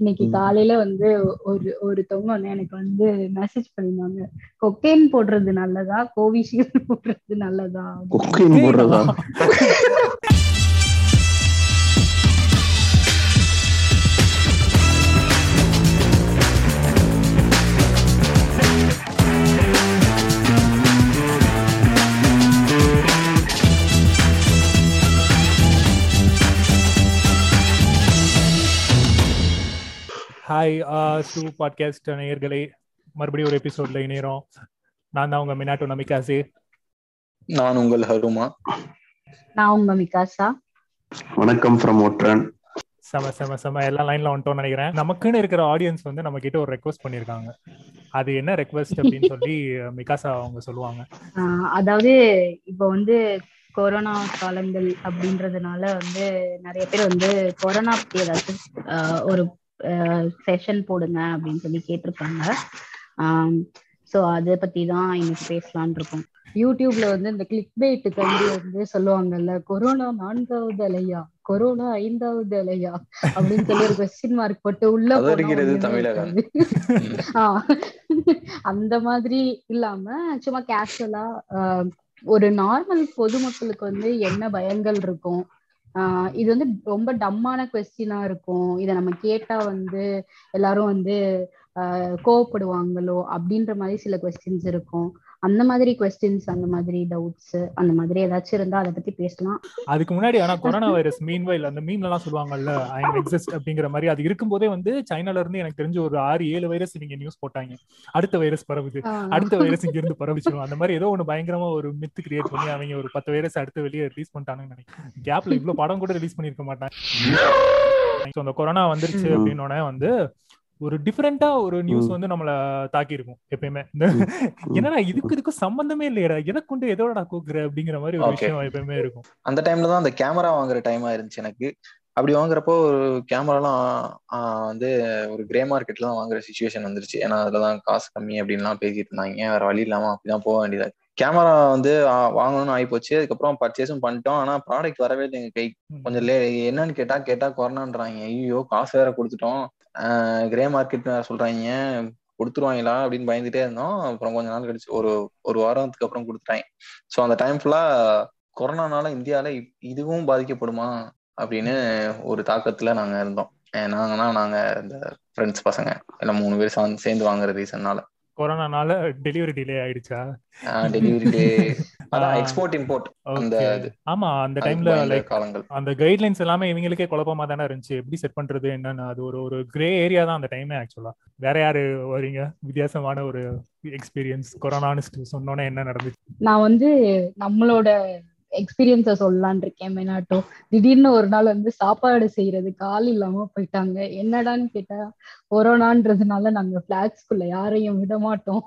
இன்னைக்கு காலையில வந்து ஒரு ஒருத்தவங்க வந்து எனக்கு வந்து மெசேஜ் பண்ணிருந்தாங்க கொக்கைன் போடுறது நல்லதா? கோவிஷீல்டு போடுறது நல்லதா? கொக்கைன் போடுறதா? ஹாய் சூ பாட்காஸ்ட் நேயர்களே. மறுபடியும் ஒரு எபிசோட்ல இணையறோம். நான் தான் உங்க மினாட்டோ நமிகாசே நான் உங்கள் ஹருமா. நான் உங்க மிகாசா. வணக்கம் ஃப்ரம் ஒட்ரன் செம செம செம. எல்லா லைன்ல வந்துட்டோம்னு நினைக்கிறேன். நமக்குன்னு இருக்கிற ஆடியன்ஸ் வந்து நம்ம கிட்ட ஒரு ரெக்வஸ்ட் பண்ணிருக்காங்க. அது என்ன ரெக்வஸ்ட் அப்படின்னு சொல்லி மிகாசா அவங்க சொல்லுவாங்க. அதாவது இப்போ வந்து கொரோனா காலங்கள் அப்படின்றதுனால வந்து நிறைய பேர் வந்து கொரோனா பத்தி ஏதாச்சும் ஆஹ் ஒரு செஷன் போடுங்க அப்படின்னு சொல்லி கேட்டிருக்காங்க. ஸோ அதை பத்தி தான் இன்னைக்கு பேசலான் இருக்கோம் யூடியூப்ல வந்து இந்த கிளிக் பைட்டுக்கு வந்து வந்து சொல்லுவாங்கல்ல கொரோனா நான்காவது அலையா? கொரோனா ஐந்தாவது அலையா? அப்படின்னு சொல்லி ஒரு கொஸ்டின் மார்க் போட்டு உள்ள அந்த மாதிரி இல்லாம சும்மா கேஷுவலா ஒரு நார்மல் பொதுமக்களுக்கு வந்து என்ன பயங்கள் இருக்கும்? இது வந்து ரொம்ப டம்மான கொஸ்டினா இருக்கும். இதை நம்ம கேட்டா வந்து எல்லாரும் வந்து கோவப்படுவாங்களோ அப்படின்ற மாதிரி சில கொஸ்டின்ஸ் இருக்கும். அந்த மாதிரி கொஸ்டின்ஸ் அந்த மாதிரி டவுட்ஸ் அந்த மாதிரி ஏதாச்சும் இருந்தா அதை பத்தி பேசலாம். அதுக்கு முன்னாடி ஆனா கொரோனா வைரஸ் மீன் வயல் அந்த மீன்ல எல்லாம் சொல்லுவாங்கல்ல ஐ எக்ஸிஸ்ட் அப்படிங்கிற மாதிரி அது இருக்கும்போதே வந்து சைனால இருந்து எனக்கு தெரிஞ்ச ஒரு ஆறு ஏழு வைரஸ் நீங்க நியூஸ் போட்டாங்க. அடுத்த வைரஸ் பரவுது. அடுத்த வைரஸ் இங்க இருந்து பரவிச்சிடும் அந்த மாதிரி ஏதோ ஒண்ணு பயங்கரமா ஒரு மித்து கிரியேட் பண்ணி அவங்க ஒரு பத்து வைரஸ் அடுத்து வெளியே ரிலீஸ் பண்ணிட்டாங்கன்னு நினைக்கிறேன். கேப்ல இவ்வளவு படம் கூட ரிலீஸ் பண்ணிருக்க மாட்டாங்க. அந்த கொரோனா வந்துருச்சு. அப்படின்னோட வந்து ஒரு டிஃபரெண்டா ஒரு நியூஸ். வந்து நம்மள தாக்கி இருக்கும் எப்பயுமே என்னடா இதுக்கு இதுக்கும் சம்பந்தமே இல்லையடா. எதை கொண்டு எதோடா கூக்குற அப்படிங்கிற மாதிரி ஒரு. விஷயம் எப்பயுமே இருக்கும். அந்த டைம்ல தான் அந்த கேமரா வாங்குற டைமா இருந்துச்சு எனக்கு. அப்படி வாங்குறப்போ ஒரு கேமராலாம் வந்து ஒரு கிரே மார்க்கெட்ல தான் வாங்குற சுச்சுவேஷன் வந்துருச்சு. ஏன்னா அதுலதான் காசு கம்மி அப்படின்லாம் பேசிட்டு இருந்தாங்க. வேற வழி இல்லாம அப்படிதான் போக வேண்டியதா கேமரா வந்து வாங்கணும்னு ஆகி போச்சு அதுக்கப்புறம் பர்ச்சேஸும் பண்ணிட்டோம். ஆனா ப்ராடக்ட் வரவே இல்லை எங்க கை கொஞ்சம் லே என்னன்னு கேட்டா கேட்டா கொரோனான்றாங்க ஐயோ காசு வேற கொடுத்துட்டோம். கிரே மார்க்கெட் சொல்றாங்க கொடுத்துருவாங்களா அப்படின்னு பயந்துட்டே இருந்தோம். அப்புறம் கொஞ்ச நாள் கழிச்சு ஒரு ஒரு வாரத்துக்கு அப்புறம் கொடுத்துட்டாங்க. ஸோ அந்த டைம் ஃபுல்லா கொரோனானால இந்தியால இதுவும் பாதிக்கப்படுமா அப்படின்னு ஒரு தாக்கத்துல நாங்க இருந்தோம். நாங்கன்னா நாங்க இந்த ஃப்ரெண்ட்ஸ் பசங்க எல்லாம் மூணு பேர் சேர்ந்து வாங்குற ரீசன்னால கொரோனானால டெலிவரி டிலே ஆயிடுச்சா? டெலிவரி டே அதான். எக்ஸ்போர்ட் இம்போர்ட் அந்த ஆமா அந்த டைம்ல லைக் காலங்கள். அந்த கைட்லைன்ஸ் எல்லாமே இவங்களுக்கே குழப்பமா தானே இருந்துச்சு. எப்படி செட் பண்றது என்னன்னு? அது ஒரு ஒரு கிரே ஏரியா தான் அந்த டைமே ஆக்சுவலா வேற யாரு வரீங்க? வித்தியாசமான ஒரு எக்ஸ்பீரியன்ஸ் கொரோனான்னு சொன்னோன்னே என்ன நடந்துச்சு? நான் வந்து நம்மளோட எக்ஸ்பீரியன்ஸ சொல்லலான் இருக்கேன் மெனாட்டோ. திடீர்னு ஒரு நாள் வந்து சாப்பாடு செய்யறதுக்கு ஆள் இல்லாம போயிட்டாங்க. என்னடான்னு கேட்டா கொரோனான்றதுனால நாங்க பிளாட்ஸ்குள்ள யாரையும் விட மாட்டோம்.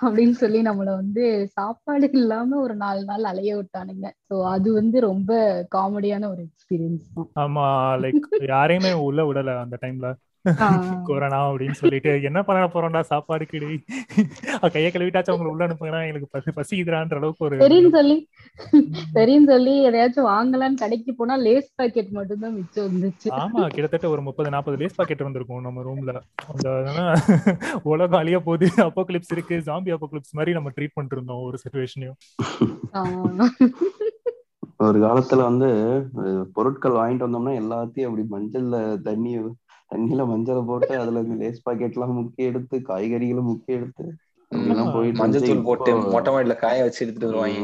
அப்படின்னு சொல்லி நம்மள வந்து சாப்பாடு இல்லாம ஒரு நாலு நாள் அலைய விட்டானுங்க. சோ அது வந்து ரொம்ப காமெடியான ஒரு எக்ஸ்பீரியன்ஸ் தான். ஆமா லைக் யாரையுமே உள்ள விடல அந்த டைம்ல கொரோனா அப்படின்னு சொல்லிட்டு என்ன பண்ண போறோம்டா சாப்பாடு கிடை கையை கழுவிட்டாச்சும் அவங்களை உள்ள அனுப்புங்கன்னா எங்களுக்கு பசி பசிக்குதுறான்ற அளவுக்கு ஒரு சரின்னு சொல்லி சரின்னு சொல்லி எதையாச்சும் வாங்கலாம்னு கடைக்கு போனா லேஸ் பாக்கெட் மட்டும் தான் மிச்சம் இருந்துச்சு. ஆமா கிட்டத்தட்ட ஒரு முப்பது நாற்பது லேஸ் பாக்கெட் வந்திருக்கும் நம்ம ரூம்ல. அந்த உலகம் அழிய போகுது. அப்போ கிளிப்ஸ் இருக்கு. ஜாம்பி அப்போ கிளிப்ஸ் மாதிரி நம்ம ட்ரீட் பண்ணிட்டு இருந்தோம் ஒரு சுச்சுவேஷனையும் ஒரு காலத்துல வந்து பொருட்கள் வாங்கிட்டு வந்தோம்னா எல்லாத்தையும் அப்படி மஞ்சள்ல தண்ணி தண்ணியில மஞ்சளை போட்டு அதுல இருந்து லேஸ் பாக்கெட் எல்லாம் முக்கி எடுத்து காய்கறிகளும் முக்கி எடுத்து அப்படிலாம் போயிட்டு மஞ்சள் இருந்துச்சு. தூள் போட்டு மொட்டை மாடியில காய வச்சு எடுத்துட்டு வருவாங்க.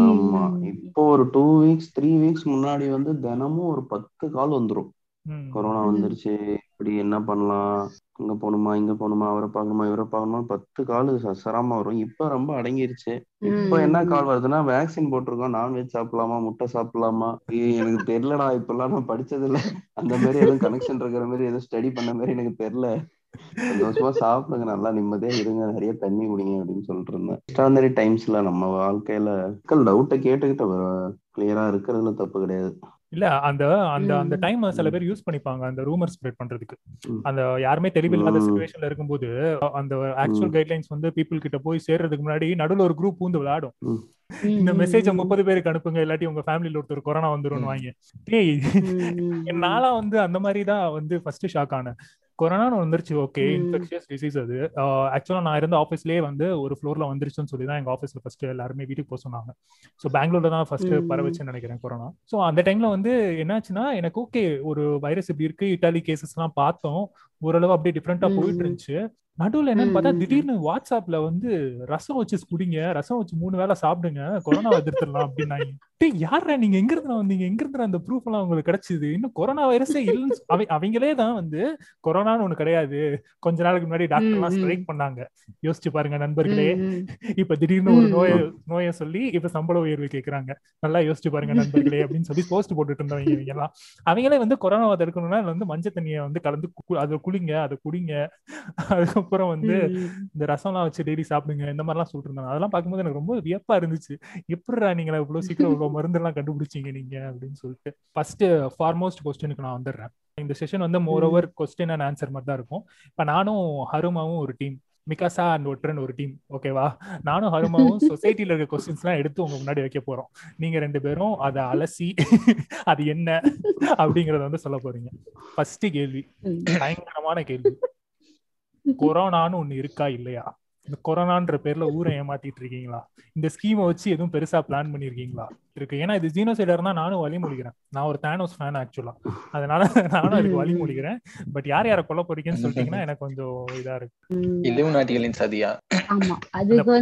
ஆமா இப்போ ஒரு டூ வீக்ஸ் த்ரீ வீக்ஸ் முன்னாடி வந்து தினமும் ஒரு பத்து கால் வந்துரும். கொரோனா. வந்துருச்சு. இப்படி என்ன பண்ணலாம்? இங்க போகணுமா? இங்க போகணுமா? அவரை பார்க்கணுமா? இவரை பார்க்கணுமா பத்து கால் சராம வரும். இப்ப ரொம்ப அடங்கிருச்சு. இப்போ. என்ன கால் வருதுன்னா வேக்சின் போட்டிருக்கோம். நான்வெஜ் சாப்பிடலாமா? முட்டை சாப்பிடலாமா? எனக்கு தெரியலடா. இப்பெல்லாம் நான் படிச்சது இல்ல அந்த மாதிரி எதுவும் கனெக்ஷன் இருக்கிற மாதிரி எதுவும் ஸ்டடி பண்ண மாதிரி எனக்கு தெரியல. சந்தோஷமா சாப்பிடுங்க. நல்லா நிம்மதியா இருங்க. நிறைய தண்ணி குடிங்க அப்படின்னு சொல்லிட்டு இருந்தேன். எக்ஸ்ட்ரானரி டைம்ஸ்ல நம்ம வாழ்க்கையில மக்கள் டவுட்டை கேட்டுக்கிட்ட கிளியரா இருக்கிறதுல தப்பு கிடையாது. இல்ல அந்த அந்த அந்த. டைம் சில. பேர் யூஸ் பண்ணிப்பாங்க அந்த ரூமர் ஸ்ப்ரெட் பண்றதுக்கு. அந்த யாருமே தெளிவில்லாத. சுச்சுவேஷன்ல இருக்கும்போது அந்த ஆக்சுவல். கைட்லைன்ஸ் வந்து பீப்புள் கிட்ட போய் சேர்றதுக்கு முன்னாடி நடுவுல ஒரு குரூப் பூந்து விளையாடும். இந்த மெசேஜ முப்பது பேருக்கு அனுப்புங்க இல்லாட்டி உங்க ஃபேமிலில ஒருத்தர் கொரோனா வந்துரும்னு வாங்க டேய் நாளா வந்து அந்த மாதிரி தான் வந்து ஃபர்ஸ்ட் ஷாக் ஆனேன் கொரோனான்னு வந்துருச்சு ஓகே. இன்ஃபெக்ஷியஸ் டிசீஸ் அது. ஆக்சுவலா நான் இருந்த ஆஃபீஸ்லயே வந்து ஒரு ஃப்ளோர்ல வந்துருச்சுன்னு சொல்லி தான் எங்க ஆஃபீஸ்ல ஃபர்ஸ்ட் எல்லாருமே வீட்டுக்கு போக சொன்னாங்க. ஸோ பெங்களூர்ல தான் ஃபர்ஸ்ட் பரவச்சுன்னு நினைக்கிறேன் கொரோனா. ஸோ அந்த டைம்ல வந்து என்னாச்சுன்னா எனக்கு ஓகே ஒரு வைரஸ் இப்படி இருக்கு. இட்டாலி கேசஸ் எல்லாம் பார்த்தோம். ஓரளவு அப்படியே டிஃப்ரெண்டா போயிட்டு இருந்துச்சு நடுவுல என்னன்னு பார்த்தா திடீர்னு வாட்ஸ்அப்ல வந்து ரசம் வச்சு குடிங்க ரசம் வச்சு மூணு வேளை சாப்பிடுங்க கொரோனா எதிர்த்துடலாம் அப்படின்னாங்க. டேய் யாரா நீங்க? எங்க இருந்து வந்தீங்க? எங்க இருந்து அந்த ப்ரூஃப் எல்லாம் உங்களுக்கு கிடைச்சது? இன்னும் கொரோனா வைரஸே இல்லைன்னு அவ அவங்களே தான் வந்து கொரோனான்னு ஒண்ணு கிடையாது. கொஞ்ச நாளுக்கு முன்னாடி டாக்டர் எல்லாம் ஸ்ட்ரைக் பண்ணாங்க. யோசிச்சு பாருங்க நண்பர்களே. இப்ப திடீர்னு ஒரு நோய நோயை சொல்லி இப்ப சம்பள உயர்வு கேக்குறாங்க. நல்லா யோசிச்சு பாருங்க நண்பர்களே அப்படின்னு சொல்லி போஸ்ட் போட்டுட்டு இருந்தவங்க எல்லாம் அவங்களே வந்து கொரோனாவை தடுக்கணும்னா வந்து மஞ்சள் தண்ணியை வந்து கலந்து அதை குளிங்க அதை குடிங்க. அதுக்கப்புறம் வந்து இந்த ரசம்லாம் வச்சு டெய்லி சாப்பிடுங்க இந்த மாதிரிலாம் சொல்லிட்டு அதெல்லாம் பார்க்கும்போது எனக்கு ரொம்ப வியப்பா இருந்துச்சு. எப்படிடா நீங்களா இவ்வளவு சீக்கிரம் இவ்வளவு மருந்து எல்லாம் கண்டுபிடிச்சீங்க நீங்க? அப்படின்னு சொல்லிட்டு. ஃபர்ஸ்ட் ஃபார்மோஸ்ட் கொஸ்டினுக்கு நான் வந்துடுறேன். இந்த செஷன் வந்து moreover question and answer மாதிரி தான் இருக்கும். இப்ப நானும் ஹருமாவும் ஒரு டீம் மிகாசா அண்ட் ஒட்ரன் ஒரு டீம் ஓகேவா நானும் ஹருமாவும் சொசைட்டில இருக்க கொஸ்டின்ஸ் எல்லாம் எடுத்து உங்க முன்னாடி வைக்க போறோம். நீங்க ரெண்டு பேரும் அதை அலசி அது என்ன அப்படிங்கறத வந்து சொல்ல போறீங்க. ஃபர்ஸ்ட் கேள்வி பயங்கரமான கேள்வி. கொரோனான்னு ஒண்ணு இருக்கா இல்லையா? இந்த கொரோனான்ற பேர்ல ஊரை ஏமாத்திட்டு இருக்கீங்களா இந்த ஸ்கீமை வச்சு எதுவும் பெருசா பிளான் பண்ணிருக்கீங்களா? இருக்கு. ஏன்னா இது ஜீனோசைடா இருந்தா நானும் வழி முடிக்கிறேன் நான் ஒரு தேனோஸ் ஃபேன் ஆக்சுவலா அதனால நானும் அதுக்கு வழி முடிக்கிறேன் பட் யார் யார கொல்ல போறீங்கன்னு சொல்லிட்டீங்கன்னா எனக்கு கொஞ்சம் இதா இருக்கு. இலவு நாட்டிகளின் சதியா? ஆமா. அதுக்கு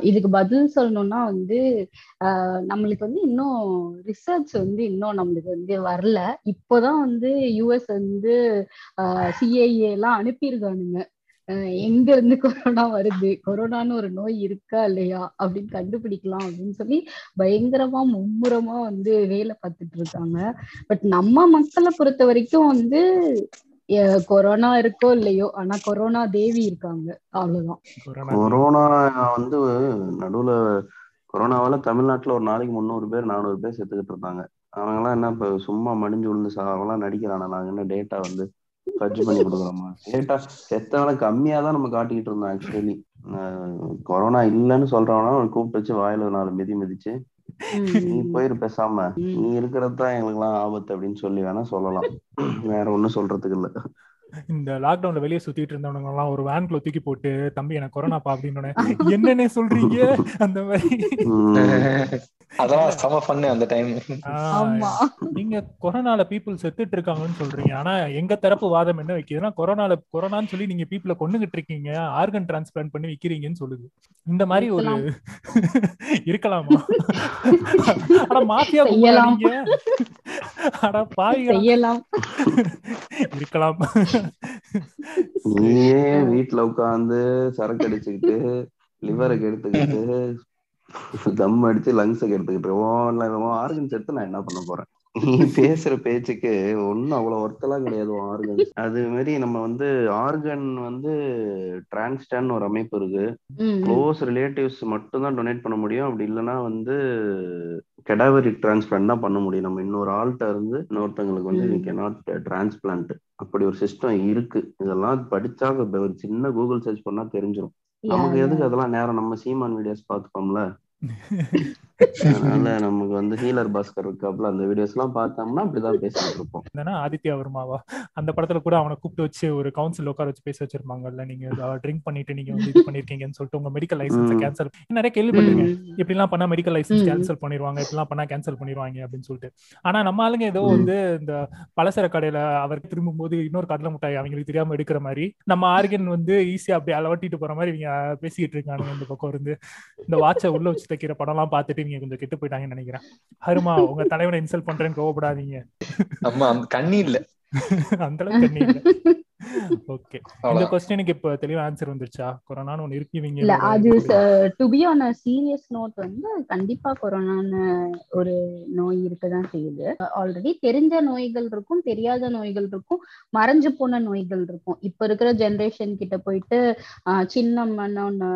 இதுக்கு பதில் சொல்லணும்னா வந்து நம்மளுக்கு வந்து இன்னும் ரிசர்ச் வந்து இன்னும் நம்மளுக்கு வந்து வரல. இப்போதான் வந்து யூஎஸ் வந்து சிஐஏ எல்லாம் அனுப்பியிருக்கானுங்க. எங்க இருந்து கொரோனா வருது? கொரோனான்னு ஒரு நோய் இருக்கா இல்லையா? அப்படின்னு கண்டுபிடிக்கலாம் அப்படின்னு சொல்லி பயங்கரமா மும்முரமா வந்து வேலை பார்த்துட்டு இருக்காங்க. பட் நம்ம மக்களை பொறுத்த வரைக்கும் வந்து கொரோனா இருக்கோ இல்லையோ ஆனா கொரோனா தேவி இருக்காங்க. அவ்வளவுதான். கொரோனா வந்து நடுவுல கொரோனாவால தமிழ்நாட்டுல ஒரு நாளைக்கு முந்நூறு பேர் நானூறு பேர் செத்துக்கிட்டு இருந்தாங்க. அவங்க எல்லாம் என்ன இப்ப சும்மா மடிஞ்சு விழுந்து அவங்களாம் நடிக்கிறானா? நாங்க என்ன டேட்டா வந்து கட்சி பண்ணி கொடுக்குறோமா? டேட்டா செத்தவன கம்மியா தான் நம்ம காட்டிக்கிட்டு இருந்தோம் ஆக்சுவலி கொரோனா இல்லைன்னு சொல்றவனா கூப்பிட்டு வச்சு வாயில நாலு மிதி மிதிச்சு நீ போயிரு பேசாம. நீ இருக்கிறது தான் எங்களுக்கு எல்லாம் ஆபத்து அப்படின்னு சொல்லி வேணா சொல்லலாம். வேற ஒண்ணும் சொல்றதுக்கு இல்ல. இந்த லாக்டவுன்ல வெளியே சுத்திட்டு இருந்தவங்க எல்லாம் ஒரு வேன்குள்ள தூக்கி போட்டு தம்பி எனக்கு கொரோனாப்பா அப்படின்னு என்னன்னு சொல்றீங்க? அந்த மாதிரி. அதான் செம பண்ணு அந்த டைம் நீங்க கொரோனால பீப்புள் செத்துட்டு இருக்காங்கன்னு சொல்றீங்க. ஆனா எங்க தரப்பு வாதம் என்ன வைக்குதுன்னா கொரோனால கொரோனான்னு சொல்லி நீங்க பீப்புள கொண்டுகிட்டு இருக்கீங்க. ஆர்கன் டிரான்ஸ்பிளான்ட் பண்ணி விக்கிறீங்கன்னு சொல்லுது. இந்த மாதிரி ஒரு இருக்கலாமா. ஆனா மாஃபியா கும்பலாங்க ஆனா பாவிகளா. இருக்கலாம். நீயே வீட்டுல உட்காந்து சரக்கு அடிச்சுக்கிட்டு லிவரை கெடுத்துக்கிட்டு தம் அடிச்சு லங்ஸ கெடுத்துக்கிட்டு ஆர்கன்ஸ் எடுத்து நான் என்ன பண்ண போறேன்? நீ பேசுற பேச்சுக்கு ஒன்னும் அவ்வளவு ஒர்த்தெல்லாம் கிடையாது ஆர்கன் அது மாதிரி நம்ம வந்து ஆர்கன் வந்து டிரான்ஸ்டான் ஒரு அமைப்பு இருக்கு. க்ளோஸ் ரிலேட்டிவ்ஸ் மட்டும் தான் டொனேட் பண்ண முடியும். அப்படி இல்லைன்னா வந்து கெடாவரிக் டிரான்ஸ்பிளான்ட் தான் பண்ண முடியும். நம்ம இன்னொரு ஆள்கிட்ட இருந்து இன்னொருத்தவங்களுக்கு வந்து வி நாட் டிரான்ஸ்பிளான்ட் அப்படி ஒரு சிஸ்டம் இருக்கு. இதெல்லாம் படிச்சா ஒரு சின்ன கூகுள் சர்ச் பண்ணா தெரிஞ்சிடும் நமக்கு எதுக்கு அதெல்லாம் நேரம்? நம்ம சீமான் வீடியோஸ் பார்த்துப்போம்ல. ねえ。அதனால நமக்கு வந்து ஹீலர் பாஸ்கர் இருக்காப்ல அந்த வீடியோஸ் எல்லாம் பார்த்தோம்னா அப்படிதான் பேசிட்டு இருப்போம். என்னன்னா ஆதித்யா வர்மாவா? அந்த படத்துல கூட அவனை கூப்பிட்டு வச்சு ஒரு கவுன்சில் உட்கார வச்சு பேச வச்சிருப்பாங்கல்ல நீங்க ட்ரிங்க் பண்ணிட்டு நீங்க வந்து இது பண்ணிருக்கீங்கன்னு சொல்லிட்டு உங்க மெடிக்கல் லைசன்ஸ் கேன்சல் நிறைய கேள்விப்பட்டிருக்கேன். இப்படி எல்லாம் பண்ணா மெடிக்கல் லைசன்ஸ் கேன்சல் பண்ணிடுவாங்க இப்படிலாம் பண்ணா கேன்சல் பண்ணிடுவாங்க அப்படின்னு சொல்லிட்டு. ஆனா நம்ம ஆளுங்க ஏதோ வந்து இந்த பலசர கடையில அவர் திரும்பும் போது இன்னொரு கடலை முட்டாய் அவங்களுக்கு தெரியாம எடுக்கிற மாதிரி நம்ம ஆர்கன் வந்து ஈஸியா அப்படி அளவட்டிட்டு போற மாதிரி இவங்க பேசிட்டு இருக்கானுங்க இந்த பக்கம் இருந்து. இந்த வாட்சை உள்ள வச்சு தைக்கிற படம் எல்லாம் பார்த்துட்டு நீங்க கொஞ்சம் கெட்டு போயிட்டாங்கன்னு நினைக்கிறேன். ஹருமா உங்க தலைவனை இன்சல்ட் பண்றேன்னு கோவப்படாதீங்க. ஆமா கண்ணி இல்ல. அந்த அளவுக்கு கண்ணி இல்ல. ஓகே இந்த கொஸ்டினுக்கு இப்ப தெளிவா ஆன்சர் வந்துருச்சா? கொரோனான்னு ஒண்ணு இருக்கீங்க இல்ல அது to be on serious note வந்து கண்டிப்பா கொரோனான்னு ஒரு நோய் இருக்கதான் செய்யுது. ஆல்ரெடி தெரிஞ்ச நோய்கள் இருக்கும் தெரியாத நோய்கள் இருக்கும் மறைஞ்சு போன நோய்கள் இருக்கும். இப்ப இருக்கிற ஜெனரேஷன் கிட்ட போயிட்டு சின்னம்மன் ஒண்ணு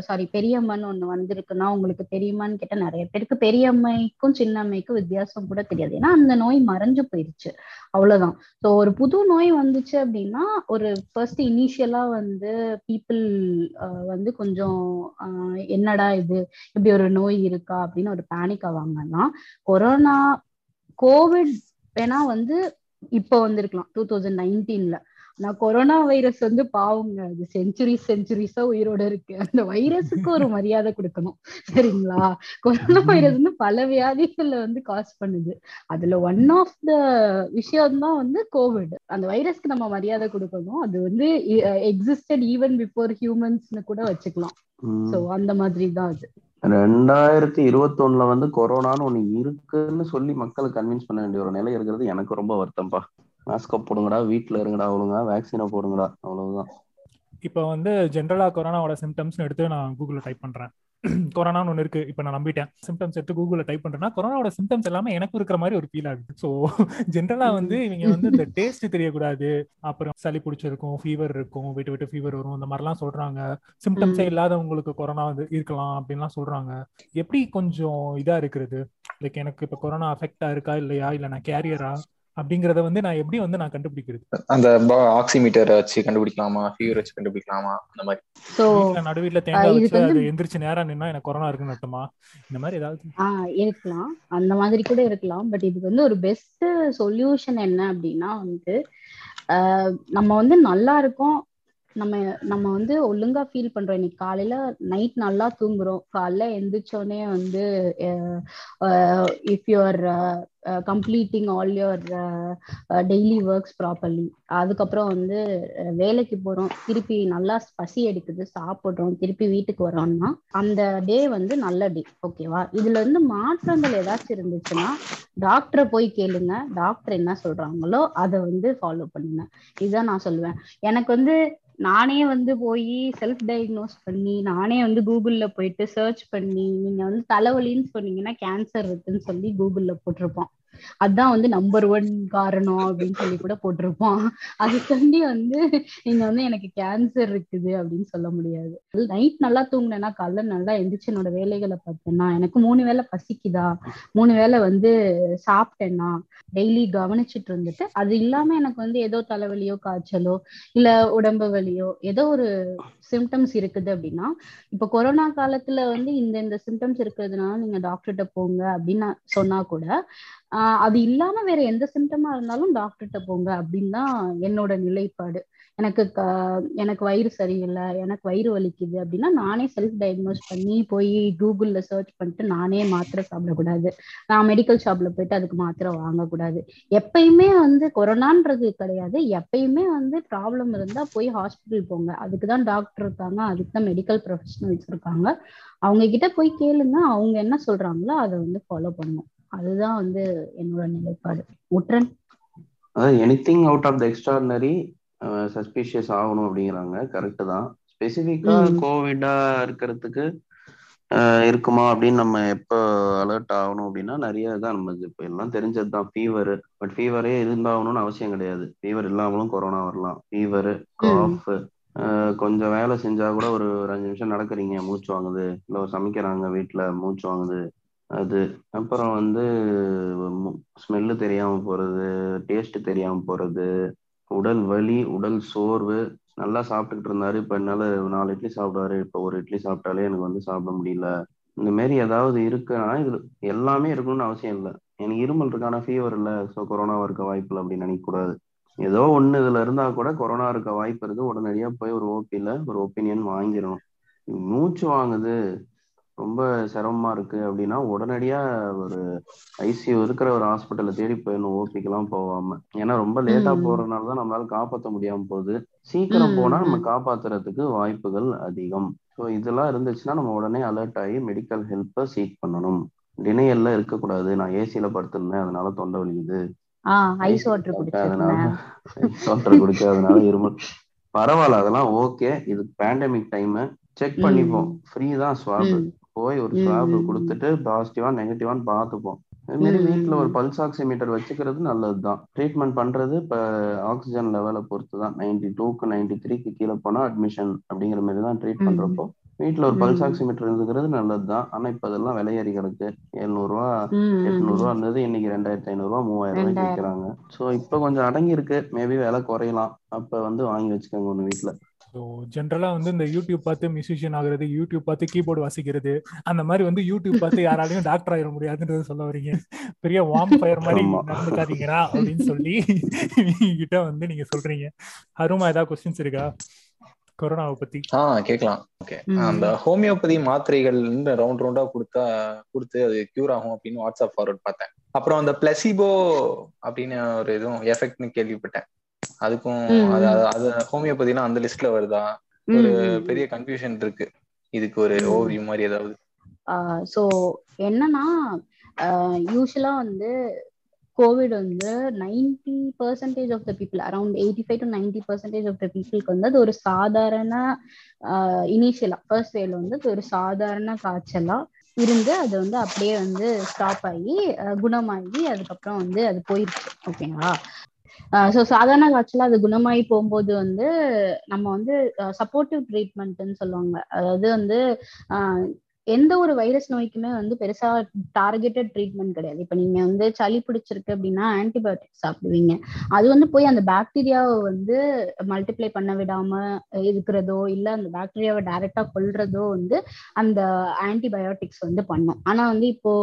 சாரி பெரியம்மன் ஒண்ணு வந்திருக்குன்னா உங்களுக்கு தெரியுமான்னு கேட்டா நிறைய பேருக்கு பெரியம்மைக்கும் சின்னம்மைக்கும் வித்தியாசம் கூட தெரியாது. ஏன்னா அந்த நோய் மறைஞ்சு போயிருச்சு. அவ்வளவுதான். ஸோ ஒரு புது நோய் வந்துச்சு அப்படின்னா ஒரு ஃபர்ஸ்ட் இனிஷியலா வந்து பீப்புள் வந்து கொஞ்சம் ஆஹ் என்னடா இது? இப்படி ஒரு நோய் இருக்கா? அப்படின்னு ஒரு பேனிக் ஆவாங்கன்னா கொரோனா கோவிட் வேணா வந்து இப்போ வந்திருக்கலாம். டூ தௌசண்ட் நைன்டீன்ல நான் கொரோனா வைரஸ் வந்து பாவங்க. அது செஞ்சுரி செஞ்சுரிஸா உயிரோட இருக்கு. அந்த வைரஸுக்கு ஒரு மரியாதை கொடுக்கணும். சரிங்களா? கொரோனா வைரஸ் வந்து பல வியாதிகள்ல வந்து காஸ் பண்ணுது. அதுல ஒன் ஆஃப் த விஷயம் தான் வந்து கோவிட் அந்த வைரஸ்க்கு நம்ம மரியாதை கொடுக்கணும். அது வந்து எக்ஸிஸ்டட் ஈவன் பிஃபோர் ஹியூமன்ஸ்னு கூட வச்சுக்கலாம். சோ அந்த மாதிரி தான் அது. ரெண்டாயிரத்தி இருபத்தி ஒண்ணுல வந்து கொரோனான்னு ஒண்ணு இருக்குன்னு சொல்லி மக்களை கன்வின்ஸ் பண்ண வேண்டிய ஒரு நிலை இருக்கிறது எனக்கு ரொம்ப வருத்தம்ப்பா மாஸ்க போடுங்கடா வீட்டுல இருங்கடா ஒழுங்கா வேக்சினை போடுங்கடா அவ்வளவுதான். இப்போ வந்து ஜென்ரலா கொரோனாவோட சிம்டம்ஸ் எடுத்து நான் கூகுள்ல டைப் பண்றேன். கொரோனான்னு ஒன்று இருக்கு. இப்போ நான் நம்பிட்டேன். சிம்டம்ஸ் எடுத்து கூகுளில் டைப் பண்றேன்னா கொரோனாவோட சிம்டம்ஸ் எல்லாமே எனக்கு இருக்கிற மாதிரி ஒரு ஃபீல் ஆகுது. ஸோ ஜென்ரலா வந்து இவங்க வந்து இந்த டேஸ்ட் தெரியக்கூடாது. அப்புறம் சளி பிடிச்சிருக்கும் ஃபீவர் இருக்கும் விட்டு விட்டு ஃபீவர் வரும் இந்த மாதிரிலாம் சொல்றாங்க. சிம்டம்ஸே இல்லாதவங்களுக்கு கொரோனா வந்து இருக்கலாம் அப்படின்லாம் சொல்றாங்க. எப்படி கொஞ்சம் இதா இருக்கிறது? லைக் எனக்கு இப்போ கொரோனா அஃபெக்டா இருக்கா இல்லையா? இல்லை நான் கேரியரா அப்படிங்கறத வந்து நான் எப்படி வந்து நான் கண்டுபிடிக்கிறது? அந்த ஆக்சிமீட்டர் வச்சு கண்டுபிடிக்கலாமா? ஃபீவர் வச்சு கண்டுபிடிக்கலாமா? அந்த மாதிரி. சோ நடுவீட்ல தேங்காய் வச்சு அது எந்திரிச்சு நேரா நின்னா எனக்கு கொரோனா இருக்குன்னு அர்த்தமா? இந்த மாதிரி ஏதாவது? ஆஹ் இருக்கலாம். அந்த மாதிரி கூட இருக்கலாம். பட் இதுக்கு வந்து ஒரு பெஸ்ட் சொல்யூஷன் என்ன அப்படின்னா வந்து நம்ம வந்து நல்லா இருக்கோம். நம்ம நம்ம வந்து ஒழுங்கா ஃபீல் பண்றோம். இன்னைக்கு காலையில நைட் நல்லா தூங்குறோம். காலைல எந்திரிச்சோடனே வந்து if you are completing all your daily works properly அதுக்கப்புறம் வந்து வேலைக்கு போறோம். திருப்பி நல்லா பசி எடுக்குது சாப்பிடுறோம். திருப்பி வீட்டுக்கு வரோம்னா அந்த டே வந்து நல்ல டே ஓகேவா இதுல இருந்து மாற்றங்கள் ஏதாச்சும் இருந்துச்சுன்னா டாக்டரை போய் கேளுங்க. டாக்டர் என்ன சொல்றாங்களோ அதை வந்து ஃபாலோ பண்ணுங்க. இதுதான் நான் சொல்லுவேன். எனக்கு வந்து நானே வந்து போய் செல்ஃப் டயக்னோஸ் பண்ணி நானே வந்து கூகுள்ல போயிட்டு சர்ச் பண்ணி நீங்க வந்து தலைவலின்னு சொன்னீங்கன்னா கேன்சர் இருக்குன்னு சொல்லி கூகுள்ல போட்டிருப்போம். அதான் வந்து நம்பர் ஒன் காரணம் அப்படின்னு சொல்லி கூட போட்டிருப்போம் அதுக்காண்டி வந்து நீங்க வந்து எனக்கு கேன்சர் இருக்குது அப்படின்னு சொல்ல முடியாது. நைட் நல்லா தூங்கினேன்னா காலைல நல்லா எந்திரிச்சு என்னோட வேலைகளை பார்த்தேன்னா எனக்கு மூணு வேலை பசிக்குதா? மூணு வேலை வந்து சாப்பிட்டேன்னா டெய்லி கவனிச்சுட்டு இருந்துட்டு அது இல்லாம எனக்கு வந்து ஏதோ தலைவலியோ காய்ச்சலோ இல்ல உடம்பு வலியோ ஏதோ ஒரு சிம்டம்ஸ் இருக்குது அப்படின்னா இப்ப கொரோனா காலத்துல வந்து இந்த இந்த சிம்டம்ஸ் இருக்கிறதுனால நீங்க டாக்டர்கிட்ட போங்க அப்படின்னு சொன்னா கூட ஆஹ் அது இல்லாம வேற எந்த சிம்டமா இருந்தாலும் டாக்டர்கிட்ட போங்க அப்படின்னு தான் என்னோட நிலைப்பாடு. எனக்கு எனக்கு வயிறு சரியில்லை எனக்கு வயிறு வலிக்குது அப்படின்னா நானே செல்ஃப் டயக்னோஸ் பண்ணி போய் கூகுளில் சர்ச் பண்ணிட்டு நானே மாத்திரை சாப்பிடக்கூடாது நான் மெடிக்கல் ஷாப்பில் போயிட்டு அதுக்கு மாத்திரை வாங்கக்கூடாது எப்பயுமே வந்து கொரோனான்றது கிடையாது. எப்பயுமே வந்து ப்ராப்ளம் இருந்தால் போய் ஹாஸ்பிட்டல் போங்க. அதுக்கு தான் டாக்டர் இருக்காங்க. அதுக்கு தான் மெடிக்கல் ப்ரொஃபஷனல்ஸ் இருக்காங்க. அவங்க கிட்ட போய் கேளுங்க. அவங்க என்ன சொல்றாங்களோ அதை வந்து ஃபாலோ பண்ணும் அதுதான் வந்து என்னோட நிலைப்பாடு. உட்ரன். அதாவது anything out of the extraordinary suspicious ஆகணும் அப்படிங்கிறாங்க. கரெக்டு தான். ஸ்பெசிஃபிக்கா கோவிடா இருக்கிறதுக்கு இருக்குமா அப்படின்னு நம்ம எப்போ அலர்ட் ஆகணும் அப்படின்னா நிறைய தான் நம்ம இப்போ எல்லாம் தெரிஞ்சது தான். ஃபீவர் பட் ஃபீவரே இருந்தாகணும்னு அவசியம் கிடையாது. ஃபீவர் இல்லாமலும் கொரோனா வரலாம். ஃபீவர் காஃப் கொஞ்சம் வேலை செஞ்சா கூட ஒரு ஒரு அஞ்சு நிமிஷம் நடக்கிறீங்க மூச்சு வாங்குது. இல்லை சமைக்கிறாங்க வீட்டில் மூச்சு வாங்குது. அது. அப்புறம் வந்து ஸ்மெல்லு தெரியாம போறது டேஸ்ட் தெரியாம போறது உடல் வலி உடல் சோர்வு நல்லா சாப்பிட்டுக்கிட்டு இருந்தாரு. இப்ப என்னால நாலு இட்லி சாப்பிடுவாரு. இப்ப ஒரு இட்லி சாப்பிட்டாலே எனக்கு வந்து சாப்பிட முடியல. இந்த மாரி ஏதாவது இருக்குன்னா இது எல்லாமே இருக்கணும்னு அவசியம் இல்லை. எனக்கு இருமல் இருக்கான ஃபீவர் இல்லை ஸோ கொரோனா இருக்க வாய்ப்பு இல்லை அப்படின்னு நினைக்கக்கூடாது. ஏதோ ஒன்று இதுல இருந்தா கூட கொரோனா இருக்க வாய்ப்பு இருக்கு. உடனடியா போய் ஒரு ஓபியில ஒரு ஒப்பீனியன் வாங்கிடணும். மூச்சு வாங்குது. ரொம்ப சிரமமா இருக்கு அப்படின்னா உடனடியா ஒரு ஐசியூ இருக்கிற ஒரு ஹாஸ்பிட்டலை தேடி போயிடணும் ஓபிக்கெல்லாம் போகாம. ஏன்னா ரொம்ப லேட்டா போறதுனால தான் நம்மளால காப்பாற்ற முடியாம போகுது. சீக்கிரம் போனா நம்ம காப்பாத்துறதுக்கு வாய்ப்புகள் அதிகம். ஸோ இதெல்லாம் இருந்துச்சுன்னா நம்ம உடனே அலர்ட் ஆகி மெடிக்கல் ஹெல்ப்பை சீக் பண்ணணும். டினையல்ல இருக்கக்கூடாது. நான் ஏசியில படுத்திருந்தேன் அதனால தொண்டை வலிக்குது. ஐஸ் வாட்டர் அதனால வாட்டர் குடிக்காதனால இருமல் பரவாயில்ல அதெல்லாம் ஓகே இது பேண்டமிக் டைம் செக் பண்ணிப்போம். ஃப்ரீ தான் ஸ்வாப் போய் ஒரு ஸ்வாப் கொடுத்துட்டு பாசிட்டிவா நெகட்டிவான்னு பார்த்துப்போம். அது மாதிரி வீட்டுல ஒரு பல்ஸ் ஆக்சிமீட்டர் வச்சுக்கிறது நல்லதுதான். ட்ரீட்மெண்ட் பண்றது இப்ப ஆக்சிஜன் லெவலை பொறுத்து தான் நைன்டி டூக்கு நைன்டி த்ரீக்கு கீழே போனா அட்மிஷன் அப்படிங்கிற மாதிரி தான் ட்ரீட் பண்றப்போ. வீட்டுல ஒரு. பல்ஸ் ஆக்சிமீட்டர் இருந்துக்கிறது நல்லதுதான். ஆனா இப்ப அதெல்லாம் விலையேறி கிடக்கு எழுநூறு ரூபா எட்நூறு ரூபா இருந்தது இன்னைக்கு ரெண்டாயிரத்தி ஐநூறு ரூபா மூவாயிரம் ரூபாய்க்கு. விற்கிறாங்க சோ இப்ப கொஞ்சம் அடங்கி இருக்கு மேபி விலை குறையலாம். அப்ப வந்து வாங்கி வச்சுக்கோங்க ஒண்ணு வீட்டுல ஸோ ஜென்ரலா வந்து இந்த யூடியூப் பார்த்து மியூசிஷியன் ஆகுறது யூடியூப் பார்த்து கீபோர்டு வாசிக்கிறது அந்த மாதிரி வந்து யூடியூப் பார்த்து யாராலையும் டாக்டர் ஆயிட முடியாதுன்றது சொல்ல வரீங்க பெரிய வார்ம் ஃபயர் மாதிரி. நடந்துக்காதீங்கடா அப்படின்னு சொல்லி கிட்ட வந்து நீங்க சொல்றீங்க. அருமா ஏதாவது கொஸ்டின்ஸ் இருக்கா? கொரோனாவை பத்தி. ஆ கேட்கலாம். ஓகே. அந்த ஹோமியோபதி மாத்திரைகள் ரவுண்ட் ரவுண்டா கொடுத்தா கொடுத்து அது கியூர் ஆகும் அப்படின்னு வாட்ஸ்அப் ஃபார்வர்ட் பார்த்தேன். அப்புறம் அந்த பிளசிபோ அப்படின்னு ஒரு இதுவும் எஃபெக்ட்னு கேள்விப்பட்டேன். அதுக்கும் அது ஹோமியோபதினா அந்த லிஸ்ட்ல வருதா? ஒரு பெரிய கன்ஃபியூஷன் இருக்கு. இதுக்கு ஒரு ம். ஓவர்வியூ மாதிரி ஏதாவது. ஸோ என்னன்னா யூஸ்வலா வந்து கோவிட் வந்து ninety percentage of the people around eighty five to ninety percentage of the பீப்புளுக்கு வந்து அது ஒரு சாதாரண இனிஷியலா ஃபர்ஸ்ட் வேவ்ல வந்து அது ஒரு சாதாரண காய்ச்சலா இருந்து அது வந்து அப்படியே வந்து ஸ்டாப் ஆகி குணமாகி அதுக்கப்புறம் வந்து அது போயிருச்சு. ஓகேங்களா ஸோ சாதாரண காய்ச்சலா அது குணமாயி போகும்போது வந்து நம்ம வந்து சப்போர்ட்டிவ் ட்ரீட்மெண்ட்னு சொல்லுவாங்க. அதாவது வந்து ஆஹ், எந்த ஒரு வைரஸ் நோய்க்குமே வந்து பெருசா டார்கெட்டட் ட்ரீட்மெண்ட் கிடையாது. இப்போ நீங்க வந்து சளி பிடிச்சிருக்கு அப்படின்னா ஆன்டிபயோட்டிக் சாப்பிடுவீங்க. அது வந்து போய் அந்த பாக்டீரியாவை வந்து மல்டிப்ளை பண்ண விடாம இருக்கிறதோ இல்ல அந்த பாக்டீரியாவை டைரக்டா கொல்றதோ வந்து அந்த ஆன்டிபயோட்டிக்ஸ் வந்து பண்ணும். ஆனா வந்து இப்போ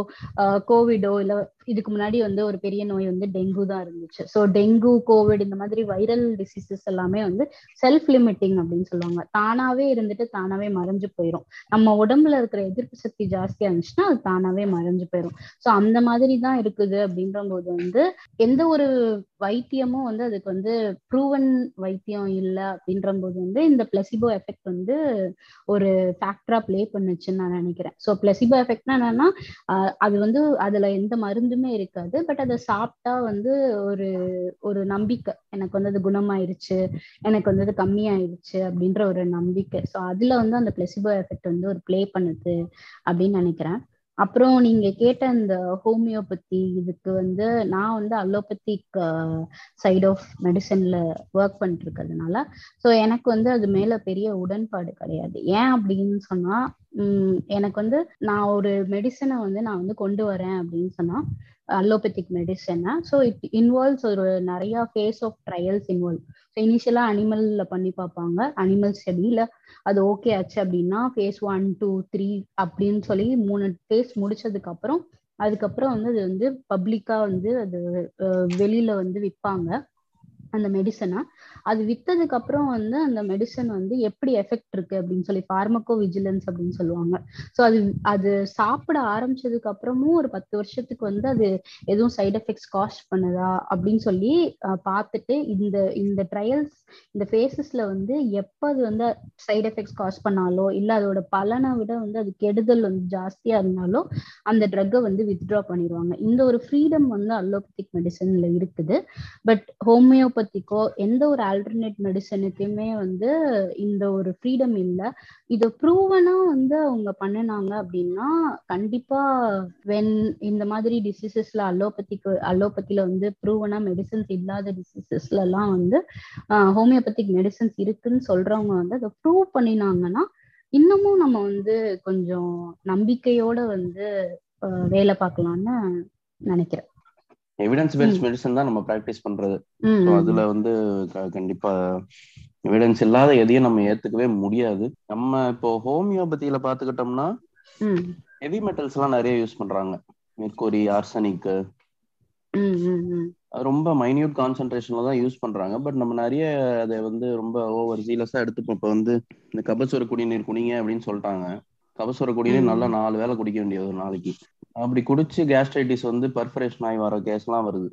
கோவிடோ இல்ல இதுக்கு முன்னாடி வந்து ஒரு பெரிய நோய் வந்து டெங்கு தான் இருந்துச்சு. ஸோ டெங்கு கோவிட் இந்த மாதிரி வைரல் டிசீசஸ் எல்லாமே வந்து செல்ஃப் லிமிட்டிங் அப்படின்னு சொல்லுவாங்க. தானாவே இருந்துட்டு தானாவே மறைஞ்சு போயிடும் நம்ம உடம்புல இருக்கிற எதிர்ப்பு சக்தி ஜாஸ்தியா இருந்துச்சுன்னா அது தானாவே மறைஞ்சு போயிடும் ஸோ அந்த மாதிரி தான் இருக்குது அப்படின்ற போது வந்து எந்த ஒரு வைத்தியமும் வந்து அதுக்கு வந்து ப்ரூவன் வைத்தியம் இல்லை அப்படின்ற போது வந்து இந்த பிளசிபோ எஃபெக்ட் வந்து ஒரு ஃபேக்டரா ப்ளே பண்ணுச்சுன்னு நான் நினைக்கிறேன். ஸோ பிளசிபோ எஃபெக்ட்னா என்னன்னா அது வந்து அதுல எந்த மருந்துமே இருக்காது. பட் அதை சாப்பிட்டா வந்து ஒரு ஒரு நம்பிக்கை. எனக்கு வந்து அது குணமாயிருச்சு. எனக்கு வந்து அது கம்மியாயிருச்சு அப்படின்ற ஒரு நம்பிக்கை. ஸோ அதுல வந்து அந்த பிளசிபோ எஃபெக்ட் வந்து ஒரு ப்ளே பண்ணுது அப்படின்னு நினைக்கிறேன். அப்புறம் நீங்க கேட்ட இந்த ஹோமியோபதி இதுக்கு வந்து நான் வந்து அலோபதிக் சைட் ஆஃப் மெடிசன்ல ஒர்க் பண்ணிட்டு இருக்கிறதுனால ஸோ எனக்கு வந்து அது மேல பெரிய உடன்பாடு கிடையாது. ஏன் அப்படின்னு சொன்னா எனக்கு வந்து நான் ஒரு மெடிசனை வந்து நான் வந்து கொண்டு வரேன் அப்படின்னு சொன்னா அலோபதிக் மெடிசனை ஸோ இட் இன்வால்வ்ஸ் ஒரு நிறைய phase of trials involve so இனிஷியலாக அனிமலில் பண்ணி பார்ப்பாங்க. அனிமல் ஸ்டடியில் அது ஓகே ஆச்சு அப்படின்னா ஃபேஸ் ஒன் டூ த்ரீ அப்படின்னு சொல்லி மூணு ஃபேஸ் முடிச்சதுக்கப்புறம் அதுக்கப்புறம் வந்து அது வந்து பப்ளிக்காக வந்து அது வெளியில் வந்து விற்பாங்க அந்த மெடிசனை அது வித்ததுக்கு அப்புறம் வந்து அந்த மெடிசன் வந்து எப்படி எஃபெக்ட் இருக்கு அப்படின்னு சொல்லி பார்மக்கோ விஜிலன்ஸ் அப்படின்னு சொல்லுவாங்க. ஸோ அது அது சாப்பிட ஆரம்பிச்சதுக்கு அப்புறமும் ஒரு பத்து வருஷத்துக்கு வந்து அது எதுவும் சைடு எஃபெக்ட்ஸ் காஸ்ட் பண்ணுதா அப்படின்னு சொல்லி பார்த்துட்டு இந்த இந்த ட்ரையல்ஸ் இந்த ஃபேஸஸ்ல வந்து எப்போ அது வந்து சைட் எஃபெக்ட்ஸ் காஸ்ட் பண்ணாலோ இல்லை அதோட பலனை விட வந்து அது கெடுதல் வந்து ஜாஸ்தியா இருந்தாலோ அந்த ட்ரக்கை வந்து வித்ட்ரா பண்ணிடுவாங்க. இந்த ஒரு ஃப்ரீடம் வந்து அலோபதிக் மெடிசன்ல இருக்குது. பட் ஹோமியோபதி ஹோமியோபதிக்கோ எந்த ஒரு ஆல்டர்னேட் மெடிசனுக்குமே வந்து இந்த ஒரு ஃப்ரீடம் இல்லை. இதை ப்ரூவனா வந்து அவங்க பண்ணினாங்க அப்படின்னா கண்டிப்பா வென் இந்த மாதிரி டிசீசஸ்ல அலோபதிக்கு அலோபதியில வந்து ப்ரூவனா மெடிசன்ஸ் இல்லாத டிசீசஸ்ல எல்லாம் வந்து ஹோமியோபதிக் மெடிசன்ஸ் இருக்குன்னு சொல்றவங்க வந்து அதை ப்ரூவ் பண்ணினாங்கன்னா இன்னமும் நம்ம வந்து கொஞ்சம் நம்பிக்கையோட வந்து வேலை பார்க்கலாம்னு நினைக்கிறேன். Evidence based. மெடிசன் தான் நம்ம ப்ராக்டிஸ் பண்றது. ஸோ அதுல வந்து கண்டிப்பா எவிடன்ஸ் இல்லாத எதையும் நம்ம ஏத்துக்கவே முடியாது. நம்ம இப்போ ஹோமியோபதியில பாத்துக்கிட்டோம்னா ஹெவி மெட்டல்ஸ் எல்லாம் நிறைய யூஸ் பண்றாங்க. Mercury arsenic. ரொம்ப மைன்யூட் கான்சென்ட்ரேஷன்ல தான் யூஸ் பண்றாங்க. பட் நம்ம நிறைய அதை வந்து ரொம்ப ஓவர் சீலஸா எடுத்துப்போம். இப்போ வந்து இந்த கபசுர குடிநீர் குடிங்க அப்படின்னு சொல்லிட்டாங்க. கபசுர குடிநீர். நல்லா நாலு வேளை குடிக்க வேண்டியது ஒரு நாளைக்கு. அப்படி குடிச்சு கேஸ்ட்ரைட்டிஸ் வந்து பர்ஃபரேஷன் ஆகி வர கேஸ்லாம் வருது.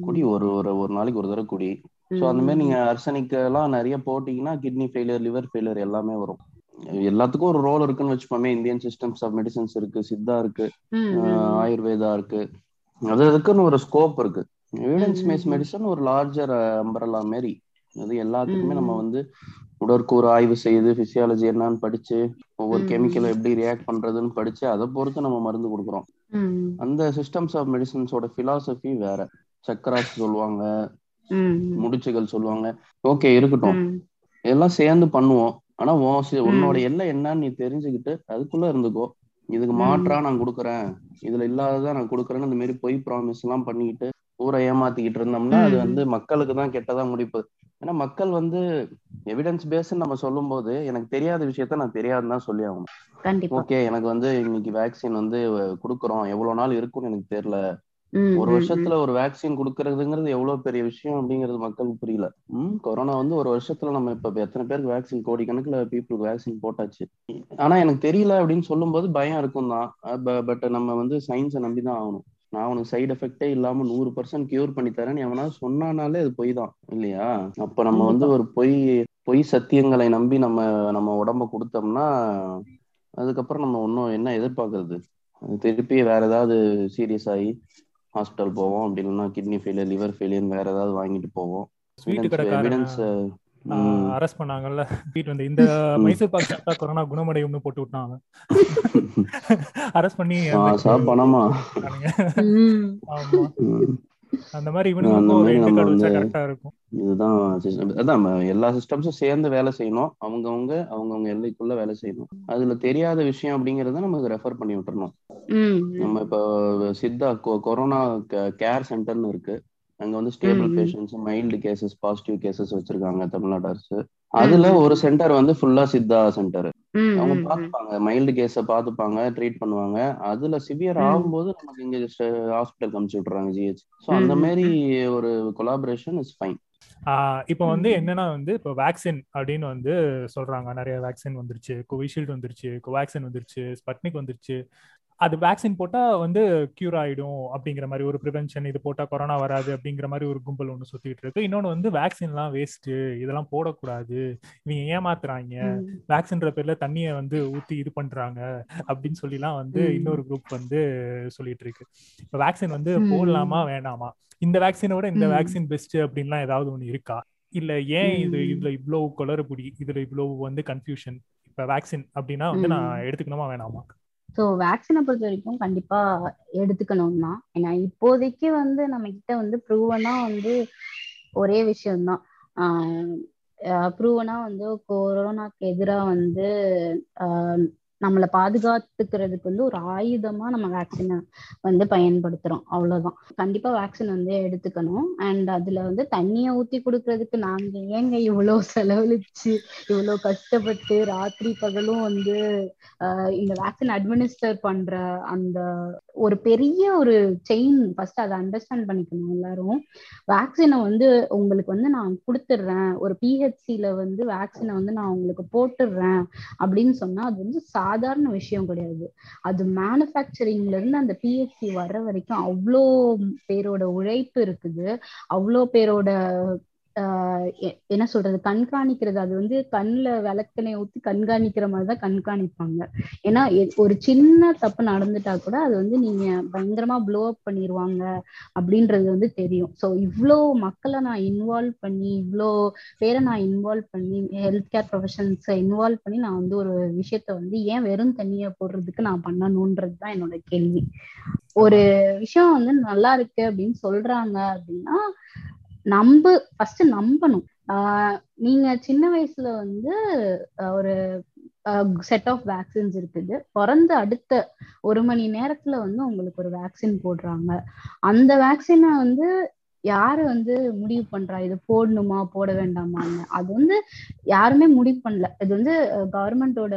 குடி ஒரு ஒரு ஒரு நாளைக்கு ஒரு தடவை குடி. ஸோ அந்த மாதிரி நீங்க அர்சனிக் எல்லாம் நிறைய போட்டீங்கன்னா கிட்னி ஃபெயிலியர் லிவர் ஃபெயிலியர் எல்லாமே வரும். எல்லாத்துக்கும் ஒரு ரோல் இருக்குன்னு வச்சுப்போமே இந்தியன் சிஸ்டம்ஸ் ஆஃப் மெடிசன்ஸ் இருக்கு சித்தா இருக்கு. ஆயுர்வேதா இருக்கு. அது அதுக்குன்னு ஒரு ஸ்கோப் இருக்கு. Evidence base. மெடிசன் ஒரு லார்ஜர் அம்பரலா மாரி. அது எல்லாத்துக்குமே நம்ம. வந்து உடற்கூறு ஆய்வு செய்து பிசியாலஜி என்னன்னு படிச்சு ஒவ்வொரு கெமிக்கல். எப்படி ரியாக்ட் பண்றதுன்னு படிச்சு அதை பொறுத்து நம்ம மருந்து கொடுக்குறோம். அந்த சிஸ்டம்ஸ் ஆஃப் மெடிசன்ஸோட பிலாசபி வேற. சக்கராஸ் சொல்லுவாங்க முடிச்சுகள் சொல்லுவாங்க. ஓகே இருக்கட்டும். ம், எல்லாம் சேர்ந்து பண்ணுவோம். ஆனா உன்னோட எல்லை என்னன்னு நீ தெரிஞ்சுக்கிட்டு அதுக்குள்ள இருந்துக்கோ. இதுக்கு மாற்றா நான் கொடுக்குறேன். இதுல இல்லாததான் நான் கொடுக்குறேன்னு இந்த மாதிரி பொய் ப்ராமிஸ் எல்லாம் பண்ணிக்கிட்டு ஊரை ஏமாத்திக்கிட்டு இருந்தோம்னா அது. வந்து மக்களுக்கு தான் கெட்டதா முடிப்பு ஏன்னா மக்கள் வந்து எவிடன்ஸ் பேஸ்ன்னு நம்ம சொல்லும்போது எனக்கு தெரியாத விஷயத்த நான் தெரியாதுன்னு தான் சொல்லி ஆகணும். ஓகே எனக்கு வந்து இன்னைக்கு வேக்சின் வந்து கொடுக்குறோம். எவ்வளவு நாள் இருக்கும்னு எனக்கு தெரியல. ஒரு வருஷத்துல ஒரு வேக்சின் கொடுக்கறதுங்கிறது எவ்வளவு பெரிய விஷயம் அப்படிங்கிறது மக்களுக்கு புரியல. ம் கொரோனா வந்து ஒரு வருஷத்துல நம்ம இப்ப எத்தனை பேருக்கு வேக்சின் கோடிக்கணக்குல பீப்புளுக்கு வேக்சின் போட்டாச்சு. ஆனா எனக்கு தெரியல அப்படின்னு சொல்லும்போது பயம் இருக்கும் தான் பட் நம்ம வந்து சயின்ஸை நம்பி தான் ஆகணும். நான் உனக்கு சைடு எஃபெக்டே இல்லாம நூறு பர்சன்ட் கியூர் பண்ணி தரேன்னு எவனாவது சொன்னானாலே அது பொய் தான் இல்லையா? அப்ப நம்ம வந்து ஒரு பொய் பொய் சத்தியங்களை நம்பி நம்ம நம்ம உடம்ப கொடுத்தோம்னா அதுக்கப்புறம் நம்ம ஒன்றும் என்ன எதிர்பார்க்கறது? திருப்பி வேற ஏதாவது சீரியஸ் ஆகி ஹாஸ்பிட்டல் போவோம் அப்படி இல்லைன்னா கிட்னி ஃபெயிலியர் லிவர் ஃபெயிலியர் வேற ஏதாவது வாங்கிட்டு போவோம். Evidence arrest பண்ணாங்கல்ல. ஸ்வீட் வந்து இந்த மைசூர் பாக் சாப்பிட்டா கொரோனா குணமடையும்னு போட்டு விட்டாங்க. அரெஸ்ட் பண்ணி பணமா? ம். ஆமா. ம். அந்த மாதிரி இருக்கும். இதுதான். அதான் எல்லா சிஸ்டம்ஸும் சேர்ந்து வேலை செய்யணும். அவங்கவுங்க அவங்கவுங்க எல்லைக்குள்ள வேலை செய்யணும். அதுல தெரியாத விஷயம் அப்படிங்கறத நமக்கு ரெஃபர் பண்ணி விட்டுறணும். நம்ம இப்போ சித்தா கொ- கொரோனா கேர் சென்டர்னு இருக்கு. அங்க வந்து ஸ்டேபிள் ம். Patients mild cases positive cases வச்சிருக்காங்க தமிழ்நாடு அரசு. அதுல ஒரு சென்டர் வந்து ஃபுல்லா சித்தா சென்டர் அவங்க. பாத்துப்பாங்க மைல்டு கேஸ பாத்துப்பாங்க ட்ரீட் பண்ணுவாங்க. அதுல சிவியர். ஆகும்போது நமக்கு இங்க ஹாஸ்பிட்டல் அனுப்பிச்சு விட்டுறாங்க ஜிஹெச் ஸோ அந்த மாதிரி ஒரு கொலாபரேஷன் இஸ் ஃபைன் இப்போ வந்து. என்னன்னா வந்து இப்போ வேக்சின் அப்படின்னு வந்து சொல்றாங்க. நிறைய வேக்சின் வந்துருச்சு. கோவிஷீல்டு வந்துருச்சு கோவேக்சின் வந்துருச்சு ஸ்பட்னிக் வந்துருச்சு. அது வேக்சின் போட்டா வந்து கியூர் ஆயிடும் அப்படிங்கிற மாதிரி ஒரு ப்ரிவென்ஷன் இது போட்டா கொரோனா வராது அப்படிங்கிற மாதிரி ஒரு கும்பல் ஒன்று சுத்திட்டு இருக்கு இன்னொன்னு வந்து வேக்சின்லாம் வேஸ்ட் இதெல்லாம் போடக்கூடாது இவங்க ஏமாத்துறாங்க. வேக்சின்ற பேர்ல தண்ணியை வந்து ஊத்தி இது பண்றாங்க அப்படின்னு சொல்லிலாம் வந்து. இன்னொரு குரூப் வந்து சொல்லிட்டு இருக்கு இப்போ வேக்சின் வந்து. போடலாமா வேணாமா இந்த வேக்சினோட இந்த ம். வேக்சின் பெஸ்ட் அப்படின்லாம் ஏதாவது ஒண்ணு இருக்கா இல்ல ஏன் இது. இதுல இவ்வளவு குளறுபடி இதுல இவ்வளவு வந்து கன்ஃபியூஷன் இப்ப வேக்சின் அப்படின்னா வந்து. நான் எடுத்துக்கணுமா வேணாமா ஸோ வேக்சினை பொறுத்த வரைக்கும் கண்டிப்பா எடுத்துக்கணும் தான் ஏன்னா இப்போதைக்கு வந்து நம்ம கிட்ட வந்து ப்ரூவனா வந்து ஒரே விஷயம்தான். ப்ரூவனா வந்து கொரோனாக்கு எதிராக வந்து ஆஹ் நம்மளை பாதுகாத்துக்கிறதுக்கு வந்து ஒரு ஆயுதமா நம்ம வேக்சினை வந்து பயன்படுத்துறோம். அவ்வளவுதான். கண்டிப்பா வேக்சின் வந்து எடுத்துக்கணும். அண்ட் அதுல வந்து தண்ணியை ஊத்தி கொடுக்கறதுக்கு நாங்க ஏங்க இவ்வளவு செலவழிச்சு இவ்வளவு கஷ்டப்பட்டு ராத்திரி பகலும் வந்து இந்த வேக்சின் அட்மினிஸ்டர் பண்ற அந்த ஒரு பெரிய ஒரு செயின் ஃபர்ஸ்ட் அதை அண்டர்ஸ்டாண்ட் பண்ணிக்கணும் எல்லாரும். வேக்சினை வந்து உங்களுக்கு வந்து நான் கொடுத்துட்றேன் ஒரு பிஹெச்சில வந்து வேக்சினை வந்து நான் உங்களுக்கு போட்டுடுறேன் அப்படின்னு சொன்னா அது வந்து சாதாரண விஷயம் கிடையாது. அது மேனுஃபேக்சரிங்ல இருந்து அந்த பிஹெச்சி வர்ற வரைக்கும் அவ்வளோ பேரோட உழைப்பு இருக்குது. அவ்வளோ பேரோட என்ன சொல்றது? கண்காணிக்கிறது. அது வந்து கண்ணுல விளக்கனை ஊத்தி கண்காணிக்கிற மாதிரிதான் கண்காணிப்பாங்க. ஏன்னா ஒரு சின்ன தப்பு நடந்துட்டா கூட அது வந்து நீங்க பயங்கரமா ப்ளோ அப் பண்ணிடுவாங்க அப்படின்றது வந்து தெரியும். ஸோ இவ்வளோ மக்களை நான் இன்வால்வ் பண்ணி இவ்வளோ பேரை நான் இன்வால்வ் பண்ணி ஹெல்த் கேர் ப்ரொஃபஷன்ஸை இன்வால்வ் பண்ணி நான் வந்து ஒரு விஷயத்த வந்து ஏன் வெறும் தண்ணியை போடுறதுக்கு நான் பண்ணணுன்றது தான் என்னோட கேள்வி. ஒரு விஷயம் வந்து நல்லா இருக்கு அப்படின்னு சொல்றாங்க அப்படின்னா நம்ப ஃபர்ஸ்ட் நம்பணும். ஆஹ் நீங்க சின்ன வயசுல வந்து ஒரு செட் ஆஃப் வேக்சின்ஸ் இருக்குது. பிறந்த அடுத்த ஒரு மணி நேரத்துல வந்து உங்களுக்கு ஒரு வேக்சின் போடுறாங்க. அந்த வேக்சினை வந்து யாரு வந்து முடிவு பண்றா? இது போடணுமா? போட வேண்டாமான்னு. அது வந்து யாருமே முடிவு பண்ணல. இது வந்து கவர்மெண்டோட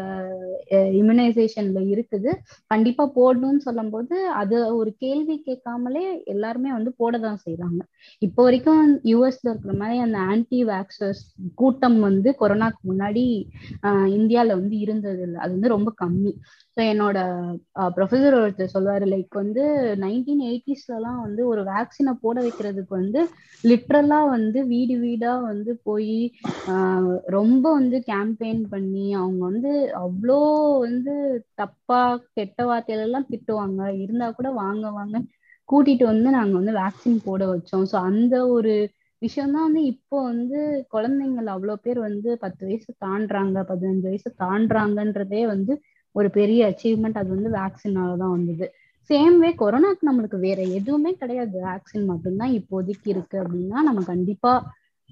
இம்யூனைசேஷன்ல இருக்குது. கண்டிப்பா போடணும்னு சொல்லும் போது அது ஒரு கேள்வி கேட்காமலே எல்லாருமே வந்து போட தான் செய்யறாங்க இப்போ வரைக்கும் யூஎஸ்ல இருக்கிற மாதிரி அந்த ஆன்டி வேக்சர்ஸ் கூட்டம் வந்து கொரோனாக்கு முன்னாடி ஆஹ் இந்தியால வந்து இருந்தது இல்லை அது வந்து ரொம்ப கம்மி. ஸோ என்னோட ப்ரொஃபஸர் ஒருத்தர் சொல்லுவாரு லைக் வந்து நைன்டீன் எயிட்டிஸ்லலாம் வந்து ஒரு வேக்சினை போட வைக்கிறதுக்கு வந்து லிட்ரலாக வந்து வீடு வீடாக வந்து போய் ரொம்ப வந்து கேம்பெயின் பண்ணி அவங்க வந்து அவ்வளோ வந்து தப்பா கெட்ட வார்த்தையிலலாம் திட்டுவாங்க. இருந்தால் கூட வாங்க வாங்க கூட்டிட்டு வந்து நாங்கள் வந்து வேக்சின் போட வச்சோம். ஸோ அந்த ஒரு விஷயம்தான் வந்து இப்போ வந்து குழந்தைங்கள் அவ்வளோ பேர் வந்து பத்து வயசு தாண்டுறாங்க பதினஞ்சு வயசு தாண்டுறாங்கன்றதே வந்து ஒரு பெரிய அச்சீவ்மெண்ட் அது வந்து வேக்சினால தான் வந்தது. சேம் வே கொரோனாக்கு நம்மளுக்கு வேற எதுவுமே கிடையாது. வேக்சின் மட்டும்தான் இப்போதைக்கு இருக்கு அப்படின்னா நம்ம கண்டிப்பா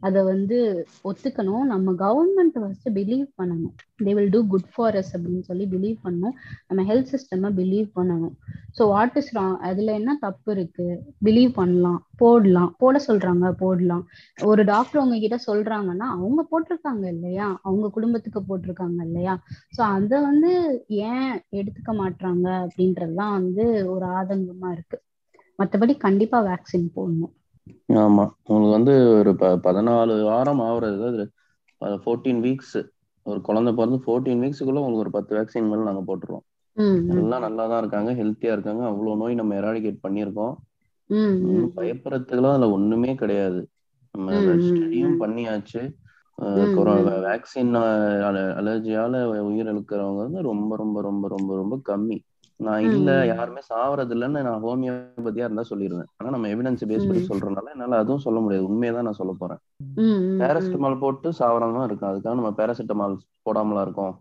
அதை வந்து ஒத்துக்கணும். நம்ம கவர்மெண்ட் ஃபர்ஸ்ட் பிலீவ் பண்ணணும். They will do good for us அப்படின்னு சொல்லி பிலீவ் பண்ணணும். நம்ம ஹெல்த் சிஸ்டம் பிலீவ் பண்ணணும். ஸோ வாட் இஸ் ராங் அதுல என்ன தப்பு இருக்கு? பிலீவ் பண்ணலாம். போடலாம். போட சொல்றாங்க போடலாம். ஒரு டாக்டர் உங்ககிட்ட சொல்றாங்கன்னா அவங்க போட்டிருக்காங்க இல்லையா? அவங்க குடும்பத்துக்கு போட்டிருக்காங்க இல்லையா? ஸோ அதை வந்து ஏன் எடுத்துக்க மாட்டாங்க அப்படின்றதுதான் வந்து ஒரு ஆதங்கமா இருக்கு. மற்றபடி கண்டிப்பா வேக்சின் போடணும். ஆமா. உங்களுக்கு வந்து ஒரு ப பதினாலு வாரம் ஆகுறது அது ஃபோர்டீன் வீக்ஸ் ஒரு குழந்தை பிறந்து ஃபோர்டீன் வீக்ஸுக்குள்ள உங்களுக்கு ஒரு பத்து வேக்சின் மேல நாங்க போட்டுருவோம். எல்லாம் நல்லா தான் இருக்காங்க ஹெல்த்தியா இருக்காங்க. அவ்வளவு நோய் நம்ம எராடிகேட் பண்ணியிருக்கோம். பயப்படுறதுக்குலாம் அதுல ஒண்ணுமே கிடையாது. நம்ம ஸ்டடியும் பண்ணியாச்சு. வேக்சின் அலர்ஜியால உயிர் இழுக்கிறவங்க வந்து ரொம்ப ரொம்ப ரொம்ப ரொம்ப ரொம்ப கம்மி. நான் இல்ல யாருமே சாவறது இல்லைன்னு நான் ஹோமியோபதியா இருந்தா சொல்லிடுவேன் ஆனா நம்ம எவிடன்ஸ் பேஸ் பண்ணி சொல்றதுனால என்னால அதுவும் சொல்ல முடியாது. உண்மையதான் நான் சொல்ல போறேன். பேராசிட்டமால் போட்டு சாவறதும் இருக்கும் அதுக்காக நம்ம பேராசிட்டமால் போடாமலா இருக்கோம்.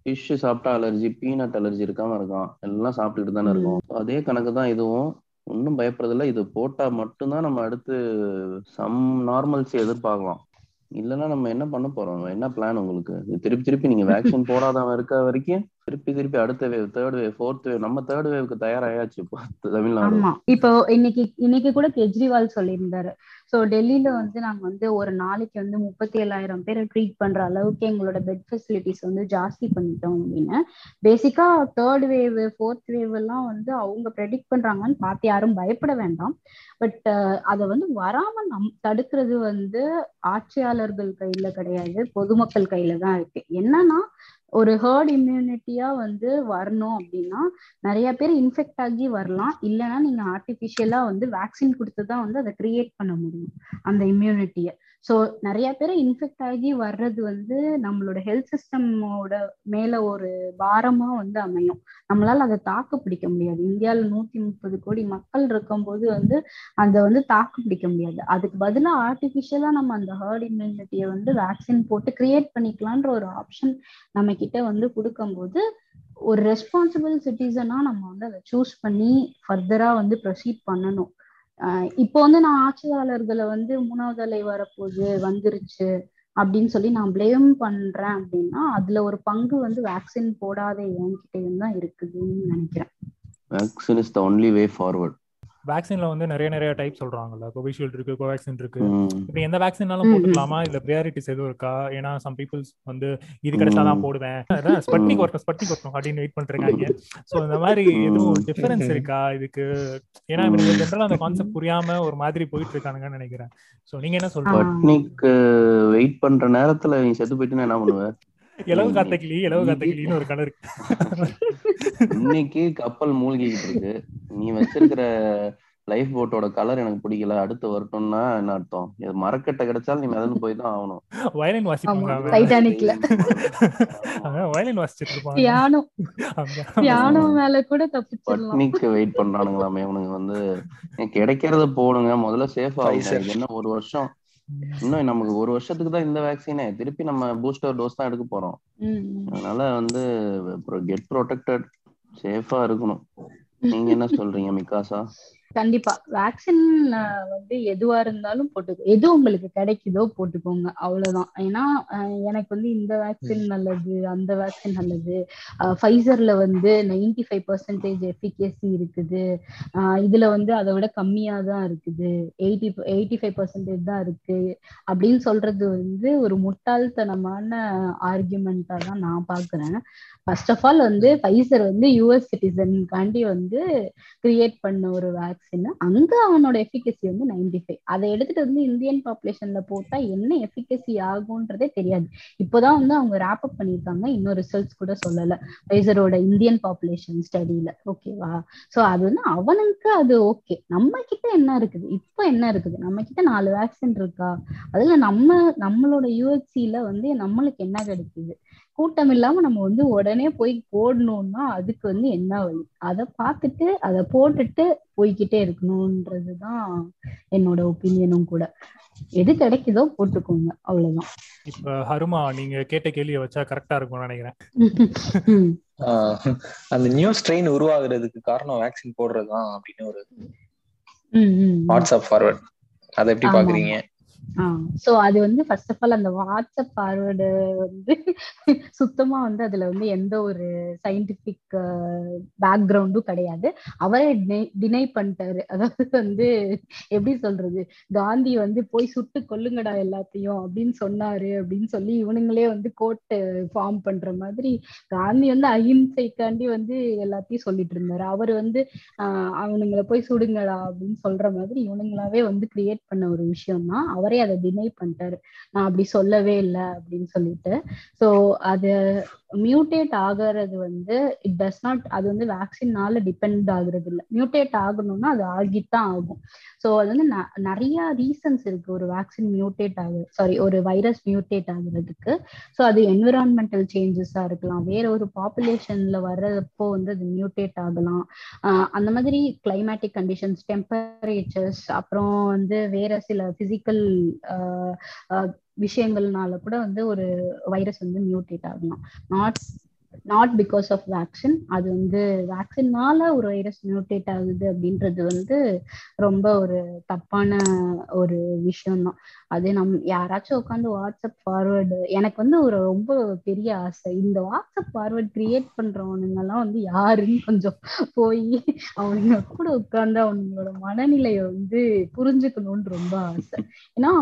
ஃபிஷ் சாப்பிட்டா அலர்ஜி பீனட் அலர்ஜி இருக்காம இருக்கும் எல்லாம் சாப்பிட்டுட்டு தானே இருக்கும். அதே கணக்கு தான் இதுவும். ஒன்றும் பயப்படுறதில்ல. இது போட்டா மட்டும்தான் நம்ம அடுத்து சம் நார்மல்சி எதிர்பார்க்கலாம். இல்லைன்னா நம்ம என்ன பண்ண போறோம்? என்ன பிளான் உங்களுக்கு? திருப்பி திருப்பி நீங்க வேக்சின் போடாதவன் இருக்க வரைக்கும் திருப்பி திருப்பி அடுத்த wave third wave fourth wave நம்ம தேர்ட் வேவ்க்கு தயாராயாச்சு இப்போ தமிழ்நாடு. ஆமா. இப்போ இன்னைக்கு இன்னைக்கு கூட கெஜ்ரிவால் சொல்லியிருந்தாரு. சோ டெல்லியில வந்து நாங்க வந்து ஒரு நாளைக்கு வந்து முப்பத்தி ஏழாயிரம் பேரை ட்ரீட் பண்ற அளவுக்கு எங்களோட பெட் ஃபெசிலிட்டிஸ் வந்து ஜாஸ்தி பண்ணிட்டோம் அப்படின்னு. பேசிக்கா தேர்ட் வேவ் ஃபோர்த் வேவ் எல்லாம் வந்து அவங்க ப்ரெடிக்ட் பண்றாங்கன்னு பார்த்து யாரும் பயப்பட வேண்டாம். பட் அதை வந்து வராம நம் தடுக்கிறது வந்து ஆட்சியாளர்கள் கையில கிடையாது பொதுமக்கள் கையில தான் இருக்கு. என்னன்னா ஒரு ஹேர்ட் இம்யூனிட்டியா வந்து வரணும் அப்படின்னா நிறைய பேர் இன்ஃபெக்ட் ஆகி வரலாம். இல்லைன்னா நீங்க ஆர்டிபிஷியலா வந்து வேக்சின் கொடுத்துதான் வந்து அதை கிரியேட் பண்ண முடியும் அந்த இம்யூனிட்டிய ஸோ நிறைய பேர் இன்ஃபெக்ட் ஆகி வர்றது வந்து நம்மளோட ஹெல்த் சிஸ்டமோட மேல ஒரு பாரமா வந்து அமையும். நம்மளால அதை தாக்கு பிடிக்க முடியாது. இந்தியாவில் நூத்தி முப்பது கோடி மக்கள் இருக்கும்போது வந்து அதை வந்து தாக்கு பிடிக்க முடியாது. அதுக்கு பதிலாக ஆர்டிபிஷியலா நம்ம அந்த ஹர்ட் இம்யூனிட்டியை வந்து வேக்சின் போட்டு கிரியேட் பண்ணிக்கலான்ற ஒரு ஆப்ஷன் நம்ம கிட்ட வந்து கொடுக்கும்போது ஒரு ரெஸ்பான்சிபிள் சிட்டிசனா நம்ம வந்து அதை சூஸ் பண்ணி ஃபர்தரா வந்து ப்ரொசீட் பண்ணணும். இப்போ வந்து நான் ஆட்சியாளர்களை வந்து மூணாவது அலை வரப்போகுது வந்துருச்சு அப்படின்னு சொல்லி நான் பிளேம் பண்றேன் அப்படின்னா அதுல ஒரு பங்கு வந்து வேக்சின் போடாத என்கிட்டயும் தான் இருக்குதுன்னு நினைக்கிறேன். Vaccine is the only way forward வேக்சின்ல வந்து நிறைய நிறைய டைப் சொல்றாங்கல்ல. கோவிஷீல்டு இருக்கு கோவேக்சின் இருக்கு. இப்ப எந்த வேக்சின்னாலும் போட்டுக்கலாமா? இல்ல ப்ரியாரிட்டிஸ் எதுவும் இருக்கா? ஏன்னா சம் பீப்புள்ஸ் வந்து இது கிடைச்சா தான் போடுவேன். ஸ்பட்னிக் ஒர்க் ஸ்பட்னிக் ஒர்க் அப்படின்னு வெயிட் பண்றாங்க சோ இந்த மாதிரி எதுவும் டிஃபரன்ஸ் இருக்கா? இதுக்கு ஏன்னா எனக்கு ஜென்ரலா அந்த கான்செப்ட் புரியாம ஒரு மாதிரி போயிட்டு இருக்கானுங்கன்னு நினைக்கிறேன். சோ நீங்க என்ன சொல்றீங்க? ஸ்பட்னிக் வெயிட் பண்ற நேரத்துல நீ செத்து போயிட்டு என்ன பண்ணுவ? இலவு காத்தகிளி இலவு காத்தகிளின்னு ஒரு கலர். இன்னைக்கு கப்பல் மூழ்கிக்கிட்டு இருக்கு. நீ வச்சிருக்கிற லைஃப் போட்டோட கலர் எனக்கு பிடிக்கல. அடுத்து வரட்டும்னா என்ன அர்த்தம்? இது மரக்கட்டை கிடைச்சாலும் நீ மிதந்து போய் தான் ஆகணும். வயலின் வாசிப்பாங்க டைட்டானிக்ல வயலின் வாசிச்சிட்டு இருப்பாங்க பியானோ பியானோ மேல கூட தப்பிச்சிடலாம். பட்னிக்கு வெயிட் பண்றானுங்களாமே இவனுங்க வந்து கிடைக்கிறத போடுங்க. முதல்ல சேஃப் ஆகும் என்ன ஒரு வருஷம்? இன்னும் நமக்கு ஒரு வருஷத்துக்கு தான் இந்த வேக்சினே திருப்பி நம்ம பூஸ்டர் டோஸ் தான் எடுக்க போறோம். அதனால வந்து கெட் ப்ரொடெக்டட் சேஃபா இருக்கணும். நீங்க என்ன சொல்றீங்க மிகாசா? கண்டிப்பா. வேக்சின் வந்து எதுவா இருந்தாலும் போட்டுக்கோ. எது உங்களுக்கு கிடைக்குதோ போட்டுக்கோங்க. அவ்வளவுதான். ஏன்னா எனக்கு வந்து இந்த வேக்சின் நல்லது அந்த வேக்சின் நல்லது. ஃபைசர்ல வந்து நைன்டி ஃபைவ் பர்சன்டேஜ் எஃபிகேசி இருக்குது இதுல வந்து அதை விட கம்மியா தான் இருக்குது. எயிட்டி எயிட்டி ஃபைவ் பர்சன்டேஜ் தான் இருக்கு. அப்படின்னு சொல்றது வந்து ஒரு முட்டாள்தனமான ஆர்குமெண்டா தான் நான் பாக்குறேன். ஃபர்ஸ்ட் ஆஃப் ஆல் வந்து ஃபைசர் வந்து யூஎஸ் சிட்டிசன்காண்டி வந்து கிரியேட் பண்ண ஒரு வேக்சின் அங்க அவனோட எஃபிகசி வந்து நைன்டி ஃபைவ் அதை எடுத்துட்டு வந்து இந்தியன் பாப்புலேஷன்ல போட்டா என்ன எஃபிகசி ஆகும்ன்றதே தெரியாது. இப்போதான் வந்து அவங்க ரேப் அப் பண்ணியிருக்காங்க. இன்னும் ரிசல்ட்ஸ் கூட சொல்லல. பைசரோட இந்தியன் பாப்புலேஷன் ஸ்டடியில ஓகேவா சோ அது வந்து அவனுக்கு அது ஓகே நம்ம கிட்ட என்ன இருக்குது? இப்போ என்ன இருக்குது? நம்ம கிட்ட நாலு வேக்சின் இருக்கா? அதுல நம்ம நம்மளோட யூஎஸ்சில வந்து நம்மளுக்கு என்ன கிடைக்குது? கூட்டம் இல்லாம நம்ம வந்து உடனே போய் போடணும்னா அதுக்கு வந்து என்ன வழி? அதை பார்த்துட்டு அதை போட்டுட்டு போய்கிட்டே இருக்கணும்ன்றதுதான் என்னோட ஒப்பீனியனும் கூட. எது கிடைக்குதோ போட்டுக்கோங்க அவ்வளவுதான். இப்ப ஹருமா நீங்க கேட்ட கேள்வியை வச்சா கரெக்டா இருக்கும்னு நினைக்கிறேன். அந்த நியூ ஸ்ட்ரெயின் உருவாகுறதுக்கு காரணம் வேக்சின் போடுறதுதான் அப்படின்னு ஒரு வாட்ஸ்அப் ஃபார்வர்ட் அதை எப்படி பாக்குறீங்க சோ அது வந்து ஃபர்ஸ்ட் ஆஃப் ஆல் அந்த வாட்ஸ்அப் பார்வர்டு வந்து சுத்தமா வந்து அதுல வந்து எந்த ஒரு சயின்டிபிக் பேக்ரவுண்டும் கிடையாது. அவரே டினை பண்ணிட்டாரு. அதாவது வந்து எப்படி சொல்றது? காந்தி வந்து போய் சுட்டு கொல்லுங்கடா எல்லாத்தையும் அப்படின்னு சொன்னாரு அப்படின்னு சொல்லி இவனுங்களே வந்து கோர்ட் ஃபார்ம் பண்ற மாதிரி காந்தி வந்து அஹிம்சைக்காண்டி வந்து எல்லாத்தையும் சொல்லிட்டு இருந்தாரு. அவர் வந்து ஆஹ் அவனுங்களை போய் சுடுங்கடா அப்படின்னு சொல்ற மாதிரி இவனுங்களாவே வந்து கிரியேட் பண்ண ஒரு விஷயம் தான் அவரே அதை டினை பண்ணிட்டாரு. நான் அப்படி சொல்லவே இல்லை அப்படின்னு சொல்லிட்டு. ஸோ அது மியூட்டேட் ஆகிறது வந்து இட் டஸ் நாட் அது வந்து வேக்சின்னால டிபெண்ட் ஆகுறது இல்லை. மியூட்டேட் ஆகணும்னா அது ஆகித்தான் ஆகும். ஸோ அது வந்து நிறைய ரீசன்ஸ் இருக்கு ஒரு வேக்சின் மியூட்டேட் ஆகுது சாரி ஒரு வைரஸ் மியூட்டேட் ஆகுறதுக்கு. ஸோ அது என்விரான்மெண்டல் சேஞ்சஸா இருக்கலாம். வேற ஒரு பாப்புலேஷன்ல வர்றப்போ வந்து அது மியூட்டேட் ஆகலாம். அந்த மாதிரி கிளைமேட்டிக் கண்டிஷன்ஸ் டெம்பரேச்சர்ஸ் அப்புறம் வந்து வேற சில பிசிக்கல் விஷயங்கள்னால கூட வந்து ஒரு வைரஸ் வந்து மியூட்டேட் ஆகலாம். Not not because of vaccine அது வந்து வேக்சின்னால ஒரு வைரஸ் மியூட்டேட் ஆகுது அப்படின்றது வந்து ரொம்ப ஒரு தப்பான ஒரு விஷயம்தான். அது நம் யாராச்சும் உட்காந்து வாட்ஸ்அப் ஃபார்வேர்டு எனக்கு வந்து ஒரு ரொம்ப பெரிய ஆசை. இந்த வாட்ஸ்அப் ஃபார்வேர்ட் கிரியேட் பண்றவனுங்க எல்லாம் வந்து யாருன்னு கொஞ்சம் போய் அவனுங்க கூட உட்காந்து அவனுங்களோட மனநிலையை வந்து புரிஞ்சுக்கணும்னு ரொம்ப ஆசை. ஏன்னா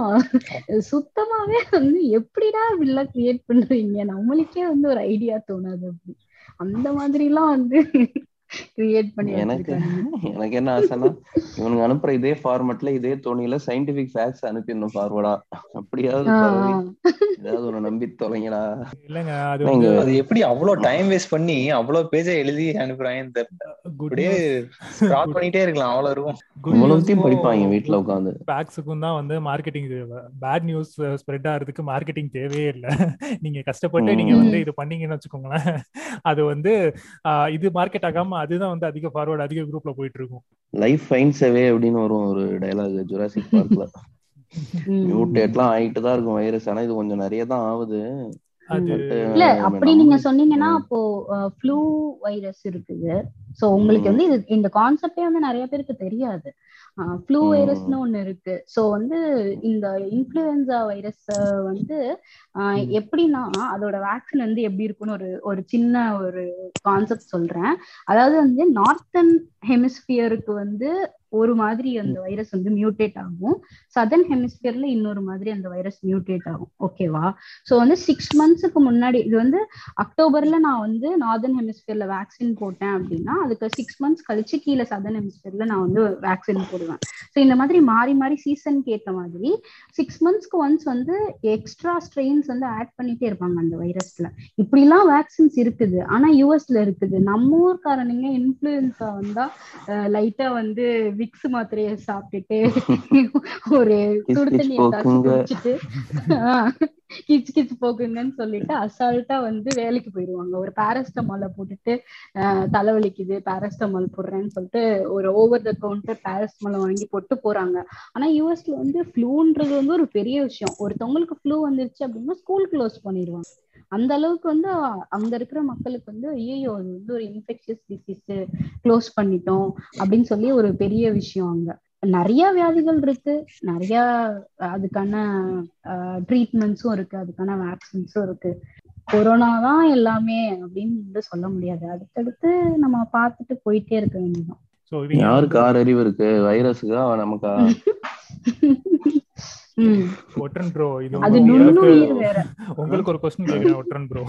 சுத்தமாவே வந்து எப்படிடா இப்படிலாம் கிரியேட் பண்றீங்க நம்மளுக்கே வந்து ஒரு ஐடியா தோணாது. அந்த மாதிரி எல்லாம் வந்து எனக்கு எனக்கு என்ன ஆசைன்னா இவனுக்கு அனுப்புற இதே ஃபார்மட்ல இதே தோணியில சயின்டிபிக் ஃபேக்ட்ஸ் அனுப்பிடணும் ஃபார்வர்டா அப்படியாவது ஏதாவது ஒரு நம்பி தொலைங்கடா. இல்லங்க அது அது எப்படி அவ்வளவு டைம் வேஸ்ட் பண்ணி அவ்வளவு பேஜ எழுதி அனுப்புறாங்கன்னு தெரியல அப்படியே ஸ்க்ரால் பண்ணிட்டே இருக்கலாம் அவ்வளவு இருக்கும். அவ்வளவுத்தையும் படிப்பாங்க வீட்ல உட்காந்து. ஃபேக்ட்ஸுக்கும் தான் வந்து மார்க்கெட்டிங் பேட் நியூஸ் ஸ்ப்ரெட் ஆகிறதுக்கு மார்க்கெட்டிங் தேவையே இல்லை. நீங்க கஷ்டப்பட்டு நீங்க வந்து இது பண்ணீங்கன்னு வச்சுக்கோங்களேன். அது வந்து இது மார்க்கெட் ஆகாம அதுதான் வந்து அதிக ஃபார்வர்ட் அதிக குரூப்ல போயிட்டு இருக்கும். லைஃப் ஃபைன்ஸ் அவே அப்படின்னு வரும் ஒரு டயலாக் ஜுராசிக் பார்க்ல மியூட்டேட்லாம் ஆயிட்டு தான் இருக்கும் வைரஸ் ஆனா இது கொஞ்சம் நிறைய தான் ஆகுது. இல்ல அப்படி நீங்க சொன்னீங்கன்னா அப்போ ஃப்ளூ வைரஸ் இருக்குது. சோ உங்களுக்கு வந்து இது இந்த கான்செப்டே வந்து நிறைய பேருக்கு தெரியாது. ஃப்ளூ வைரஸ்னு ஒண்ணு இருக்கு. சோ வந்து இந்த இன்ஃபுளுன்சா வைரஸ் வந்து எப்படின்னா அதோட வேக்சின் வந்து எப்படி இருக்கும்னு ஒரு ஒரு சின்ன ஒரு கான்செப்ட் சொல்றேன். அதாவது வந்து நார்த்தன் ஹெமிஸ்பியருக்கு வந்து ஒரு மாதிரி அந்த வைரஸ் வந்து மியூட்டேட் ஆகும். சதர்ன் ஹெமிஸ்பியர்ல இன்னொரு மாதிரி அந்த வைரஸ் மியூட்டேட் ஆகும். ஓகேவா ஸோ வந்து சிக்ஸ் மந்த்ஸுக்கு முன்னாடி இது வந்து அக்டோபர்ல நான் வந்து நார்தர்ன் ஹெமிஸ்பியர்ல வேக்சின் போட்டேன் அப்படின்னா அதுக்கு சிக்ஸ் மந்த்ஸ் கழிச்சு கீழே சதர்ன் ஹெமிஸ்பியர்ல நான் வந்து வேக்சின் போடுவேன். ஸோ இந்த மாதிரி மாறி மாறி சீசனுக்கு ஏற்ற மாதிரி சிக்ஸ் மந்த்ஸ்க்கு ஒன்ஸ் வந்து எக்ஸ்ட்ரா ஸ்ட்ரெயின்ஸ் வந்து ஆட் பண்ணிட்டே இருப்பாங்க அந்த வைரஸ்ல இப்படிலாம் வேக்சின்ஸ் இருக்குது. ஆனா யூஎஸ்ல இருக்குது. நம்ம ஊர்க்காரனுங்க இன்ஃபுளுன்ஸா வந்தா லைட்டா வந்து விக்ஸ் மாத்திரையை சாப்பிட்டுட்டு ஒரு காசு கிச்சு கிச்சு போக்குங்கன்னு சொல்லிட்டு அசால்ட்டா வந்து வேலைக்கு போயிடுவாங்க ஒரு பேரஸ்டமால போட்டுட்டு தலைவலிக்குது பேரஸ்டமால் போடுறேன்னு சொல்லிட்டு ஒரு ஓவர் த கவுண்டர் பேரஸ்டமால் வாங்கி போட்டு போறாங்க. ஆனா யூஎஸ்ல வந்து ஃப்ளூன்றது வந்து ஒரு பெரிய விஷயம். ஒருத்தவங்களுக்கு ஃப்ளூ வந்துருச்சு அப்படின்னா ஸ்கூல் க்ளோஸ் பண்ணிடுவாங்க. அந்த அளவுக்கு வந்து அங்க இருக்கிற மக்களுக்கு வந்து ஐயோ அது வந்து ஒரு இன்ஃபெக்ஷியஸ் டிசீஸ் க்ளோஸ் பண்ணிட்டோம் அப்படின்னு சொல்லி ஒரு பெரிய விஷயம் அங்க. நிறைய வியாதிகள் இருக்கு. நிறைய அதுக்கான ட்ரீட்மெண்ட்ஸும் இருக்கு. அதுக்கான வேக்சின்ஸும் இருக்கு. கொரோனா தான் எல்லாமே அப்படின்னு வந்து சொல்ல முடியாது. அடுத்தடுத்து நம்ம பார்த்துட்டு போயிட்டே இருக்க வேண்டியதான் யாருக்கு? ஆறு அறிவு இருக்கு? வைரஸுக்கா நமக்கா ஒட்ரன் ப்ரோ இது அது உங்களுக்கு ஒரு கொஸ்டின் கேக்குறேன் ஒட்ரன் ப்ரோ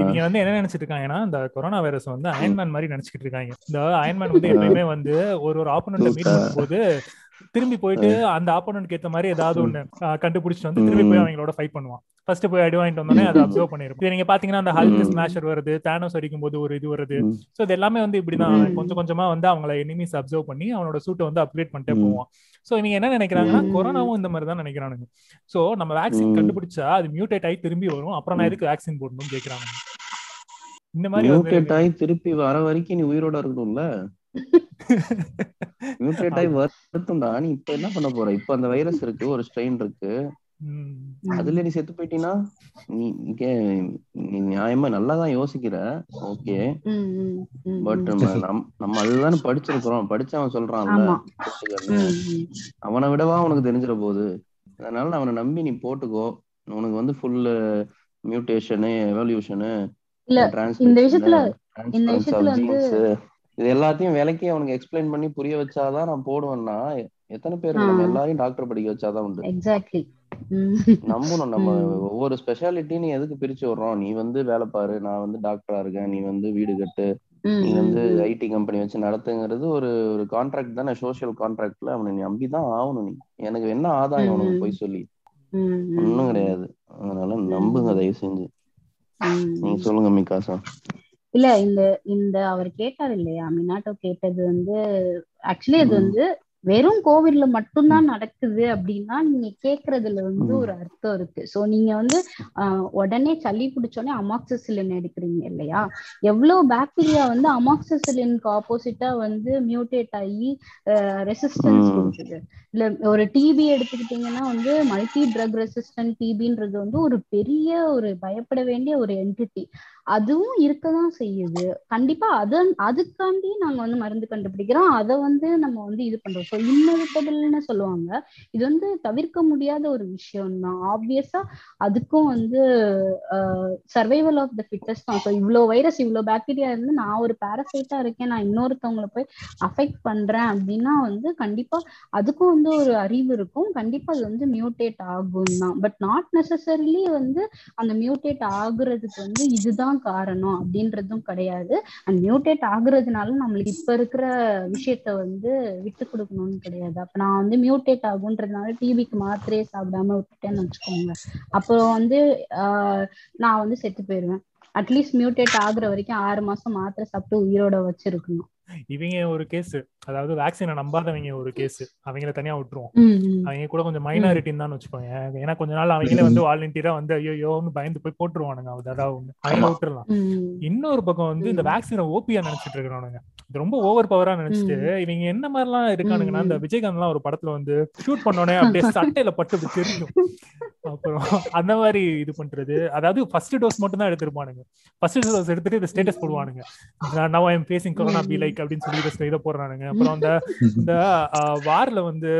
இவங்க வந்து என்ன நினைச்சிட்டு இருக்காங்கன்னா இந்த கொரோனா வைரஸ் வந்து அயன்மேன் மாதிரி நினைச்சிட்டு இருக்காங்க. இந்த அயன்மேன் வந்து எப்பயுமே வந்து ஒரு ஒரு ஆப்போனண்ட மீட் பண்ணும்போது திரும்பி போயிட்டு அந்த ஆப்போனன்ட்க்கு ஏத்த மாதிரி ஏதாவது ஒண்ணு கண்டுபிடிச்சிட்டு வந்து திரும்பி போய் அவங்களோட ஃபைட் பண்ணுவான். ஃபர்ஸ்ட் போய் அடி வாங்கிட்டு வந்தோடனே அதை அப்சர்வ் பண்ணிருக்கும் நீங்க பாத்தீங்கன்னா அந்த ஹல்க் ஸ்மாஷர் வருது தேனோஸ் அடிக்கும் போது ஒரு இது வருது. சோ இது எல்லாமே வந்து இப்படிதான். கொஞ்சம் கொஞ்சமா வந்து அவங்கள எனிமிஸ் அப்சர்வ் பண்ணி அவனோட சூட்டை வந்து அப்கிரேட் பண்ணிட்டே போவான். சோ இவங்க என்ன நினைக்கிறாங்கன்னா கொரோனாவும் இந்த மாதிரி தான் நினைக்கிறானுங்க. சோ நம்ம வேக்சின் கண்டுபிடிச்சா அது மியூட்டேட் ஆகி திரும்பி வரும். அப்புறம் நான் எதுக்கு வேக்சின் போடணும்னு கேக்குறாங்க. இந்த மாதிரி திருப்பி வர வரைக்கும் நீ உயிரோட இருக்கணும்ல? மியூட்டேட் ஆகி வருத்தும்டா. நீ இப்ப என்ன பண்ண போற? இப்ப அந்த வைரஸ் இருக்கு ஒரு ஸ்ட்ரெயின் இருக்கு. அதுல நீ செத்து போயிட்டீங்கன்னா நீ நீ நியாயமா நல்லாதான் யோசிக்கிற. ஓகே. பட் நம்ம அதுதானே படிச்சிருக்கிறோம். படிச்சவன் சொல்றான்ல. அவனை விடவா உனக்கு தெரிஞ்சிட போகுது அதனால அவனை நம்பி நீ போட்டுக்கோ. உனக்கு வந்து ஃபுல் மியூட்டேஷனு எவல்யூஷனு இந்த விஷயத்துல இந்த விஷயத்துல வந்து இது எல்லாத்தையும் விலைக்கு அவனுக்கு எக்ஸ்பிளைன் பண்ணி புரிய வச்சாதான் நான் போடுவேன்னா எத்தனை பேர் நம்ம எல்லாரையும் டாக்டர் படிக்க வச்சாதான் உண்டு. எக்ஸாக்ட்லி நம்பணும் நம்ம ஒவ்வொரு ஸ்பெஷாலிட்டி நீ எதுக்கு பிரிச்சு விடுறோம்? நீ வந்து வேலை பாரு நான் வந்து டாக்டரா இருக்கேன் நீ வந்து வீடு கட்டு நீ வந்து ஐடி கம்பெனி வச்சு நடத்துங்கிறது ஒரு ஒரு கான்ட்ராக்ட் தானே சோசியல் கான்ட்ராக்ட்ல அவனை நீ நம்பிதான் ஆகணும் நீ. எனக்கு என்ன ஆதாயம் அவனுக்கு போய் சொல்லி? ஒண்ணும் கிடையாது. அதனால நம்புங்க தயவு செஞ்சு. நீங்க சொல்லுங்க மிகாசா. இல்ல இந்த இந்த அவர் கேட்டார் இல்லையா? மினாட்டோ கேட்டது வந்து ஆக்சுவலி அது வந்து வெறும் கோவிட்ல மட்டும்தான் நடக்குது அப்படின்னா நீங்க கேக்குறதுல வந்து ஒரு அர்த்தம் இருக்கு. சோ நீங்க வந்து உடனே சளி பிடிச்சோடனே அமாக்சிசிலின் எடுக்கிறீங்க இல்லையா? எவ்வளவு பாக்டீரியா வந்து அமாக்சிசிலினுக்கு ஆப்போசிட்டா வந்து மியூட்டேட் ஆகி ரெசிஸ்டன்ஸ் கொடுக்குது. இல்ல ஒரு டிபி எடுத்துக்கிட்டீங்கன்னா வந்து மல்டி ட்ரக் ரெசிஸ்டன்ட் டிபின்றது வந்து ஒரு பெரிய ஒரு பயப்பட வேண்டிய ஒரு என்டிட்டி அதுவும் இருக்கதான் செய்யுது. கண்டிப்பா அத அதுக்காண்டி நாங்க வந்து மருந்து கண்டுபிடிக்கிறோம். அதை வந்து நம்ம வந்து இது பண்றோம். ஸோ இன்னவிட்டபிள்னு சொல்லுவாங்க இது வந்து தவிர்க்க முடியாத ஒரு விஷயம் தான் ஆப்வியஸா அதுக்கும் வந்து சர்வைவல் ஆஃப் த ஃபிட்டஸ்ட் தான். ஸோ இவ்வளோ வைரஸ் இவ்வளோ பாக்டீரியா இருந்து நான் ஒரு பேரசைட்டா இருக்கேன் நான் இன்னொருத்தவங்களை போய் அஃபெக்ட் பண்றேன் அப்படின்னா வந்து கண்டிப்பா அதுக்கும் வந்து ஒரு அறிவு இருக்கும். கண்டிப்பா அது வந்து மியூட்டேட் ஆகும் தான். பட் நாட் நெசசரிலி வந்து அந்த மியூட்டேட் ஆகுறதுக்கு வந்து இதுதான் காரணம் அப்படின்றதும் கிடையாது. அண்ட் மியூட்டேட் ஆகுறதுனால நம்மளுக்கு இப்ப இருக்கிற விஷயத்த வந்து விட்டு கொடுக்கணும்னு கிடையாது. அப்ப நான் வந்து மியூட்டேட் ஆகுன்றதுனால டிவிக்கு மாத்திரையே சாப்பிடாம விட்டுட்டேன்னு வச்சுக்கோங்க. அப்புறம் வந்து நான் வந்து செத்து போயிருவேன். அட்லீஸ்ட் மியூட்டேட் ஆகுற வரைக்கும் ஆறு மாசம் மாத்திரை சாப்பிட்டு உயிரோட வச்சிருக்கணும். இவங்க ஒரு கேஸ் அதாவது வேக்சினை நம்பாதவங்க ஒரு கேஸ் அவங்கள தனியா விட்டுருவோம். அவங்க கூட கொஞ்சம் மைனாரிட்டின்னு தான் வச்சுக்கோங்க. ஏன்னா கொஞ்ச நாள் அவங்களே வந்து வாலண்டியரா வந்து ஐயோன்னு பயந்து போய் போட்டுருவானுங்க. அதாவது அவங்க விட்டுறலாம். இன்னொரு பக்கம் வந்து இந்த வேக்சினை ஓபியா நினைச்சிட்டு இருக்கிறானுங்க. இது ரொம்ப ஓவர் பவரா நினைச்சிட்டு இவங்க என்ன மாதிரி எல்லாம் இருக்கானுங்கன்னா இந்த விஜயகாந்த் எல்லாம் ஒரு படத்துல வந்து ஷூட் பண்ணோடனே அப்படியே சட்டையில பட்டு தெரியும். அப்புறம் அந்த மாதிரி இது பண்றது. அதாவது ஃபர்ஸ்ட் டோஸ் மட்டும் தான் எடுத்திருப்பானுங்க. ஃபர்ஸ்ட் டோஸ் எடுத்துட்டு இந்த status போடுவானுங்க. Now I'm facing corona be like அப்படின்னு சொல்லி இதை போடுறானுங்க. அப்புறம் அந்த இந்த வார்ல வந்து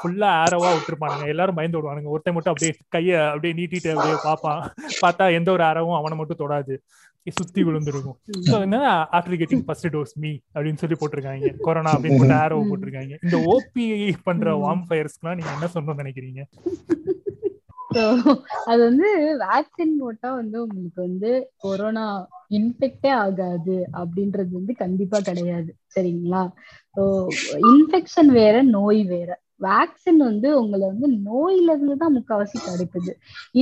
ஃபுல்லா ஆரவா விட்டுருப்பானுங்க. எல்லாரும் பயந்து விடுவானுங்க ஒருத்தன் மட்டும் அப்படியே கைய அப்படியே நீட்டிட்டு அப்படியே பார்ப்பான். பார்த்தா எந்த ஒரு ஆரவும் அவனை மட்டும் தொடாது. சுத்தி விழுந்துருக்கும். ஸோ என்ன after getting first dose me அப்படின்னு சொல்லி போட்டிருக்காங்க. கொரோனா அப்படின்னு போட்டு ஆரோ போட்டிருக்காங்க. இந்த ஓபி பண்ற வார்ம் ஃபயர்ஸ்க்குலாம் நீங்க என்ன சொல்லணும்னு நினைக்கிறீங்க? அது வந்து வேக்சின் போட்டா வந்து உங்களுக்கு வந்து கொரோனா இன்ஃபெக்டே ஆகாது அப்படின்றது வந்து கண்டிப்பா கிடையாது. சரிங்களா? ஸோ இன்ஃபெக்ஷன் வேற நோய் வேற. வேக்சின் வந்து உங்களை வந்து நோயில இருந்து தான் முக்காவாசி தடுக்குது.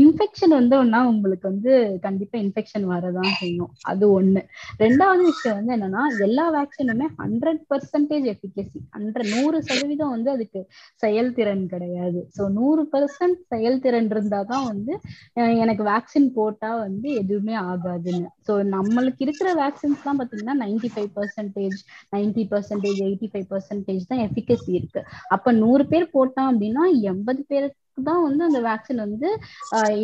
இன்ஃபெக்ஷன் வந்து ஒன்னா உங்களுக்கு வந்து கண்டிப்பா இன்ஃபெக்ஷன் வரதான் செய்யும். அது ஒண்ணு. ரெண்டாவது விஷயம் வந்து என்னன்னா எல்லா வேக்சினுமே ஹண்ட்ரட் பர்சன்டேஜ் எஃபிகசி ஹண்ட்ரட் நூறு சதவீதம் வந்து அதுக்கு செயல்திறன் கிடையாது. ஸோ நூறு பர்சன்ட் செயல்திறன் இருந்தாதான் வந்து எனக்கு வேக்சின் போட்டா வந்து எதுவுமே ஆகாதுன்னு. ஸோ நம்மளுக்கு இருக்கிற வேக்சின்ஸ் எல்லாம் பாத்தீங்கன்னா ninety five percentage ninety percentage eighty five percentage தான் எஃபிகசி இருக்கு. அப்ப நூறு பேர் போட்டான் அப்படின்னா எண்பது பேருக்கு தான் வந்து அந்த வேக்சின் வந்து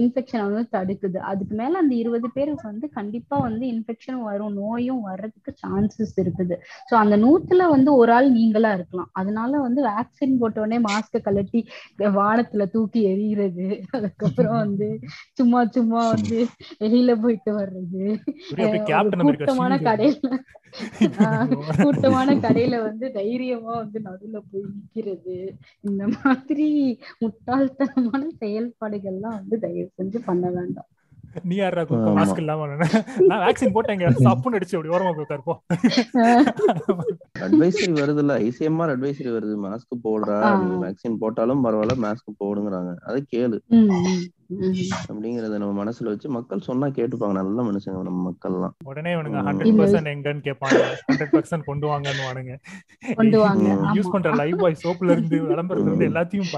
இன்ஃபெக்ஷன் வந்து தடுக்குது. அதுக்கு மேல அந்த இருபது பேருக்கு வந்து கண்டிப்பா வந்து இன்ஃபெக்ஷன் வரும் நோயும் வர்றதுக்கு சான்சஸ் இருக்குது. ஸோ அந்த நூத்துல வந்து ஒரு ஆள் நீங்களா இருக்கலாம். அதனால வந்து வேக்சின் போட்டோடனே மாஸ்க கலட்டி வானத்துல தூக்கி எறிகிறது அதுக்கப்புறம் வந்து சும்மா சும்மா வந்து வெளியில போயிட்டு வர்றது. கூட்டமான கடையில. கூட்டமான கடையில வந்து தைரியமா வந்து நடுவுல போய் நிக்கிறது. இந்த மாதிரி முட்டாள்தனமான செயல்பாடுகள்லாம் வந்து தயவு செஞ்சு பண்ண வேண்டாம். நீ யாரா குறுக்க மாஸ்க் இல்லாம நான் வேக்சின் போட்டேங்க. சப்புன்னு அடிச்சு அப்படி ஓரமா போய் உட்காருப்போம். அட்வைசரி வருது இல்ல ஐசிஎம்ஆர் அட்வைசரி வருது. மாஸ்க் போடுறா. வேக்சின் போட்டாலும் பரவாயில்ல மாஸ்க் போடுங்கிறாங்க. அதை கேளு. அப்படிங்கறத நம்ம மனசுல வச்சு மக்கள் சொன்னா கேட்டுப்பாங்க. நல்ல மனுஷங்க நம்ம மக்கள் எல்லாம் உடனே இவனுங்க ஹண்ட்ரட் பர்சன்ட் எங்கன்னு கேட்பாங்க. ஹண்ட்ரட் பர்சன்ட் கொண்டு வாங்கன்னு வானுங்க. கொண்டு வாங்க. யூஸ் பண்ற லைவ் பாய் சோப்ல இருந்து விளம்பரத்துல இருந்து எல்லாத்தையும்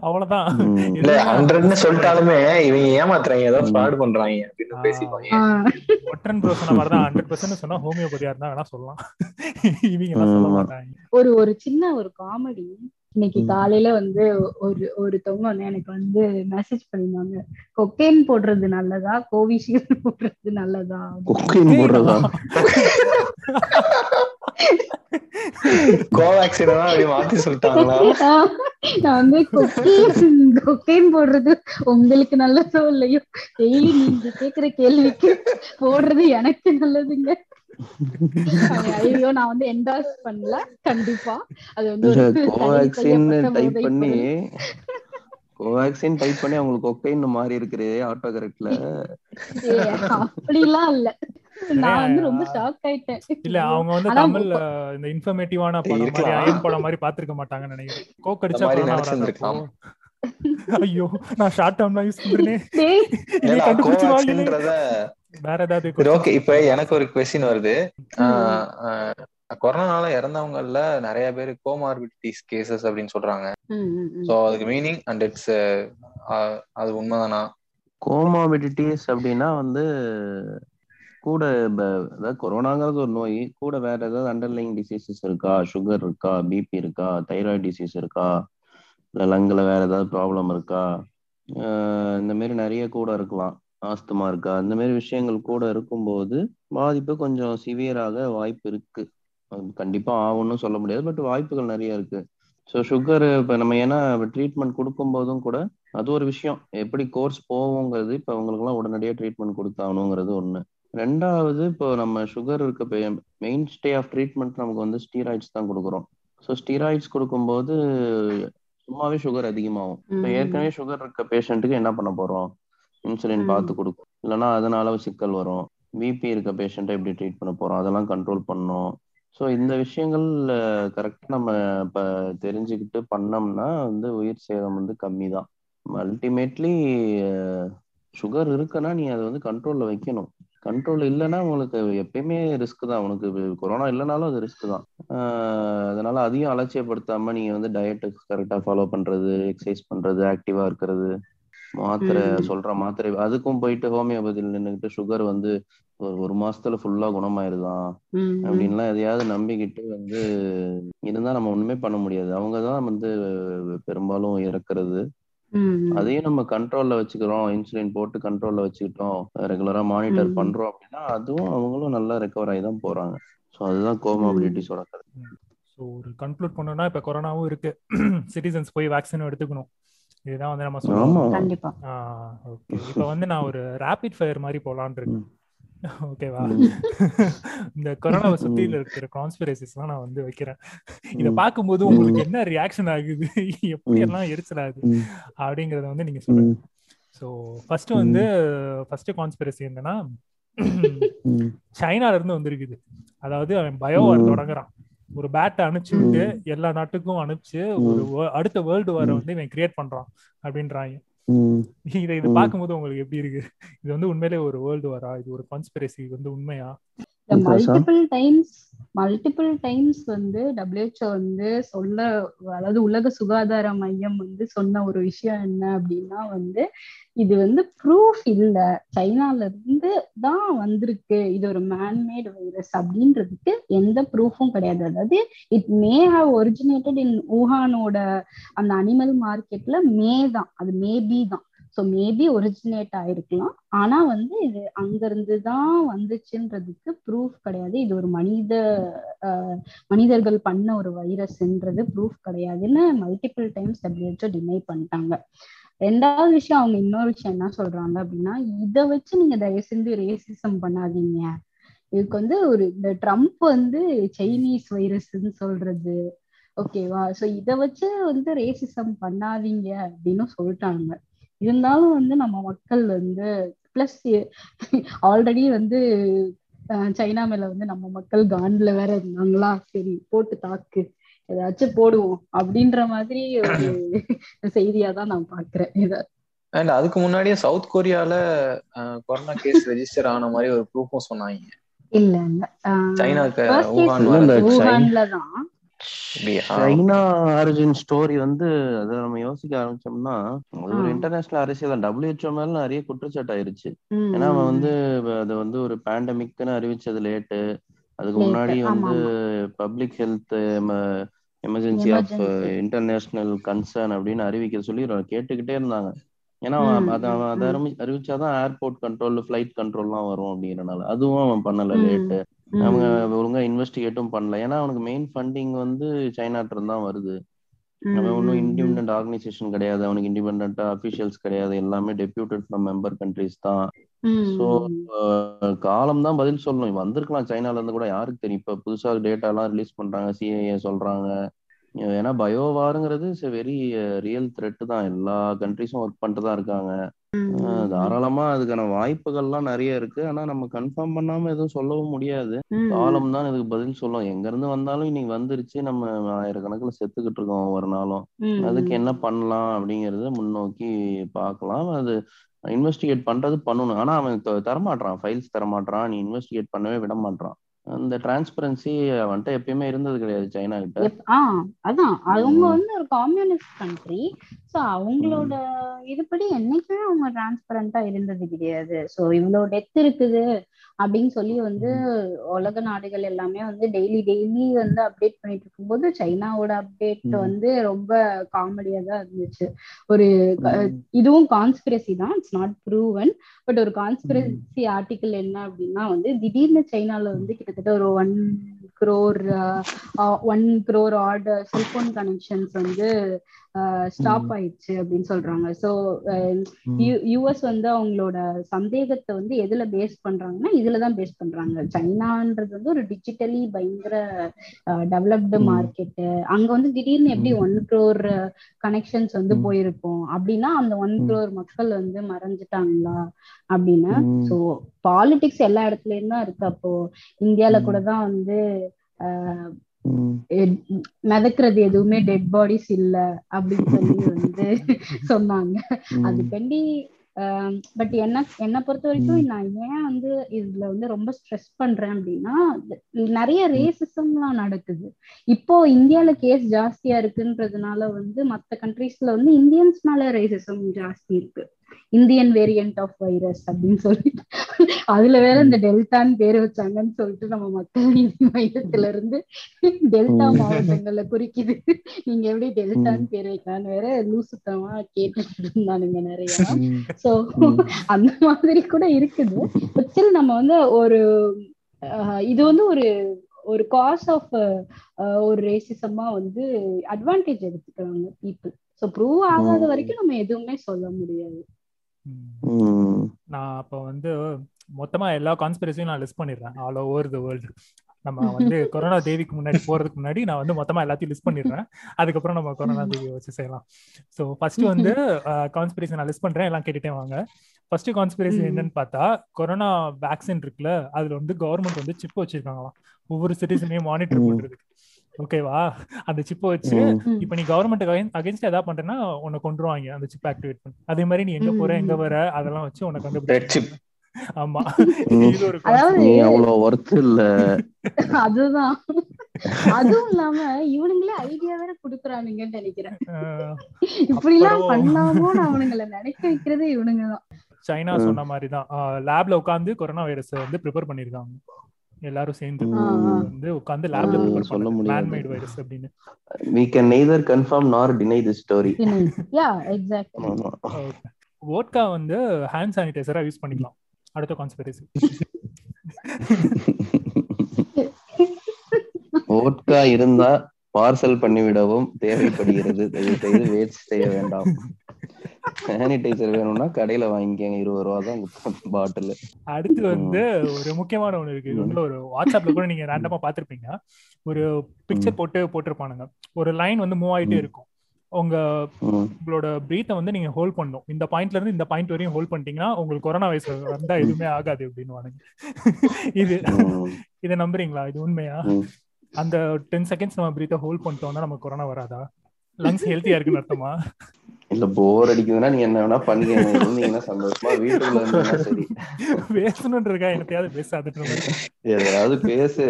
அவ்வளவுதான். இல்ல ஹண்ட்ரட்னு சொல்லிட்டாலுமே இவங்க ஏமாத்துறாங்க. ஏதோ ஃப்ராட் பண்றாங்க. அப்படின்னு பேசிப்பாங்க. ஒட்டன் ப்ரோ சொன்ன மாதிரிதான் ஹண்ட்ரட் பர்சன்ட் சொன்னா ஹோமியோபதியா இருந்தா வேணா சொல்லலாம். இவங்க எல்லாம் சொல்ல மாட்டாங்க. ஒரு ஒரு சின்ன ஒரு காமெடி இன்னைக்கு காலையில வந்து ஒரு ஒருத்தவங்க வந்து எனக்கு வந்து மெசேஜ் பண்ணிருந்தாங்க கொக்கைன் போடுறது நல்லதா? கோவிஷீல்டு போடுறது நல்லதா? கொக்கைன் போடுறதா? நான் வந்து கொக்கைன் கொக்கைன் போடுறது உங்களுக்கு நல்லதோ இல்லையோ? டெய்லி நீங்க கேக்குற கேள்விக்கு போடுறது எனக்கு நல்லதுங்க. ஐயோ நான் வந்து என்டாஸ் பண்ணல. கண்டிப்பா. அது வந்து கோவேக்சின் டைப் பண்ணி. கோவேக்சின் டைப் பண்ணி அவங்களுக்கு கொக்கைன்னு மாறி இருக்குது ஆட்டோ கரெக்ட்ல அப்படிலாம் இல்ல. நான் வந்து ரொம்ப ஷாக் ஆயிட்டேன். இல்ல அவங்க வந்து தமிழ்ல இந்த இன்ஃபர்மேட்டிவான படம் மாதிரி. அயன் படம் மாதிரி பாத்திருக்க மாட்டாங்கன்னு நினைக்கிறேன். கோக் அடிச்சா. வராதப்போ ஐயோ நான் ஷார்ட் டேர்ம்லாம் யூஸ் பண்றேனே. வேற ஏதாவது ஓகே இப்ப எனக்கு ஒரு கொஸ்டின் வருது. கொரோனால இறந்தவங்கல்ல நிறைய பேர் கோமார்பிடிஸ் கேசஸ் அப்படின்னு சொல்றாங்க. சோ அதுக்கு மீனிங் அண்ட் இட்ஸ் அது உண்மைதானா? கோமாபிடிட்டிஸ் அப்படின்னா வந்து கூட அதாவது கொரோனாங்கிறது ஒரு நோய். கூட வேற ஏதாவது அண்டர்லைங் டிசீசஸ் இருக்கா? சுகர் இருக்கா? பிபி இருக்கா? தைராய்டு டிசீஸ் இருக்கா? இல்ல லங்ல வேற ஏதாவது ப்ராப்ளம் இருக்கா? இந்த மாதிரி நிறைய கூட இருக்கலாம். ஆஸ்துமா இருக்கா? இந்த மாதிரி விஷயங்கள் கூட இருக்கும்போது பாதிப்பு கொஞ்சம் சிவியராக வாய்ப்பு இருக்கு. அது கண்டிப்பா ஆகும்னு சொல்ல முடியாது. பட் வாய்ப்புகள் நிறைய இருக்கு. ஸோ சுகர் இப்போ நம்ம ஏன்னா ட்ரீட்மெண்ட் கொடுக்கும்போதும் கூட அது ஒரு விஷயம். எப்படி கோர்ஸ் போவோங்கிறது இப்போ அவங்களுக்குலாம் உடனடியாக ட்ரீட்மெண்ட் கொடுத்தாகணுங்கிறது ஒன்று ரெண்டாவது இப்போ நம்ம சுகர் இருக்க மெயின் ஸ்டே ஆஃப் ட்ரீட்மெண்ட் நமக்கு வந்து ஸ்டீராய்ட்ஸ் தான் கொடுக்குறோம். ஸோ ஸ்டீராய்ட்ஸ் கொடுக்கும்போது சும்மாவே சுகர் அதிகமாகும். இப்போ. ஏற்கனவே சுகர் இருக்க பேஷண்ட்டுக்கு என்ன பண்ண போறோம்? இன்சுலின். பார்த்து கொடுக்கும். இல்லைன்னா அதனால சிக்கல் வரும். பிபி இருக்க பேஷண்ட்டை எப்படி ட்ரீட் பண்ண போறோம். அதெல்லாம் கண்ட்ரோல் பண்ணணும் ஸோ இந்த விஷயங்கள் கரெக்டாக நம்ம இப்போ தெரிஞ்சுக்கிட்டு பண்ணோம்னா வந்து உயிர் சேதம் வந்து கம்மி தான் அல்டிமேட்லி சுகர் இருக்குன்னா நீ அதை வந்து கண்ட்ரோலில் வைக்கணும். கண்ட்ரோல் இல்லைன்னா உங்களுக்கு எப்பயுமே ரிஸ்க் தான். உனக்கு கொரோனா இல்லைனாலும் அது ரிஸ்க் தான். அதனால அதையும் அலட்சியப்படுத்தாம நீங்க வந்து டயட்டு கரெக்டாக ஃபாலோ பண்றது எக்ஸசைஸ் பண்றது ஆக்டிவா இருக்கிறது. மாத்திரை. சொல்ற மாத்திரை. அதுக்கும் போயிட்டு ஹோமியோபதியில் நின்றுக்கிட்டு சுகர் வந்து ஒரு ஒரு மாசத்துல ஃபுல்லா குணமாயிருதான். அப்படின்லாம் எதையாவது நம்பிக்கிட்டு வந்து இருந்தா நம்ம ஒண்ணுமே பண்ண முடியாது. அவங்க தான் வந்து பெரும்பாலும் இறக்குறது. அதையும் நம்ம கண்ட்ரோல்ல வச்சுக்கிறோம். இன்சுலின் போட்டு கண்ட்ரோல்ல வச்சுக்கிட்டோம். ரெகுலரா மானிட்டர். பண்றோம் அப்படின்னா அதுவும் அவங்களும் நல்லா ரெக்கவர் ஆகி தான் போறாங்க. ஸோ அதுதான் கோமாபிலிட்டிஸோட கதை ஸோ ஒரு கன்க்ளூட் பண்ணோம்னா இப்போ கொரோனாவும் இருக்கு. சிட்டிசன்ஸ் போய் வேக்சினும் எடுத்துக்கணும். இதுதான் வந்து நம்ம சொல்லுவோம் கண்டிப்பா. ஓகே. இப்போ வந்து நான் ஒரு ரேபிட் ஃபயர் மாதிரி போலான் இருக்கேன். ஓகேவா. இந்த கொரோனாவை சுத்தியில இருக்கிற கான்ஸ்பிரசிஸ் எல்லாம் நான் வந்து வைக்கிறேன். இத ம். பார்க்கும்போது உங்களுக்கு என்ன ரியாக்ஷன் ஆகுது? எப்படி எல்லாம் எரிச்சல் ஆகுது. அப்படிங்கறத வந்து நீங்க சொல்லுங்க. ஸோ ஃபர்ஸ்ட் வந்து ஃபர்ஸ்ட் கான்ஸ்பிரசி என்னன்னா. சைனால இருந்து வந்திருக்குது. அதாவது அவன் ம். தொடங்குறான். ஒரு பேட்டை அனுப்பிச்சு விட்டு எல்லா நாட்டுக்கும் அனுப்பிச்சு ஒரு அடுத்த வேர்ல்டு வாரை வந்து இவன் கிரியேட் பண்றான் அப்படின்றாங்க. இதை இது. பார்க்கும்போது உங்களுக்கு எப்படி இருக்கு? இது வந்து உண்மையிலே ஒரு வேர்ல்டு வாரா இது ஒரு கான்ஸ்பிரசி வந்து உண்மையா? மல்டிபிள் டைம்ஸ் மல்டிபிள் டைம்ஸ் வந்து WHO வந்து சொல்ல அதாவது உலக சுகாதார மையம் வந்து சொன்ன ஒரு விஷயம் என்ன அப்படின்னா வந்து இது வந்து ப்ரூஃப் இல்ல. சைனால இருந்து தான் வந்திருக்கு. இது ஒரு மேன்மேட் வைரஸ் அப்படின்றதுக்கு எந்த ப்ரூஃபும் கிடையாது. அதாவது it may have originated in ஊஹானோட அந்த அனிமல் மார்க்கெட்ல மே தான். அது மேபி தான். ஸோ மேபி ஒரிஜினேட் ஆயிருக்கலாம். ஆனா வந்து இது அங்கிருந்து தான் வந்துச்சுன்றதுக்கு ப்ரூஃப் கிடையாது. இது ஒரு மனித மனிதர்கள் பண்ண ஒரு வைரஸ்ன்றது ப்ரூஃப் கிடையாதுன்னு மல்டிபிள் டைம்ஸ் டபிள்யூஹெச்ஓ டினை பண்ணிட்டாங்க. ரெண்டாவது விஷயம் அவங்க இன்னொரு விஷயம் என்ன சொல்றாங்க அப்படின்னா இதை வச்சு நீங்க தயவு செஞ்சு ரேசிசம் பண்ணாதீங்க. இதுக்கு வந்து ஒரு இந்த ட்ரம்ப் வந்து சைனீஸ் வைரஸ்ன்னு சொல்றது. ஓகேவா சோ இத வச்சு வந்து ரேசிசம் பண்ணாதீங்க அப்படின்னு சொல்லிட்டாங்க. இருந்தாலும் வந்து நம்ம மக்கள் வந்து பிளஸ் ஆல்ரெடி வந்து சைனா மேல வந்து நம்ம மக்கள் கான்ல வேற இருந்தாங்களா? சரி போட்டு தாக்கு ஏதாச்சும் போடுவோம் அப்படின்ற மாதிரி ஒரு செய்தியா தான் நான் பாக்குறேன். இத. அண்ட் அதுக்கு முன்னாடியே சவுத் கொரியால கொரோனா கேஸ் ரெஜிஸ்டர் ஆன மாதிரி ஒரு ப்ரூஃபும் சொன்னாங்க. இல்ல இல்ல. சைனாக்கு சைனா ஆரிஜின் ஸ்டோரி வந்து அதை நம்ம யோசிக்க ஆரம்பிச்சோம்னா அது ஒரு. இன்டர்நேஷனல் அரசியல் தான். டபிள்யூஹெச்ஓ மேல நிறைய குற்றச்சாட்டு ஆயிருச்சு. ஏன்னா அவன் வந்து அது வந்து ஒரு பேண்டமிக்னு அறிவிச்சது லேட்டு அதுக்கு முன்னாடி வந்து public health emergency of. International concern அப்படின்னு அறிவிக்க சொல்லி கேட்டுக்கிட்டே இருந்தாங்க. ஏன்னா அதை அவன் அதை அறிவிச்சாதான் ஏர்போர்ட் கண்ட்ரோல் ஃபிளைட் கண்ட்ரோல்லாம் வரும் அப்படிங்கறனால. அதுவும் அவன் பண்ணல லேட்டு அவங்க ஒழுங்கா இன்வெஸ்டிகேட்டும் பண்ணல. ஏன்னா அவனுக்கு மெயின் ஃபண்டிங் வந்து சைனாட்ட தான் வருது. அவன் ஒன்றும் இண்டிபெண்ட் ஆர்கனைசேஷன் கிடையாது. அவனுக்கு இண்டிபெண்டா அபிஷியல்ஸ் கிடையாது. எல்லாமே டெபியூட்டட் ஃப்ரம் மெம்பர் கண்ட்ரிஸ் தான். ஸோ காலம் தான் பதில் சொல்லணும். வந்திருக்கலாம் சைனால இருந்து கூட. யாருக்கு தெரியும்? இப்ப புதுசா டேட்டா எல்லாம் ரிலீஸ் பண்றாங்க சிஏஏ சொல்றாங்க. ஏன்னா பயோவாருங்கிறது இட்ஸ் வெரி ரியல் த்ரெட் தான். எல்லா கண்ட்ரிஸும் ஒர்க் பண்ணிட்டு தான் இருக்காங்க. தாராளமா அதுக்கான வாய்ப்புகள்லாம் நிறைய இருக்கு. ஆனா நம்ம கன்ஃபார்ம் பண்ணாம எதுவும் சொல்லவும் முடியாது. காலம் தான் இதுக்கு பதில் சொல்லும். எங்க இருந்து வந்தாலும் இன்னைக்கு வந்துருச்சு. நம்ம ஆயிரக்கணக்கில் செத்துக்கிட்டு இருக்கோம் ஒவ்வொரு நாளும். அதுக்கு என்ன பண்ணலாம் அப்படிங்கறத முன்னோக்கி பார்க்கலாம். அது இன்வெஸ்டிகேட் பண்றது பண்ணணும். ஆனா அவன் தரமாட்டான் ஃபைல்ஸ் தரமாட்டான் நீ இன்வெஸ்டிகேட் பண்ணவே விட மாட்டான் அந்த டிரான்ஸ்பரன்சி வந்துட்டு எப்பயுமே இருந்தது கிடையாது சைனா கிட்ட. ஆஹ் அதான். அவங்க வந்து ஒரு கம்யூனிஸ்ட் கண்ட்ரி சோ அவங்களோட இதுபடி என்னைக்குமே அவங்க டிரான்ஸ்பரண்டா இருந்தது கிடையாது. சோ இவ்வளவு டெத் இருக்குது. அப்படின்னு சொல்லி வந்து உலக நாடுகள் எல்லாமே வந்து டெய்லி டெய்லி வந்து அப்டேட் பண்ணிட்டு இருக்கும்போது சைனாவோட அப்டேட் வந்து ரொம்ப காமெடியா தான் இருந்துச்சு. ஒரு இதுவும் கான்ஸ்பிரசி தான். இட்ஸ் நாட் ப்ரூவன் பட் ஒரு கான்ஸ்பிரசி ஆர்டிக்கல் என்ன அப்படின்னா வந்து திடீர்னு சைனால வந்து கிட்டத்தட்ட ஒரு one crore one crore odd cellphone connections வந்து ஸ்டாப் ஆயிடுச்சு அப்படின்னு சொல்றாங்க. ஸோ யூஎஸ் வந்து அவங்களோட சந்தேகத்தை வந்து எதுல பேஸ் பண்றாங்கன்னா இதுலதான் பேஸ் பண்றாங்க. சைனான்றது வந்து ஒரு டிஜிட்டலி பயங்கர டெவலப்டு மார்க்கெட் அங்க வந்து திடீர்னு எப்படி ஒன் குரோர் கனெக்ஷன்ஸ் வந்து போயிருக்கும்? அப்படின்னா அந்த ஒன் குரோர் மக்கள் வந்து மறைஞ்சிட்டாங்களா? அப்படின்னு. ஸோ பாலிடிக்ஸ் எல்லா இடத்துலயும் தான் இருக்கு. அப்போ இந்தியால கூட தான் வந்து மிதக்கிறது எதுவுமே டெட் பாடிஸ் இல்ல அப்படின்னு சொல்லி வந்து சொன்னாங்க. அதுக்காண்டி பட் என்ன என்னை பொறுத்த வரைக்கும் நான் ஏன் வந்து இதுல வந்து ரொம்ப ஸ்ட்ரெஸ் பண்றேன் அப்படின்னா நிறைய ரேசிசம்லாம் நடக்குது. இப்போ இந்தியால கேஸ் ஜாஸ்தியா இருக்குன்றதுனால வந்து மத்த கண்ட்ரீஸ்ல வந்து இந்தியன்ஸ் மேல ரேசிசம் ஜாஸ்தி இருக்கு. இந்தியன் வேரியன்ட் ஆஃப் வைரஸ் அப்படின்னு சொல்லிட்டு. அதுல வேற இந்த டெல்டான்னு பேரு வச்சாங்கன்னு சொல்லிட்டு நம்ம மக்கள் நீதி மையத்துல இருந்து டெல்டா மாவட்டங்கள்ல குறிக்குது. நீங்க எப்படி டெல்டான்னு பேர் வைக்கலான்னு வேற லூசுத்தமா கேட்டுட்டு இருந்தானுங்க நிறைய. சோ அந்த மாதிரி கூட இருக்குது. ஸ்டில் நம்ம வந்து ஒரு இது வந்து ஒரு ஒரு காஸ் ஆஃப் ஒரு ரேசிசமா வந்து அட்வான்டேஜ் எடுத்துக்கிறாங்க பீப்புள் ஸோ ப்ரூவ் ஆகாத வரைக்கும் நம்ம எதுவுமே சொல்ல முடியாது. நான் அப்ப வந்து மொத்தமா எல்லா கான்ஸ்பிரசியும் நான் லிஸ்ட் பண்ணிடுறேன். ஆல் ஓவர் த வேர்ல்டு நம்ம வந்து கொரோனா தேவிக்கு முன்னாடி போறதுக்கு முன்னாடி நான் வந்து மொத்தமா எல்லாத்தையும் லிஸ்ட் பண்ணிடுறேன். அதுக்கப்புறம் நம்ம கொரோனா தேவியை வச்சு செய்யலாம். ஸோ ஃபர்ஸ்ட் வந்து கான்ஸ்பிரசி நான் லிஸ்ட் பண்றேன். எல்லாம் கேட்டுட்டே வாங்க. ஃபர்ஸ்ட் கான்ஸ்பிரசி என்னன்னு பார்த்தா கொரோனா வேக்சின் இருக்குல்ல அதுல வந்து கவர்மெண்ட் வந்து சிப் வச்சிருக்காங்களாம். ஒவ்வொரு சிட்டிசனையும் மானிட்டர் பண்றதுக்கு. ஓகேவா அந்த சிப்பை வச்சு இப்ப நீ கவர்மெண்ட் அகைன்ஸ்ட் ஏதாவது பண்றேன்னா உன்னை கொண்டுருவாங்க அந்த சிப் ஆக்டிவேட் பண்ணி. அதே மாதிரி நீ எங்க போற எங்க வர அதெல்லாம் வச்சு உன்னை கண்டுபிடிச்சு ஆமா. இது ஒரு அவ்வளவு ஒர்த் இல்ல. அதுதான். அதுவும் இல்லாம இவனுங்களே ஐடியா வேற குடுக்குறானுங்கன்னு நினைக்கிறேன். இப்படி எல்லாம் பண்ணலாமோன்னு அவனுங்களை நினைக்க வைக்கிறது இவனுங்க தான். சைனா சொன்ன மாதிரிதான். லேப்ல உட்காந்து கொரோனா வைரஸ் வந்து ப்ரிப்பேர் பண்ணிருக்காங்க எல்லாரும் சேர்ந்து வந்து உட்கார்ந்து லேப்ல ப்ரிப்பேர் சொல்ல பண்ண முடியாது. மேன் மேட் வைரஸ் அப்படின்னு. We can neither confirm nor deny this story. Yeah exactly ஆமா. வோட்கா வந்து ஹேண்ட் சானிடைசரா யூஸ் பண்ணிக்கலாம். அடுத்த கான்ஸ்பிரசி வோட்கா இருந்தா பார்சல் பண்ணிவிடவும் தேவைப்படுகிறது. தயவு செய்து வேஸ்ட் செய்ய வேண்டாம். சானிடைசர் வேணும்னா கடையில வாங்கிக்கங்க. இருபது ரூபா தான் பாட்டில் அடுத்து வந்து ஒரு முக்கியமான ஒண்ணு இருக்கு. இது வந்து ஒரு வாட்ஸ்அப்ல கூட நீங்க ரேண்டமா பாத்திருப்பீங்க ஒரு பிக்சர் போட்டு போட்டிருப்பானுங்க. ஒரு லைன் வந்து மூவ் ஆயிட்டே இருக்கும். உங்க உங்களோட பிரீத்தை வந்து நீங்க ஹோல்ட் பண்ணும் இந்த பாயிண்ட்ல இருந்து இந்த பாயிண்ட் வரையும் ஹோல்ட் பண்ணிட்டீங்கன்னா உங்களுக்கு கொரோனா வைரஸ் வந்தா எதுவுமே ஆகாது அப்படின்னு இது இதை நம்புறீங்களா? இது உண்மையா. அந்த டென் செகண்ட்ஸ் நம்ம பிரீத்தை ஹோல்ட் பண்ணிட்டோம்னா நமக்கு கொரோனா வராதா? லங்ஸ் ஹெல்த்தியா இருக்குன்னு அர்த்தமா? இல்ல போர் அடிக்குதுன்னா நீங்க என்ன வேணா பண்ணிக்கங்க இருந்தீங்கன்னா சந்தோஷமா வீட்டுக்குள்ள இருந்தீங்கன்னா சரி. பேசணுன்றதுக்கா என்னத்தையாவது பேசாதுன்ற மாதிரி. ஏதாவது பேசு.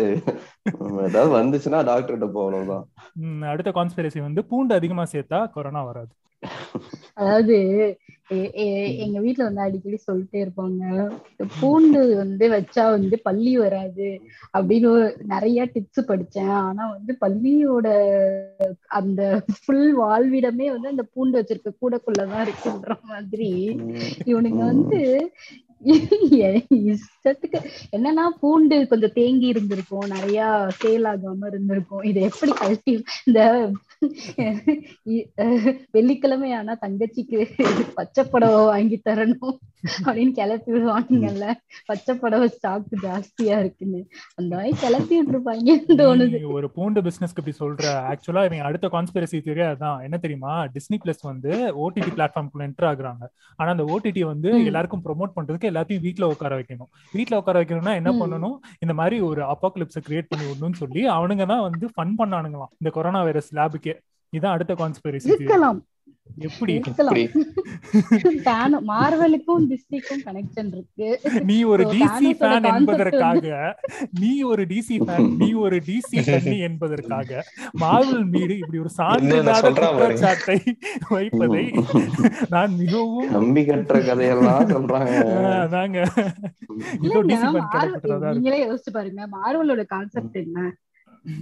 ஏதாவது வந்துச்சுன்னா டாக்டர்கிட்ட போ அவ்வளவுதான் ம், அடுத்த கான்ஸ்பிரசி வந்து பூண்டு அதிகமா சேர்த்தா கொரோனா வராது. அதாவது எங்க வீட்டுல வந்து அடிக்கடி சொல்லிட்டே இருப்பாங்க. பூண்டு வந்து வச்சா வந்து பள்ளி வராது அப்படின்னு நிறைய டிப்ஸ் படிச்சேன். ஆனா வந்து பள்ளியோட அந்த ஃபுல் வாழ்விடமே வந்து அந்த பூண்டு வச்சிருக்க கூடக்குள்ளதான் இருக்குன்ற மாதிரி. இவனுங்க வந்து இஷ்டத்துக்கு என்னன்னா பூண்டு கொஞ்சம் தேங்கி இருந்திருக்கும். நிறைய சேல் ஆகாம இருந்திருக்கும். இதை எப்படி கழட்டி இந்த வெள்ளிக்கிழமை ஆனா தங்கச்சிக்கு பச்சை புடவை வாங்கி தரணும் அப்படின்னு கிளப்பி விடுவானுங்கல்ல. பச்சை புடவை ஸ்டாக் ஜாஸ்தியா இருக்குன்னு. அந்த மாதிரி கிளப்பி விட்டுருப்பாங்கன்னு தோணுது. ஒரு பூண்டு பிசினஸ்க்கு இப்படி சொல்ற. ஆக்சுவலா இவங்க அடுத்த கான்ஸ்பிரசி தியரி அதான். என்ன தெரியுமா? டிஸ்னி பிளஸ் வந்து ஓடிடி பிளாட்ஃபார்ம்குள்ள என்டர் ஆகுறாங்க. ஆனா அந்த ஓடிடி வந்து. எல்லாருக்கும் ப்ரோமோட் பண்றதுக்கு எல்லாத்தையும் வீட்ல உட்கார வைக்கணும். வீட்ல உட்கார வைக்கணும்னா என்ன. பண்ணணும்? இந்த மாதிரி ஒரு அப்பாக்லிப்ஸை கிரியேட் பண்ணி விடணும்னு சொல்லி அவனுங்க தான் வந்து ஃபன் பண்ணானுங்களாம். இந்த கொரோனா வைரஸ் லேபுக்கே இதான் அடுத்த கான்ஸ்பிரசி இருக்கலாம். எப்படி மார்வலுக்கும் டிஸ்னிக்கும் கனெக்ஷன் இருக்கு. நீ ஒரு டிசி ஃபேன் என்பதற்காக நீ ஒரு டிசி ஃபேன் நீ ஒரு டிசி கண்ணி என்பதற்காக மார்வல் மீது இப்படி ஒரு சான்று என்னென்ன இல்லாத சொல்றான் பாருங்க. குற்றச்சாட்டை வைப்பதை நான் மிகவும் நம்பி கட்டுற கதையெல்லாம் சொல்றாங்க. அதாங்க. இதோ இல்லைங்க, டிசி ஃபேன் மார்வல் கேரக்டரா இருக்கு. நீங்களே யோசிச்சு பாருங்க மார்வலோட கான்செப்ட் என்ன?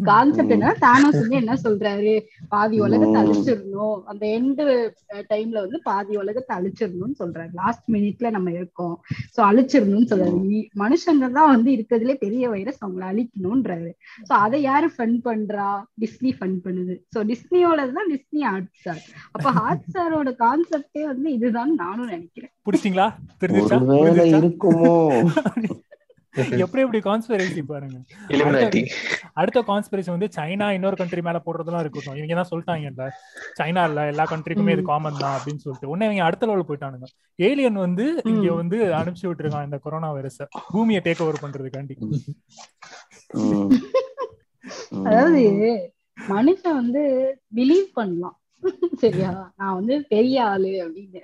கான்செப்ட் என்ன தானோஸ் வந்து என்ன சொல்றாரு? பாதி உலகத்தை. அழிச்சிடணும். அந்த எண்டு டைம்ல வந்து பாதி உலகத்தை அழிச்சிடணும்னு சொல்றாரு. லாஸ்ட் மினிட்ல நம்ம இருக்கோம். சோ அழிச்சிடணும்னு சொல்றாரு. மனுஷங்க தான் வந்து இருக்கிறதுலே பெரிய வைரஸ் அவங்கள அழிக்கணும்ன்றாரு. சோ அதை யாரு ஃபன் பண்றா? டிஸ்னி ஃபன் பண்ணுது. சோ டிஸ்னியோட தான் டிஸ்னி ஹாட் ஸ்டார் அப்ப ஹாட் ஸ்டாரோட கான்செப்டே வந்து இதுதான் நானும் நினைக்கிறேன். புடிச்சிங்களா? இருக்குமோ? எப்படி எப்படி கான்ஸ்பிரசி பாருங்க. அடுத்த கான்ஸ்பிரசி வந்து சைனா இன்னொரு கண்ட்ரி மேல போடுறதெல்லாம் இருக்கட்டும். இவங்க தான் சொல்லிட்டாங்கல்ல. சைனா இல்ல எல்லா கண்ட்ரிக்குமே இது காமன் தான் அப்படின்னு சொல்லிட்டு. உடனே இவங்க அடுத்த லெவல் போயிட்டானுங்க. ஏலியன் வந்து இங்க. வந்து அனுப்பிச்சு விட்டுருக்கான் இந்த கொரோனா வைரஸ் பூமியை டேக் ஓவர் பண்றதுக்காண்டி. அதாவது மனுஷன் வந்து பிலீவ் பண்ணலாம். சரியா? நான் வந்து பெரிய ஆளு அப்படின்னு.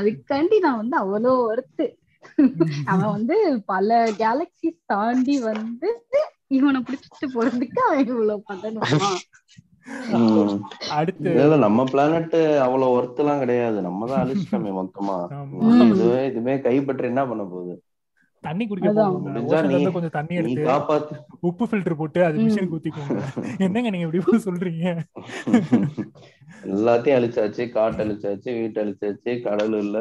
அதுக்காண்டி நான் வந்து அவ்வளோ ஒர்த்து அவன் வந்து பல கேலக்சிஸ் தாண்டி வந்து இவனை பிடிச்சிட்டு போறதுக்கு அவன் இவ்வளவு பண்ணணுமா. அடுத்து நம்ம பிளானட் அவ்வளவு ஒர்த் எல்லாம் கிடையாது. நம்ம தான் அழிச்சிட்டோமே மொத்தமா. இதுவே இதுவே கைப்பற்றி என்ன பண்ண போகுது? தண்ணி குடிக்க கொஞ்சம் தண்ணி எடுத்து காப்பாத்து. உப்பு ஃபில்டர் போட்டு அது. மிஷின் ஊத்திக்கோங்க என்னங்க நீங்க இப்படி சொல்றீங்க? எல்லாத்தையும் அழிச்சாச்சு. காட்டு அழிச்சாச்சு வீட்டு அழிச்சாச்சு கடல் இல்ல.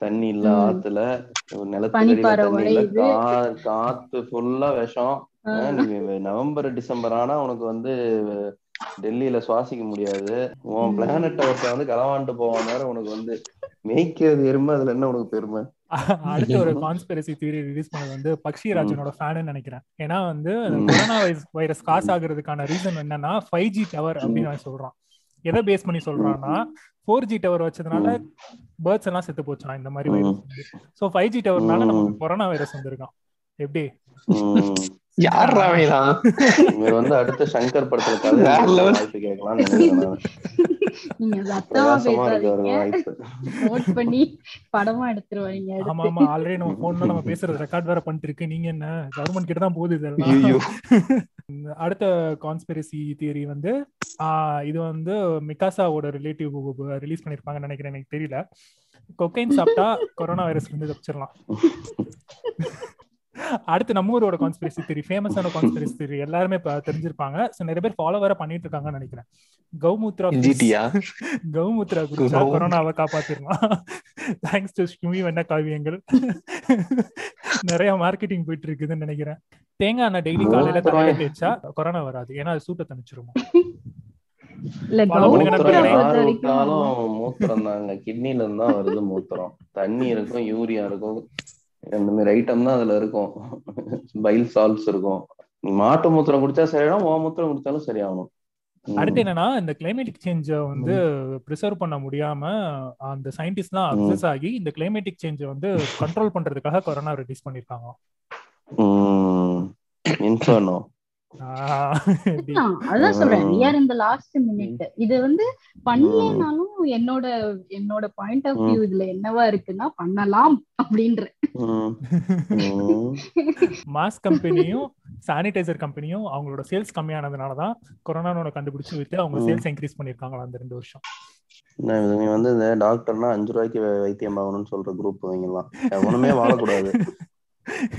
தண்ணி இல்ல. ஆத்துல. கா- காத்து ஃபுல்லா விஷம் நவம்பர் டிசம்பர் ஆனா உனக்கு வந்து டெல்லியில சுவாசிக்க முடியாது உன். பிளானட் ஒருத்தன் வந்து களவாண்டு போவான் நேரம் உனக்கு வந்து மேய்க்கிறது எருமை அதுல என்ன உனக்கு பெருமை அடுத்த ஒரு கான்ஸ்பிரசி தியரி ரிலீஸ் பண்ணது வந்து பக்ஷிராஜனோட ஃபேனு நினைக்கிறேன் ஏன்னா வந்து. கொரோனா வைரஸ் காசு ஆகுறதுக்கான ரீசன் என்னன்னா ஃபைவ் ஜி டவர் அப்படின்னு சொல்றான் எதை பேஸ் பண்ணி சொல்றான்னா ஃபோர் ஜி டவர் வச்சதுனால பேர்ட்ஸ் எல்லாம் செத்து போச்சான் இந்த மாதிரி வைரஸ் ஸோ ஃபைவ் ஜி டவர்னால. நமக்கு கொரோனா வைரஸ் வந்திருக்கான். எப்படி? யாரா அவங்களாம் இவர் வந்து அடுத்த சங்கர் படத்துல கதை நீங்க சத்தமா பேசாதீங்க நோட் பண்ணி படமா எடுத்துருவாங்க ஆமா ஆமா ஆல்ரெடி நம்ம போன்ல நம்ம பேசுறது ரெக்கார்ட் வேற பண்ணிட்டு இருக்கு நீங்க என்ன? கவர்மெண்ட் கிட்ட தான் போகுது இதெல்லாம். அடுத்த கான்ஸ்பிரசி தியரி வந்து ஆஹ் இது வந்து மிகாசாவோட ரிலேட்டிவ் ரிலீஸ் பண்ணிருப்பாங்கன்னு நினைக்கிறேன். எனக்கு தெரியல. கொக்கைன் சாப்பிட்டா கொரோனா வைரஸ் வந்து தப்பிச்சிடலாம். அடுத்து நம்ம ஊரோட கான்ஸ்பிரசி தியரி ஃபேமஸான கான்ஸ்பிரசி தியரி எல்லாருமே தெரிஞ்சிருப்பாங்க. ஸோ நிறைய பேர் ஃபாலோ வேற பண்ணிட்டு இருக்காங்கன்னு நினைக்கிறேன். கௌமுத்ரா ஜிடியா கௌமுத்ரா குடிச்சா கௌ- கொரோனாவை காப்பாத்திடலாம். தேங்க்ஸ் டு ஸ்கிமி வெண்ண காவியங்கள். நிறைய மார்க்கெட்டிங் போயிட்டு இருக்குதுன்னு நினைக்கிறேன். தேங்காய் எண்ணெய் டெய்லி காலையில தலையில தேய்ச்சா கொரோனா வராது. ஏன்னா அது சூட்டை தணிச்சிருமா? மூத்திரம் தாங்க. கிட்னில இருந்து வருது மூத்திரம். தண்ணி இருக்கும் யூரியா இருக்கும். இந்த மாதிரி ஐட்டம் தான் அதுல இருக்கும். பைல் சால்ட்ஸ் இருக்கும். மாட்டு மூத்திரம் குடிச்சா சரியாகும் ஓ மூத்திரம் குடிச்சாலும் சரியாகணும். அடுத்து என்னன்னா இந்த கிளைமேட்டிக் சேஞ்ச வந்து ப்ரிசர்வ் பண்ண முடியாம அந்த சயின்டிஸ்ட்லாம் அப்சஸ் ஆகி இந்த கிளைமேட்டிக் சேஞ்ச வந்து கண்ட்ரோல் பண்றதுக்காக கொரோனா ரிலீஸ் பண்ணிருக்காங்க. அதான் சொல்றேன். ம். we are in the last minute. இது வந்து பண்ணலனாலும் என்னோட என்னோட பாயிண்ட் ஆஃப் வியூ இதுல என்னவா இருக்குன்னா பண்ணலாம் அப்படின்ற மாஸ்க் கம்பெனியும் சானிடைசர் கம்பெனியும் அவங்களோட சேல்ஸ் கம்மியானதுனால தான் கொரோனானோட கண்டுபிடிச்சு வித்து அவங்க. சேல்ஸ் இன்க்ரீஸ் பண்ணிருக்காங்களா அந்த ரெண்டு வருஷம்? நீ வந்து இந்த டாக்டர்னா அஞ்சு ரூபாய்க்கு வை- வைத்தியம் ஆகணும்னு சொல்ற குரூப் வைங்கலாம் எவனுமே வாழக்கூடாது.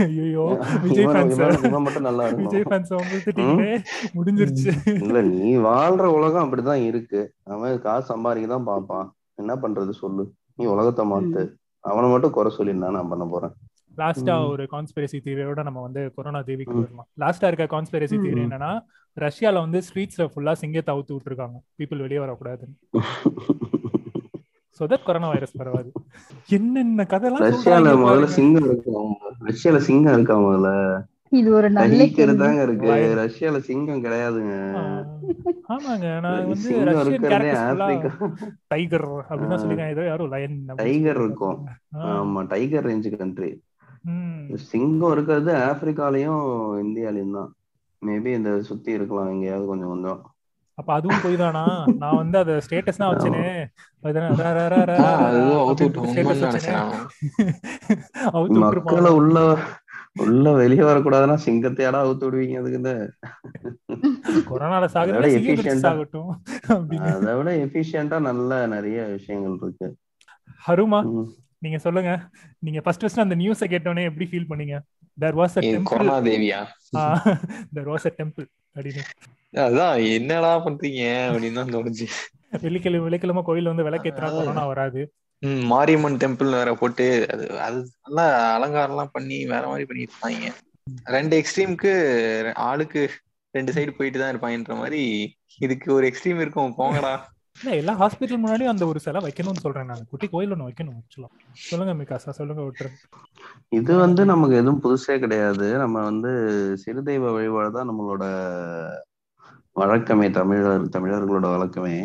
ஐயோ விஜய் ஃபேன்ஸ் மட்டும் நல்லா விஜய் ஃபேன்ஸ் உங்களுக்கு முடிஞ்சிருச்சு. இல்ல நீ வாழ்ற உலகம் அப்படிதான் இருக்கு. அவன் காசு சம்பாதிக்க தான் பார்ப்பான். என்ன பண்றது சொல்லு. நீ உலகத்தை மாத்து. அவனை மட்டும் குறை சொல்லி நான் பண்ண போறேன். லாஸ்டா. ஒரு கான்ஸ்பிரசி தியரியோட நம்ம வந்து கொரோனா தேவிக்கு வரலாம் லாஸ்டா இருக்க கான்ஸ்பிரசி தியரி ம். என்னன்னா ரஷ்யால வந்து ஸ்ட்ரீட்ஸ்ல ஃபுல்லா சிங்கத்தை அவுத்து விட்டுருக்காங்க. பீப்புள் வெளியே வரக்கூடாதுன்னு. சோ தட் கொரோனா வைரஸ் பரவாது. என்னென்ன கதைலாம் ரஷ்யால சொல்றாங்க முதல்ல. சிங்கம் இருக்கும் ரஷ்யால சிங்கம் இருக்கா முதல்ல? இது ஒரு நல்ல தாங்க இருக்கு. ரஷ்யால சிங்கம் கிடையாதுங்க. ஆமாங்க. நான் வந்து சிங்கம் ரஷ்யன் இருக்கிறதே கேரக்டர்ஸ் டைகர் ஆ. சொல்லிருக்காங்க ஏதோ யாரும் லயன் டைகர் இருக்கும். ஆமா டைகர் ரேஞ்ச் கண்ட்ரி சிங்கம் இருக்கிறது ஆப்பிரிக்காலயும் இந்தியாலயும் தான். மேபி இந்த சுத்தி இருக்கலாம் எங்கேயாவது கொஞ்சம் கொஞ்சம் அப்ப அதுவும் போய் தானா நான் வந்து அத ஸ்டேட்டஸ் தான் வச்சேனே. மக்களை. உள்ள உள்ள வெளியே வரக்கூடாதுன்னா சிங்கத்தையாடா அவுத்து விடுவீங்க அதுக்கு இந்த. கொரோனால சாகுறது சாகட்டும் அப்படின்னு. அதை விட எஃபிஷியன்டா நல்ல நிறைய விஷயங்கள் இருக்கு. ஹருமா. நீங்க சொல்லுங்க. நீங்க ஃபர்ஸ்ட் ஃபர்ஸ்ட் அந்த நியூஸை கேட்டோனே எப்படி ஃபீல் பண்ணீங்க? There was a temple corona தேவியா? There was a temple அப்படின்னு. அதான் என்னடா பண்றீங்க? அப்படின்னு தான் தோணுச்சு. வெள்ளிக்கிழமை வெள்ளிக்கிழமை கோயில்ல வந்து விளக்கேத்துனா கொரோனா வராது. ம், மாரியம்மன் டெம்பிள் வேற போட்டு அது அது நல்லா அலங்காரம் எல்லாம் பண்ணி வேற மாதிரி பண்ணிட்டு இருப்பாங்க ரெண்டு எக்ஸ்ட்ரீமுக்கு ஆளுக்கு ரெண்டு சைடு போயிட்டு தான் இருப்பாங்கன்ற மாதிரி இதுக்கு ஒரு எக்ஸ்ட்ரீம் இருக்கும் போங்கடா. இல்ல எல்லா ஹாஸ்பிட்டல் முன்னாடியும் அந்த ஒரு சிலை வைக்கணும்னு சொல்றேன் நான். குட்டி கோயில் ஒண்ணு வைக்கணும் ஆக்சுவலா சொல்லுங்க மிகாசா சொல்லுங்க விட்டுரு இது வந்து நமக்கு எதுவும் புதுசே கிடையாது. நம்ம வந்து சிறுதெய்வ வழிபாடு தான் நம்மளோட வழக்கமே தமிழர் தமிழர்களோட வழக்கமே.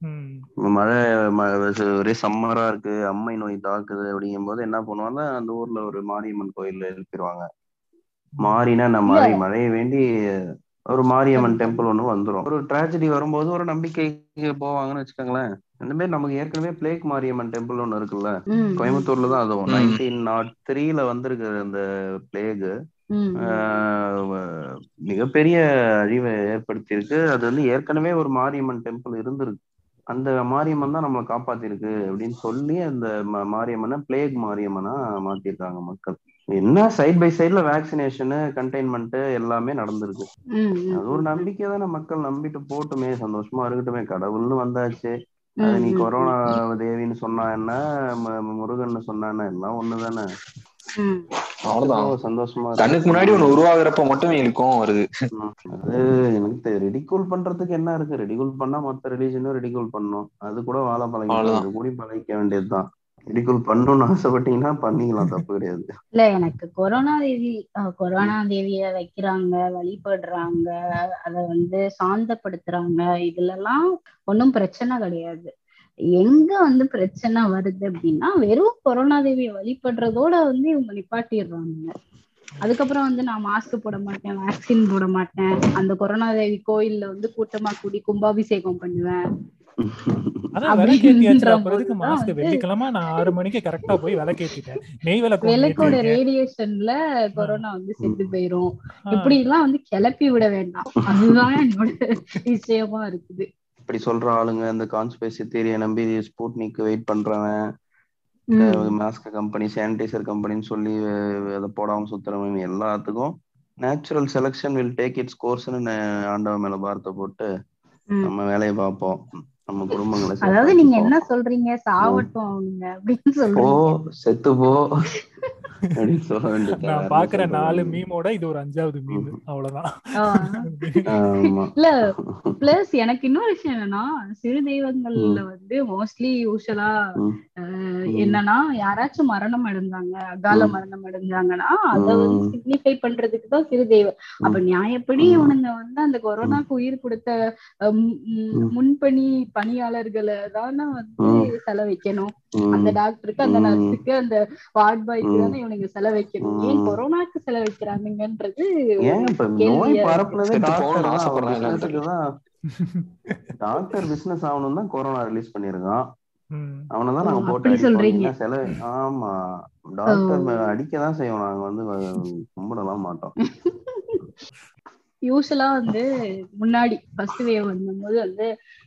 ம். மழை ம- ஒரே சம்மரா இருக்கு அம்மை நோய் தாக்குது அப்படிங்கும் போது என்ன பண்ணுவாங்க அந்த ஊர்ல ஒரு மாரியம்மன் கோயில் எழுப்பிடுவாங்க மாறினா நான் மழை மழையை வேண்டி ஒரு மாரியம்மன் டெம்பிள் ஒண்ணு வந்துரும். ஒரு டிராஜடி வரும்போது ஒரு நம்பிக்கைக்கு போவாங்கன்னு வச்சுக்கோங்களேன். இந்த மாதிரி நமக்கு ஏற்கனவே பிளேக் மாரியம்மன் டெம்பிள் ஒண்ணு இருக்குல்ல? கோயம்புத்தூர்ல தான் அதுவும். நைன்டீன் நாட் த்ரீல வந்திருக்கு அந்த பிளேக் மிகப்பெரிய அழிவை ஏற்படுத்தியிருக்கு. அது வந்து ஏற்கனவே ஒரு மாரியம்மன் டெம்பிள் இருந்திருக்கு. அந்த மாரியம்மன் தான் நம்மளை காப்பாத்திருக்கு அப்படின்னு சொல்லி அந்த மாரியம்மனை பிளேக் மாரியம்மனா மாத்திருக்காங்க மக்கள். என்ன சைட் பை சைட்ல வேக்சினேஷனு கண்டெய்ன்மெண்ட் எல்லாமே நடந்திருக்கு. அது ஒரு நம்பிக்கை தானே மக்கள் நம்பிட்டு போட்டுமே சந்தோஷமா இருக்கட்டுமே. கடவுள்னு வந்தாச்சு. அது நீ கொரோனா தேவின்னு சொன்னா என்ன ம- முருகன்னு சொன்னா எல்லாம் ஒண்ணுதானே? சந்தோஷமா. கண்ணுக்கு முன்னாடி ஒண்ணு உருவாகுறப்ப மட்டும் இருக்கும் வருது. அது எனக்கு ரெடிகூல் பண்றதுக்கு என்ன இருக்கு? ரெடிகூல் பண்ணா மத்த ரிலீஜனும் ரெடிகூல் பண்ணும். அது கூட வாழ அவ்வளவுதான். அது கூடி பழகிக்க வேண்டியதுதான். ரெடிகூல் பண்ணணும்னு ஆசைப்பட்டீங்கன்னா பண்ணிக்கலாம் தப்பு கிடையாது. இல்ல எனக்கு கொரோனா தேவி கொரோனா தேவிய வைக்கிறாங்க வழிபடுறாங்க அத வந்து சாந்தப்படுத்துறாங்க. இதுல எல்லாம் ஒன்னும் பிரச்சனை கிடையாது. எங்க வந்து பிரச்சனை வருது அப்படின்னா வெறும் கொரோனா தேவியை வழிபடுறதோட வந்து இவங்க நிப்பாட்டிடுறாங்க. அதுக்கப்புறம் வந்து நான் மாஸ்க் போட மாட்டேன் வேக்சின் போட மாட்டேன். அந்த கொரோனா தேவி கோயில்ல வந்து கூட்டமா கூடி கும்பாபிஷேகம் பண்ணுவேன். அதான் அப்படின்ற விளக்கேத்தியாச்சு அப்புறம் எதுக்கு போதுதான் மாஸ்க் வந்து- வெள்ளிக்கிழமை நான் ஆறு மணிக்கு கரெக்டா போய் விளக்கேத்திட்டேன். நெய் விளக்கு விளக்கோட ரேடியேஷன்ல கொரோனா வந்து செத்து போயிரும். இப்படி எல்லாம் வந்து கிளப்பி விட வேண்டாம். அதுதான் என்னோட விஷயமா இருக்குது. இப்படி சொல்ற ஆளுங்க இந்த கான்ஸ்பேசி தேரியை நம்பி ஸ்பூட்னிக் வெயிட் பண்றவன் மாஸ்க் கம்பெனி சானிடைசர் கம்பெனின்னு சொல்லி அதை போடாம சுத்துறவன் எல்லாத்துக்கும் natural selection will take its கோர்ஸ்னு ஆண்டவன் மேல பாரத்தை போட்டு. நம்ம வேலையை பார்ப்போம். நம்ம குடும்பங்களை அதாவது நீங்க. என்ன சொல்றீங்க? சாவட்டும் அப்படின்னு சொல்றீங்க. செத்து போ. நான் பாக்குற நாலு மீமோட இது ஒரு அஞ்சாவது மீம் அவ்வளவுதான் இல்ல பிளஸ் எனக்கு இன்னொரு விஷயம் என்னன்னா சிறு தெய்வங்கள்ல வந்து மோஸ்ட்லி யூஸ்வலா. என்னன்னா யாராச்சும் மரணம் அடைஞ்சாங்க அகால. மரணம் அடைஞ்சாங்கன்னா அத வந்து. சிக்னிஃபை பண்றதுக்கு தான் சிறு தெய்வம் அப்ப நியாயப்படி. இவனுங்க வந்து அந்த கொரோனாக்கு உயிர் கொடுத்த. முன்பணி பணியாளர்களை தானே வந்து ம். செலவைக்கணும் ம். அந்த டாக்டருக்கு அந்த. நர்ஸுக்கு அந்த வார்ட் பாய்க்கு. தானே இவனுங்க செலவைக்கணும் ஏன். கொரோனாக்கு செலவைக்கிறானுங்கன்றது செத்து டாக்டர் பிசினஸ் ஆகணும் தான் கொரோனா ரிலீஸ் பண்ணிருக்கான் ம். அவனை தான் நாங்க போட்டு செலவு ஆமா டாக்டர் ஓ. அடிக்க தான் செய்வோம் நாங்க வந்து கும்பிடலாம் மாட்டோம் யூஸ்வலா வந்து முன்னாடி ஃபர்ஸ்ட் வேவ் வந்தபோது வந்து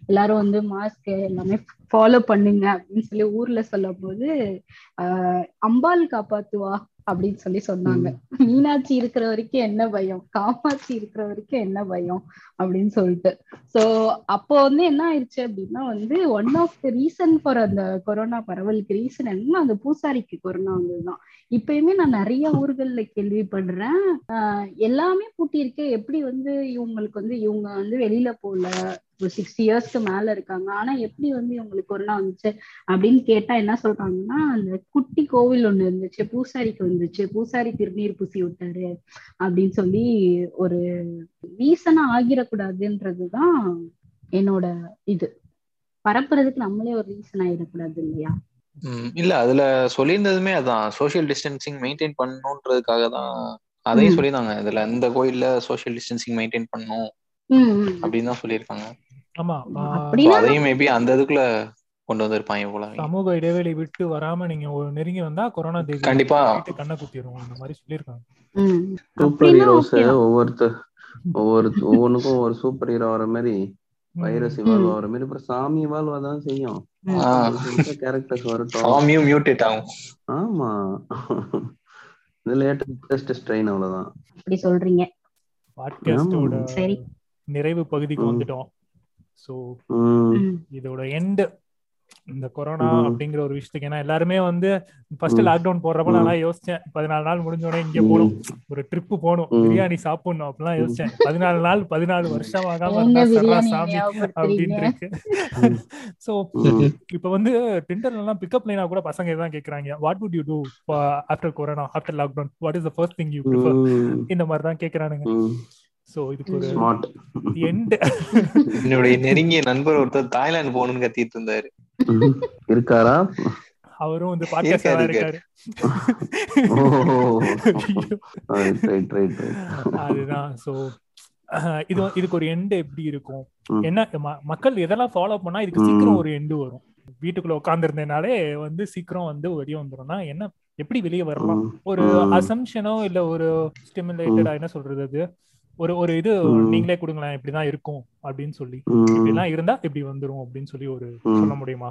எல்லாரும் வந்து மாஸ்க் எல்லாமே ஃபாலோ பண்ணுங்க அப்படின்னு சொல்லி ஊர்ல சொல்லும் போது ஆஹ் அம்பாள் காப்பாத்துவா அப்படின்னு சொல்லி சொன்னாங்க. மீனாட்சி இருக்கிற வரைக்கும் என்ன பயம்? காமாட்சி இருக்கிற வரைக்கும் என்ன பயம்? அப்படின்னு சொல்லிட்டு. சோ அப்போ வந்து என்ன ஆயிடுச்சு அப்படின்னா வந்து one of the reason for அந்த கொரோனா பரவலுக்கு ரீசன் என்னன்னா அந்த பூசாரிக்கு கொரோனா வந்ததுதான். இப்பயுமே நான் நிறைய ஊர்கள்ல கேள்விப்படுறேன். எல்லாமே பூட்டி இருக்கு எப்படி வந்து இவங்களுக்கு வந்து இவங்க வந்து வெளியில போகல? ஒரு சிக்ஸ்டி இயர்ஸ்க்கு மேல இருக்காங்க. ஆனா எப்படி வந்து இவங்களுக்கு கொரோனா வந்துச்சு அப்படின்னு கேட்டா என்ன சொல்றாங்கன்னா அந்த குட்டி கோவில் ஒண்ணு இருந்துச்சு. பூசாரிக்கு வந்துச்சு. பூசாரி திருநீர் பூசி விட்டாரு அப்படின்னு சொல்லி ஒரு ரீசனா ஆகிடக்கூடாதுன்றதுதான் என்னோட இது. பரப்புறதுக்கு நம்மளே ஒரு ரீசன் ஆயிடக்கூடாது இல்லையா? இல்ல அதுல சொல்லியிருந்ததுமே அதான். சோஷியல் டிஸ்டன்சிங் மெயின்டைன் பண்ணணுன்றதுக்காக தான் அதையும். சொல்லியிருந்தாங்க. இதுல இந்த கோயில்ல சோஷியல் டிஸ்டன்சிங் மெயின்டைன் பண்ணணும் ம், ம். அப்படின்னு தான் சொல்லியிருக்காங்க. ஆமா அதையும் மேபி அந்த இதுக்குள்ள கொண்டு வந்திருப்பாங்க போல சமூக இடைவெளி விட்டு வராம நீங்க ஒரு நெருங்கி வந்தா கொரோனா தேவி கண்டிப்பா. கண்ணை குத்திரும் அந்த மாதிரி சொல்லியிருக்காங்க. Super heroes. ஒவ்வொருத்தர் ஒவ்வொரு ஒவ்வொன்றுக்கும் ஒரு சூப்பர் ஹீரோ வர மாதிரி வைரஸ் இவால்வ். ஆகிற மாதிரி அப்புறம் சாமி இவால்வ் தான் செய்யும். கேரக்டர்ஸ் வரட்டும் சாமியும் மியூட்டேட் ஆகும் ஆமா இது லேட்டஸ்ட் ஸ்ட்ரெயின் அவ்வளவுதான் அப்படி சொல்றீங்க பாட்காஸ்டோட சரி. நிறைவு பகுதிக்கு. வந்துட்டோம் சோ. இதோட எண்ட் இந்த கொரோனா. அப்படிங்கிற ஒரு விஷயத்துக்கு ஏன்னா எல்லாருமே வந்து ஃபர்ஸ்ட். லாக்டவுன் போடுறப்ப. நான் யோசிச்சேன் பதினாலு நாள் முடிஞ்ச உடனே இங்க. போகணும் ஒரு ட்ரிப் போகணும். பிரியாணி சாப்பிடணும் அப்படிலாம் யோசிச்சேன் பதினாலு நாள் பதினாலு வருஷம் ஆகாம இருந்தா சாமி அப்படின்னு இருக்கு. சோ. இப்ப வந்து டிண்டர்ல எல்லாம் பிக்கப் லைனா கூட பசங்க இதான் கேக்குறாங்க what would you do after corona after lockdown what is the first thing you. இந்த மாதிரி தான் கேக்குறானுங்க. சோ இதுக்கு ஒரு ஸ்மார்ட் எண்ட் என்னுடைய நெருங்கிய நண்பர் ஒருத்தர் தாய்லாந்து போகணும்னு கத்திட்டு இருந்தாரு. இருக்காரா? அவரும் வந்து பாட்காஸ்ட் இருக்காரு, அதுதான். சோ இது இதுக்கு ஒரு எண்ட் எப்படி இருக்கும். என்ன மக்கள் எதெல்லாம் ஃபாலோ பண்ணா இதுக்கு. சீக்கிரம் ஒரு எண்டு வரும்? வீட்டுக்குள்ள உட்கார்ந்து இருந்தனாலே வந்து சீக்கிரம் வந்து வெளியே வந்துரும்னா என்ன எப்படி வெளியே வரலாம். ஒரு. அசம்ஷனோ இல்ல ஒரு ஸ்டிமுலேட்டடா என்ன சொல்றது அது? ஒரு ஒரு இது. நீங்களே கொடுங்களேன் இப்படிதான் இருக்கும் அப்படின்னு சொல்லி. இப்படிலாம் இருந்தா இப்படி வந்துரும் அப்படின்னு சொல்லி ஒரு. சொல்ல முடியுமா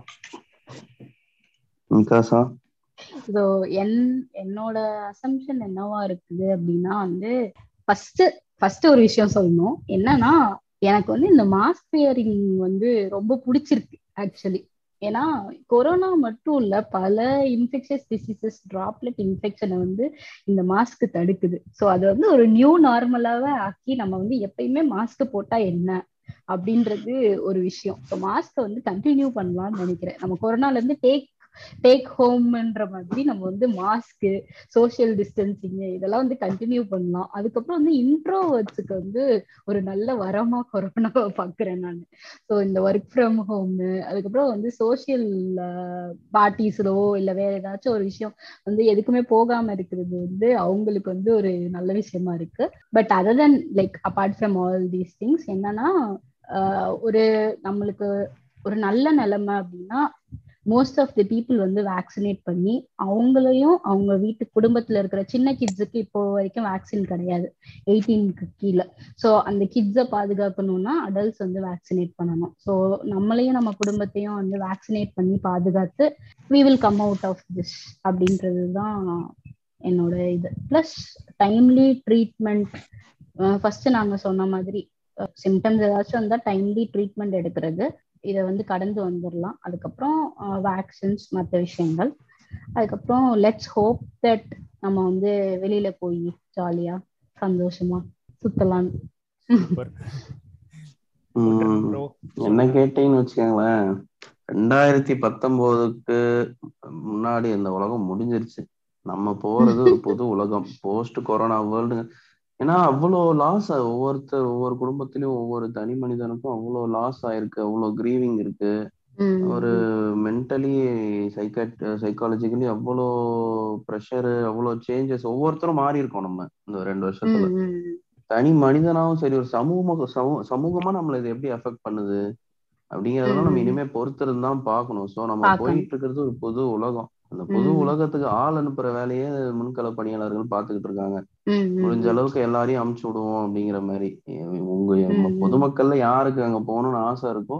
ஸோ என் என்னோட அசம்ஷன் என்னவா இருக்குது அப்படின்னா வந்து ஃபர்ஸ்ட் ஃபர்ஸ்ட் ஒரு விஷயம் சொல்லணும் என்னன்னா எனக்கு வந்து இந்த மாஸ்க் வியரிங் வந்து ரொம்ப பிடிச்சிருக்கு ஆக்சுவலி ஏன்னா கொரோனா மட்டும் இல்ல பல இன்ஃபெக்ஷஸ் டிசீசஸ் டிராப்லெட் இன்ஃபெக்ஷனை வந்து இந்த மாஸ்க் தடுக்குது. ஸோ அது வந்து ஒரு நியூ நார்மலாவே ஆக்கி நம்ம வந்து எப்பயுமே மாஸ்க் போட்டா என்ன? அப்படின்றது ஒரு விஷயம். ஸோ மாஸ்கை வந்து கண்டினியூ பண்ணலாம்னு நினைக்கிறேன். நம்ம கொரோனால இருந்து டேக் டேக் ஹோம்ன்ற மாதிரி நம்ம வந்து மாஸ்க் சோஷியல் டிஸ்டன்சிங் இதெல்லாம் வந்து கண்டினியூ பண்ணலாம். அதுக்கப்புறம் வந்து இன்ட்ரோவர்ட்ஸுக்கு வந்து ஒரு நல்ல வரமா கொரோனா பாக்குறேன் நான். ஸோ இந்த ஒர்க் ஃப்ரம் ஹோம் அதுக்கப்புறம் வந்து சோசியல் பார்ட்டிஸ்லோ இல்ல வேற ஏதாச்சும் ஒரு விஷயம் வந்து எதுக்குமே போகாம இருக்கிறது வந்து அவங்களுக்கு வந்து ஒரு நல்ல விஷயமா இருக்கு. But other then like apart from all these things என்னன்னா ஆஹ் ஒரு நம்மளுக்கு ஒரு நல்ல நிலைமை அப்படின்னா மோஸ்ட் ஆஃப் தி பீப்புள் வந்து வேக்சினேட் பண்ணி அவங்களையும் அவங்க வீட்டு குடும்பத்துல இருக்கிற சின்ன கிட்ஸுக்கு இப்போ வரைக்கும் வேக்சின் கிடையாது. எயிட்டீனுக்கு கீழே. ஸோ அந்த கிட்ஸை பாதுகாக்கணும்னா அடல்ட்ஸ் வந்து வேக்சினேட் பண்ணணும். ஸோ நம்மளையும் நம்ம குடும்பத்தையும் வந்து வேக்சினேட் பண்ணி பாதுகாத்து we will come out of this அப்படின்றது தான் என்னோட இது. ப்ளஸ் டைம்லி ட்ரீட்மெண்ட் ஃபர்ஸ்ட் நாங்க சொன்ன மாதிரி சிம்டம்ஸ் ஏதாச்சும் வந்தா டைம்லி ட்ரீட்மெண்ட் எடுக்கிறது. இதை வந்து கடந்து வந்துடலாம் அதுக்கப்புறம் வேக்சின்ஸ் மற்ற விஷயங்கள். அதுக்கப்புறம் லெட்ஸ் ஹோப் தட் நம்ம வந்து வெளியில போய் ஜாலியா சந்தோஷமா சுத்தலாம். என்ன கேட்டீங்கன்னு வச்சுக்கோங்களேன். ரெண்டாயிரத்தி பத்தொன்பதுக்கு முன்னாடி இந்த உலகம் முடிஞ்சிருச்சு. நம்ம போறது ஒரு புது உலகம். போஸ்ட் கொரோனா வேர்ல்டு ஏன்னா அவ்வளோ லாஸ் ஒவ்வொருத்தர் ஒவ்வொரு குடும்பத்திலயும் ஒவ்வொரு தனி மனிதனுக்கும் அவ்வளோ லாஸ் ஆயிருக்கு. அவ்வளோ கிரீவிங் இருக்கு. ஒரு மென்டலி சைக்கட் சைக்காலஜிக்கலி அவ்வளோ ப்ரெஷரு அவ்வளோ சேஞ்சஸ் ஒவ்வொருத்தரும் மாறி இருக்கோம் நம்ம இந்த ரெண்டு வருஷத்துல. தனி மனிதனாவும் சரி ஒரு சமூக சமூ- சமூகமா நம்மள இது எப்படி அஃபெக்ட் பண்ணுது? அப்படிங்கறதெல்லாம் நம்ம. இனிமே பொறுத்திருந்து தான் பார்க்கணும். சோ நம்ம. போயிட்டு இருக்கிறது ஒரு புது உலகம். அந்த புது. உலகத்துக்கு ஆள் அனுப்புற வேலையே முன்கள பணியாளர்கள் பார்த்துக்கிட்டு இருக்காங்க. முடிஞ்ச அளவுக்கு எல்லாரையும் அமுச்சு விடுவோம் அப்படிங்கிற மாதிரி. உங்க. பொதுமக்கள்ல யாருக்கு அங்க போகணும்னு ஆசை இருக்கோ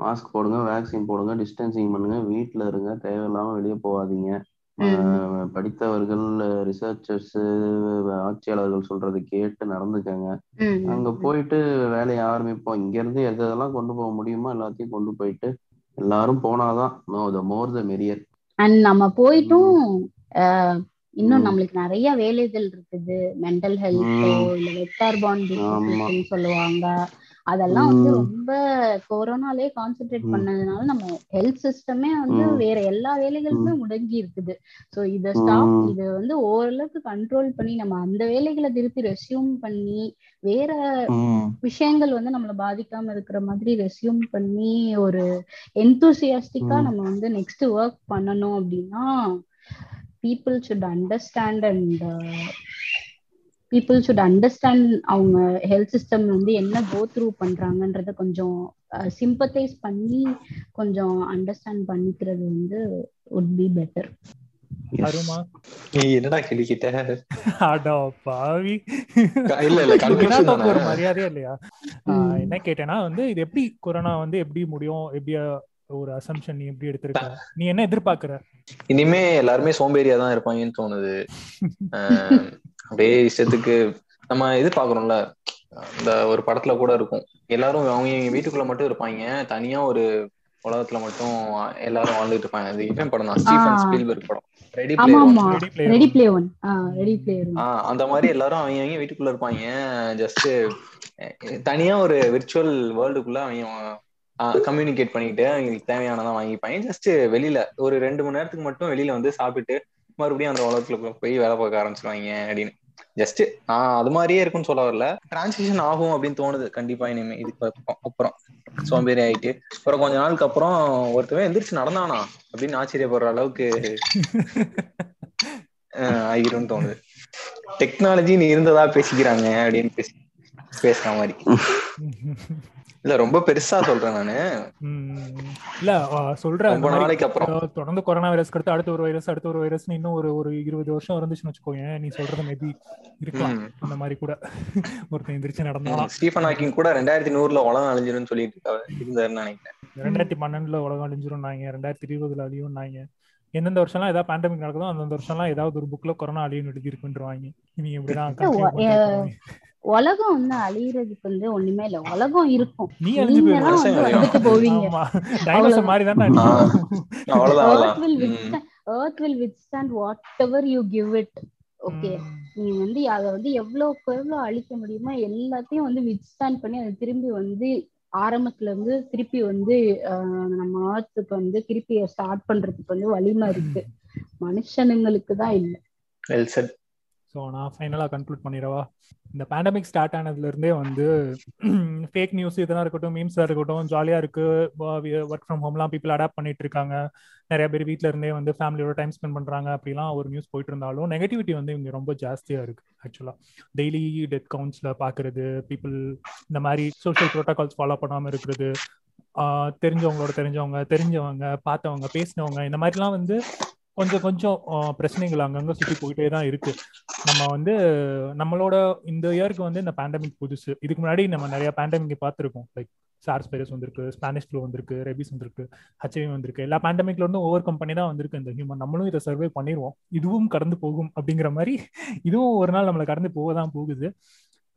மாஸ்க் போடுங்க வேக்சின் போடுங்க டிஸ்டன்சிங் பண்ணுங்க வீட்ல இருங்க தேவையில்லாம வெளியே போகாதீங்க. படித்தவர்கள் ரிசர்ச்சர்ஸ் ஆட்சியாளர்கள் சொல்றது கேட்டு நடந்துக்கங்க. அங்க. போயிட்டு வேலையை ஆரம்பிப்போம். இங்க இருந்து எது எதெல்லாம் கொண்டு போக முடியுமோ எல்லாத்தையும் கொண்டு போயிட்டு எல்லாரும் போனாதான் no the more the மெரியர் and நம்ம போயிட்டும் இன்னும். நம்மளுக்கு நிறைய வேலைகள் இருக்குது மென்டல் ஹெல்த்தோ ம். இல்ல வெக்டார் பாண்ட் சொல்லுவாங்க அதெல்லாம் வந்து. ரொம்ப கொரோனாலே கான்சென்ட்ரேட். பண்ணதுனால நம்ம ஹெல்த் சிஸ்டமே வந்து. வேற எல்லா வேலைகளுமே முடங்கி இருக்குது ஸோ இதை. ஸ்டாப் இதை வந்து ஓரளவுக்கு கண்ட்ரோல் பண்ணி நம்ம அந்த வேலைகளை திருப்பி ரெஸ்யூம் பண்ணி வேற. விஷயங்கள் வந்து நம்மள பாதிக்காம இருக்கிற மாதிரி ரெஸ்யூம் பண்ணி ஒரு எந்தூசியாஸ்டிக்கா ம். நம்ம வந்து நெக்ஸ்ட் ஒர்க் பண்ணணும் அப்படின்னா people should understand and people should understand அவங்க ஹெல்த் சிஸ்டம் வந்து என்ன கோ த்ரூ பண்றாங்கன்றத கொஞ்சம் சிம்பத்தைஸ் பண்ணி கொஞ்சம் அண்டர்ஸ்டாண்ட் பண்ணிக்கிறது வந்து உட் பி பெட்டர் என்னடா கிளிக்கிட்ட அடா பாவி. இல்ல இல்ல ஒரு மரியாதையே இல்லையா. என்ன கேட்டேன்னா வந்து இது எப்படி கொரோனா வந்து எப்படி முடியும்? எப்படி ஒரு அசம்ஷன் நீ எப்படி எடுத்திருக்க? நீ என்ன எதிர்பார்க்கற? இனிமே எல்லாருமே சோம்பேறியா தான் இருப்பாங்கன்னு தோணுது. அப்படியே இஷ்டத்துக்கு நம்ம எதிர்பார்க்கறோம்ல இந்த ஒரு படத்துல கூட இருக்கும். எல்லாரும் அவங்க எங்க வீட்டுக்குள்ள மட்டும் இருப்பாங்க. தனியா ஒரு உலகத்துல மட்டும் எல்லாரும் வாழ்ந்துட்டு இருப்பாங்க. அது இவன் படம் தான். ஸ்டீஃபன். ஸ்பீல்பர்க் படம். Ready Player ready One. Play one ready play one ஆஹ் அந்த மாதிரி எல்லாரும் அவங்க அவங்க வீட்டுக்குள்ள இருப்பாங்க. ஜஸ்ட் தனியா ஒரு விர்ச்சுவல் வேர்ல்டுக்குள்ள அவங்க கம்யூனிகேட் பண்ணிட்டு அவங்களுக்கு தேவையானதான் வாங்கிப்பாங்க. ஜஸ்ட் வெளியில ஒரு ரெண்டு மணி நேரத்துக்கு மட்டும் வெளியில வந்து சாப்பிட்டுட்டு மறுபடியும் அந்த உலகத்துல போய் வேலை பார்க்க ஆரம்பிச்சிருவாங்க அப்படின்னு. ஜஸ்ட் நான் அது மாதிரியே இருக்கும்னு சொல்ல வரல. டிரான்ஸ்லேஷன் ஆகும் அப்படின்னு தோணுது. கண்டிப்பா இனிமே இதுக்கு அப்புறம். சோம்பேறி ஆயிட்டு. அப்புறம் கொஞ்ச நாளுக்கு அப்புறம் ஒருத்தவன் எந்திரிச்சு நடந்தானா? அப்படின்னு ஆச்சரியப்படுற அளவுக்கு ஆகிரும்னு தோணுது. டெக்னாலஜி நீ இருந்ததா பேசிக்கிறாங்க அப்படின்னு பேசி பேசுற மாதிரி. இல்ல ரொம்ப பெருசா சொல்றேன் நானு. இல்ல சொல்றேன். ரொம்ப நாளைக்கு அப்புறம். தொடர்ந்து கொரோனா வைரஸ்க்கு அடுத்து அடுத்த ஒரு வைரஸ் அடுத்த ஒரு வைரஸ் இன்னும் ஒரு ஒரு இருபது வருஷம் இருந்துச்சுன்னு வச்சுக்கோங்க நீ சொல்றது மேபி இருக்கலாம். அந்த மாதிரி கூட. ஒருத்தன் எந்திரிச்சு நடந்தாலாம் ஸ்டீஃபன் ஹாக்கிங் கூட ரெண்டாயிரத்தி நூறுல உலகம் அழிஞ்சிரும்னு சொல்லிட்டு இருக்காரு. இருந்தாருன்னு நினைக்கிறேன். ரெண்டாயிரத்தி பன்னெண்டுல உலகம் அழிஞ்சிரும்னாங்க. ரெண்டாயிரத்தி இருபதுல அழியும்னாங்க. எந்தெந்த வருஷம்லாம் ஏதாவது பேண்டமிக் நடக்குதோ அந்தந்த வருஷம்லாம் ஏதாவது ஒரு புக்ல கொரோனா அழியும் எழுதி இருக்குன்றாங்க நீ எப்படிதான் இல்ல, continue ஒ- பண்ணிட்டு இருப்பாங்க. உலகம் வந்து அழியறதுக்கு வந்து ஒண்ணுமே இல்ல. உலகம் இருக்கும். நீ அழிஞ்சு நீங்க போவீங்க. ஆமா. டைனோசர் மாதிரி தானே withstand earth will withstand whatever you give it. Okay. நீ வந்து அதை வந்து எவ்வளவுக்கு எவ்வளவு அழிக்க முடியுமோ எல்லாத்தையும் வந்து வித்ஸ்டாண்ட் பண்ணி அதை திரும்பி வந்து ஆரம்பத்துல இருந்து திருப்பி வந்து ஆஹ், நம்ம ஆர்த்துக்கு வந்து திருப்பி ஸ்டார்ட் பண்றதுக்கு வந்து வலிமை இருக்கு. மனுஷனுங்களுக்கு தான் இல்ல. ஸோ நான் ஃபைனலாக கன்க்ளூட் பண்ணிடவா? இந்த பேண்டமிக் ஸ்டார்ட் ஆனதுலேருந்தே வந்து ஃபேக் நியூஸ் இதெல்லாம் இருக்கட்டும் மீம்ஸாக இருக்கட்டும் ஜாலியாக இருக்குது ஒர்க் ஃப்ரம் ஹோம்லாம் பீப்புள் அடாப்ட் பண்ணிட்டு இருக்காங்க. நிறைய பேர் வீட்டில இருந்தே வந்து ஃபேமிலியோட டைம் ஸ்பெண்ட் பண்ணுறாங்க அப்படிலாம் ஒரு நியூஸ் போயிட்டு இருந்தாலும் நெகட்டிவிட்டி வந்து இங்கே ரொம்ப ஜாஸ்தியாக இருக்கு ஆக்சுவலாக டெய்லி டெத் கவுண்ட்ஸில் பார்க்குறது பீப்புள் இந்த மாதிரி சோஷியல் ப்ரோட்டோகால்ஸ் ஃபாலோ பண்ணாமல் இருக்கிறது தெரிஞ்சவங்களோட தெரிஞ்சவங்க தெரிஞ்சவங்க பார்த்தவங்க பேசினவங்க இந்த மாதிரிலாம் வந்து கொஞ்சம் கொஞ்சம் பிரச்சனைகள் அங்கங்க சுத்தி போயிட்டே தான் இருக்கு. நம்ம வந்து நம்மளோட இந்த இயருக்கு வந்து இந்த பேண்டமிக் புதுசு. இதுக்கு முன்னாடி நம்ம நிறைய பேண்டமிக் பார்த்துருக்கோம் லைக் சார்ஸ் வைரஸ் வந்திருக்கு ஸ்பானிஷ் ஃப்ளூ வந்திருக்கு ரெபிஸ் வந்திருக்கு ஹச்ஐவி வந்திருக்கு. எல்லா பேண்டமிக்ல இருந்து ஓவர் கம்பெனி தான் வந்திருக்கு இந்த ஹியூமன் நம்மளும் இதை சர்வே பண்ணிடுவோம் இதுவும் கடந்து போகும் அப்படிங்கிற மாதிரி இதுவும் ஒரு நாள் நம்மளை கடந்து போக தான் போகுது.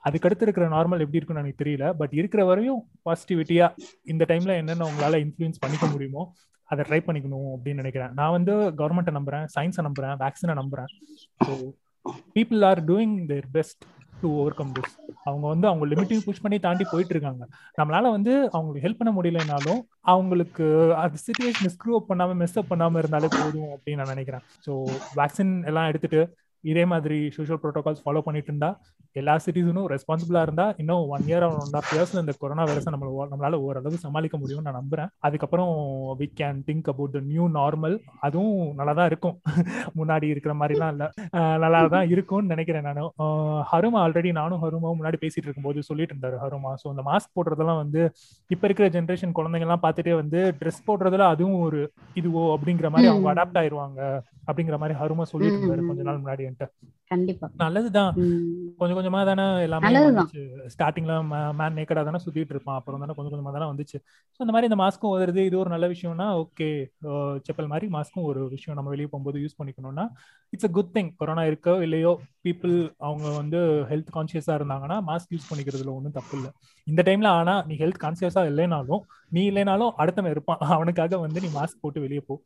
அதுக்கடுத்து இருக்கிற நார்மல் எப்படி இருக்குன்னு எனக்கு தெரியல. பட் இருக்கிற வரையும் பாசிட்டிவிட்டியா இந்த டைம்ல என்னென்ன உங்களால இன்ஃபுளுன்ஸ் பண்ணிக்க முடியுமோ அதை ட்ரை பண்ணிக்கணும் அப்படின்னு நினைக்கிறேன். நான் வந்து கவர்மெண்ட்டை நம்புறேன் சயின்ஸை நம்புறேன் வேக்சினை நம்புறேன். So people are doing their best to overcome this அவங்க வந்து அவங்க லிமிட்டையும் புஷ் பண்ணி தாண்டி போயிட்டு இருக்காங்க நம்மளால வந்து அவங்களுக்கு ஹெல்ப் பண்ண முடியலனாலும் அவங்களுக்கு அது சுச்சுவேஷன் ஸ்க்ரூ அப் பண்ணாம மிஸ் அப் பண்ணாம இருந்தாலே போதும் அப்படின்னு நான் நினைக்கிறேன். ஸோ வேக்சின் எல்லாம் எடுத்துட்டு இதே மாதிரி சோஷியல் ப்ரோட்டோகால்ஸ் ஃபாலோ பண்ணிட்டு இருந்தா எல்லா சிட்டிசனும் ரெஸ்பான்சிபிளா இருந்தா இன்னும் ஒன் இயர் ஒன் ஆஃப் இயர்ஸ்ல இந்த கொரோனா வைரஸை நம்ம நம்மளால ஓரளவு சமாளிக்க முடியும்னு நான் நம்புறேன். அதுக்கப்புறம் we can think about the new normal அதுவும் நல்லா தான் இருக்கும். முன்னாடி இருக்கிற மாதிரிலாம் இல்ல. நல்லா தான் இருக்கும்னு நினைக்கிறேன் நானும் அஹ் ஹருமா ஆல்ரெடி நானும் ஹருமாவும் முன்னாடி பேசிட்டு இருக்கும்போது சொல்லிட்டு இருந்தாரு ஹருமா. ஸோ இந்த மாஸ்க் போடுறதெல்லாம் வந்து இப்ப இருக்கிற ஜென்ரேஷன் குழந்தைங்க எல்லாம் பார்த்துட்டே வந்து ட்ரெஸ் போடுறதுல அதுவும் ஒரு இதுவோ அப்படிங்கிற மாதிரி அவங்க. அடாப்ட் ஆயிருவாங்க அப்படிங்கிற மாதிரி ஹருமா சொல்லிட்டு இருந்தாரு. கொஞ்ச நாள் முன்னாடி. variant கண்டிப்பா. நல்லதுதான். கொஞ்சம் கொஞ்சமா தானே எல்லாமே ஸ்டார்டிங்ல மேன் நேக்கடா தானே சுத்திட்டு இருப்பான். அப்புறம் தானே கொஞ்சம் கொஞ்சமா தானே வந்துச்சு. ஸோ இந்த மாதிரி இந்த மாஸ்க்கும் வருது. இது ஒரு நல்ல விஷயம்னா ஓகே செப்பல் மாதிரி மாஸ்க்கும் ஒரு விஷயம். நம்ம வெளியே போகும்போது use பண்ணிக்கணும்னா it's a good thing corona இருக்கோ இல்லையோ பீப்புள் அவங்க வந்து ஹெல்த் கான்சியஸா இருந்தாங்கன்னா மாஸ்க் யூஸ் பண்ணிக்கிறதுல ஒன்றும் தப்பு இல்லை. இந்த டைம்ல ஆனா நீ ஹெல்த் கான்சியஸா இல்லைனாலும் நீ இல்லைனாலும் அடுத்தவன் இருப்பான். அவனுக்காக வந்து நீ மாஸ்க் போட்டு வெளியே போ.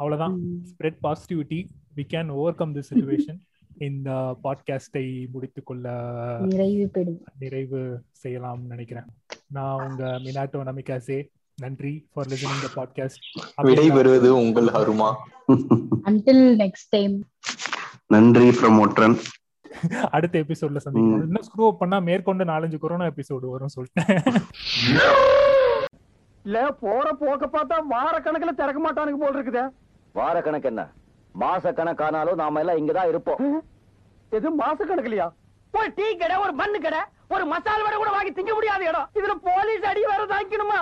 அவ்வளவுதான். Spread positivity we can overcome this situation இந்த பாட்காஸ்டை முடித்துக் கொள்ள நிறைவு பெறும் நிறைவு செய்யலாம் நினைக்கிறேன். நான் உங்க மினாட்டோ நமிகாசே. நன்றி ஃபார் லிசனிங் த பாட்காஸ்ட் விடை பெறுவது உங்கள் அருமா. அன்டில் நெக்ஸ்ட் டைம் நன்றி ஃப்ரம் ஒற்றன். அடுத்த எபிசோட்ல சந்திக்கலாம். இன்னும் ஸ்க்ரூ பண்ணா மேற்கொண்டு நாலஞ்சு கொரோனா எபிசோடு வரும் சொல்லிட்டேன். இல்ல போற போக்க பார்த்தா வார கணக்குல திறக்க மாட்டானுங்க போல் இருக்குதே. வார கணக்கு என்ன? மாச கணக்கானாலும் நாம எல்லாம் இங்கதான் இருப்போம். எது மாச கணக்குலயா ஒரு டீ கடை ஒரு மண்ணு கடை ஒரு மசால் வடை கூட வாங்கி திங்க முடியாத இடம். இதுல போலீஸ் அடி வர தாங்கிக்கணுமா?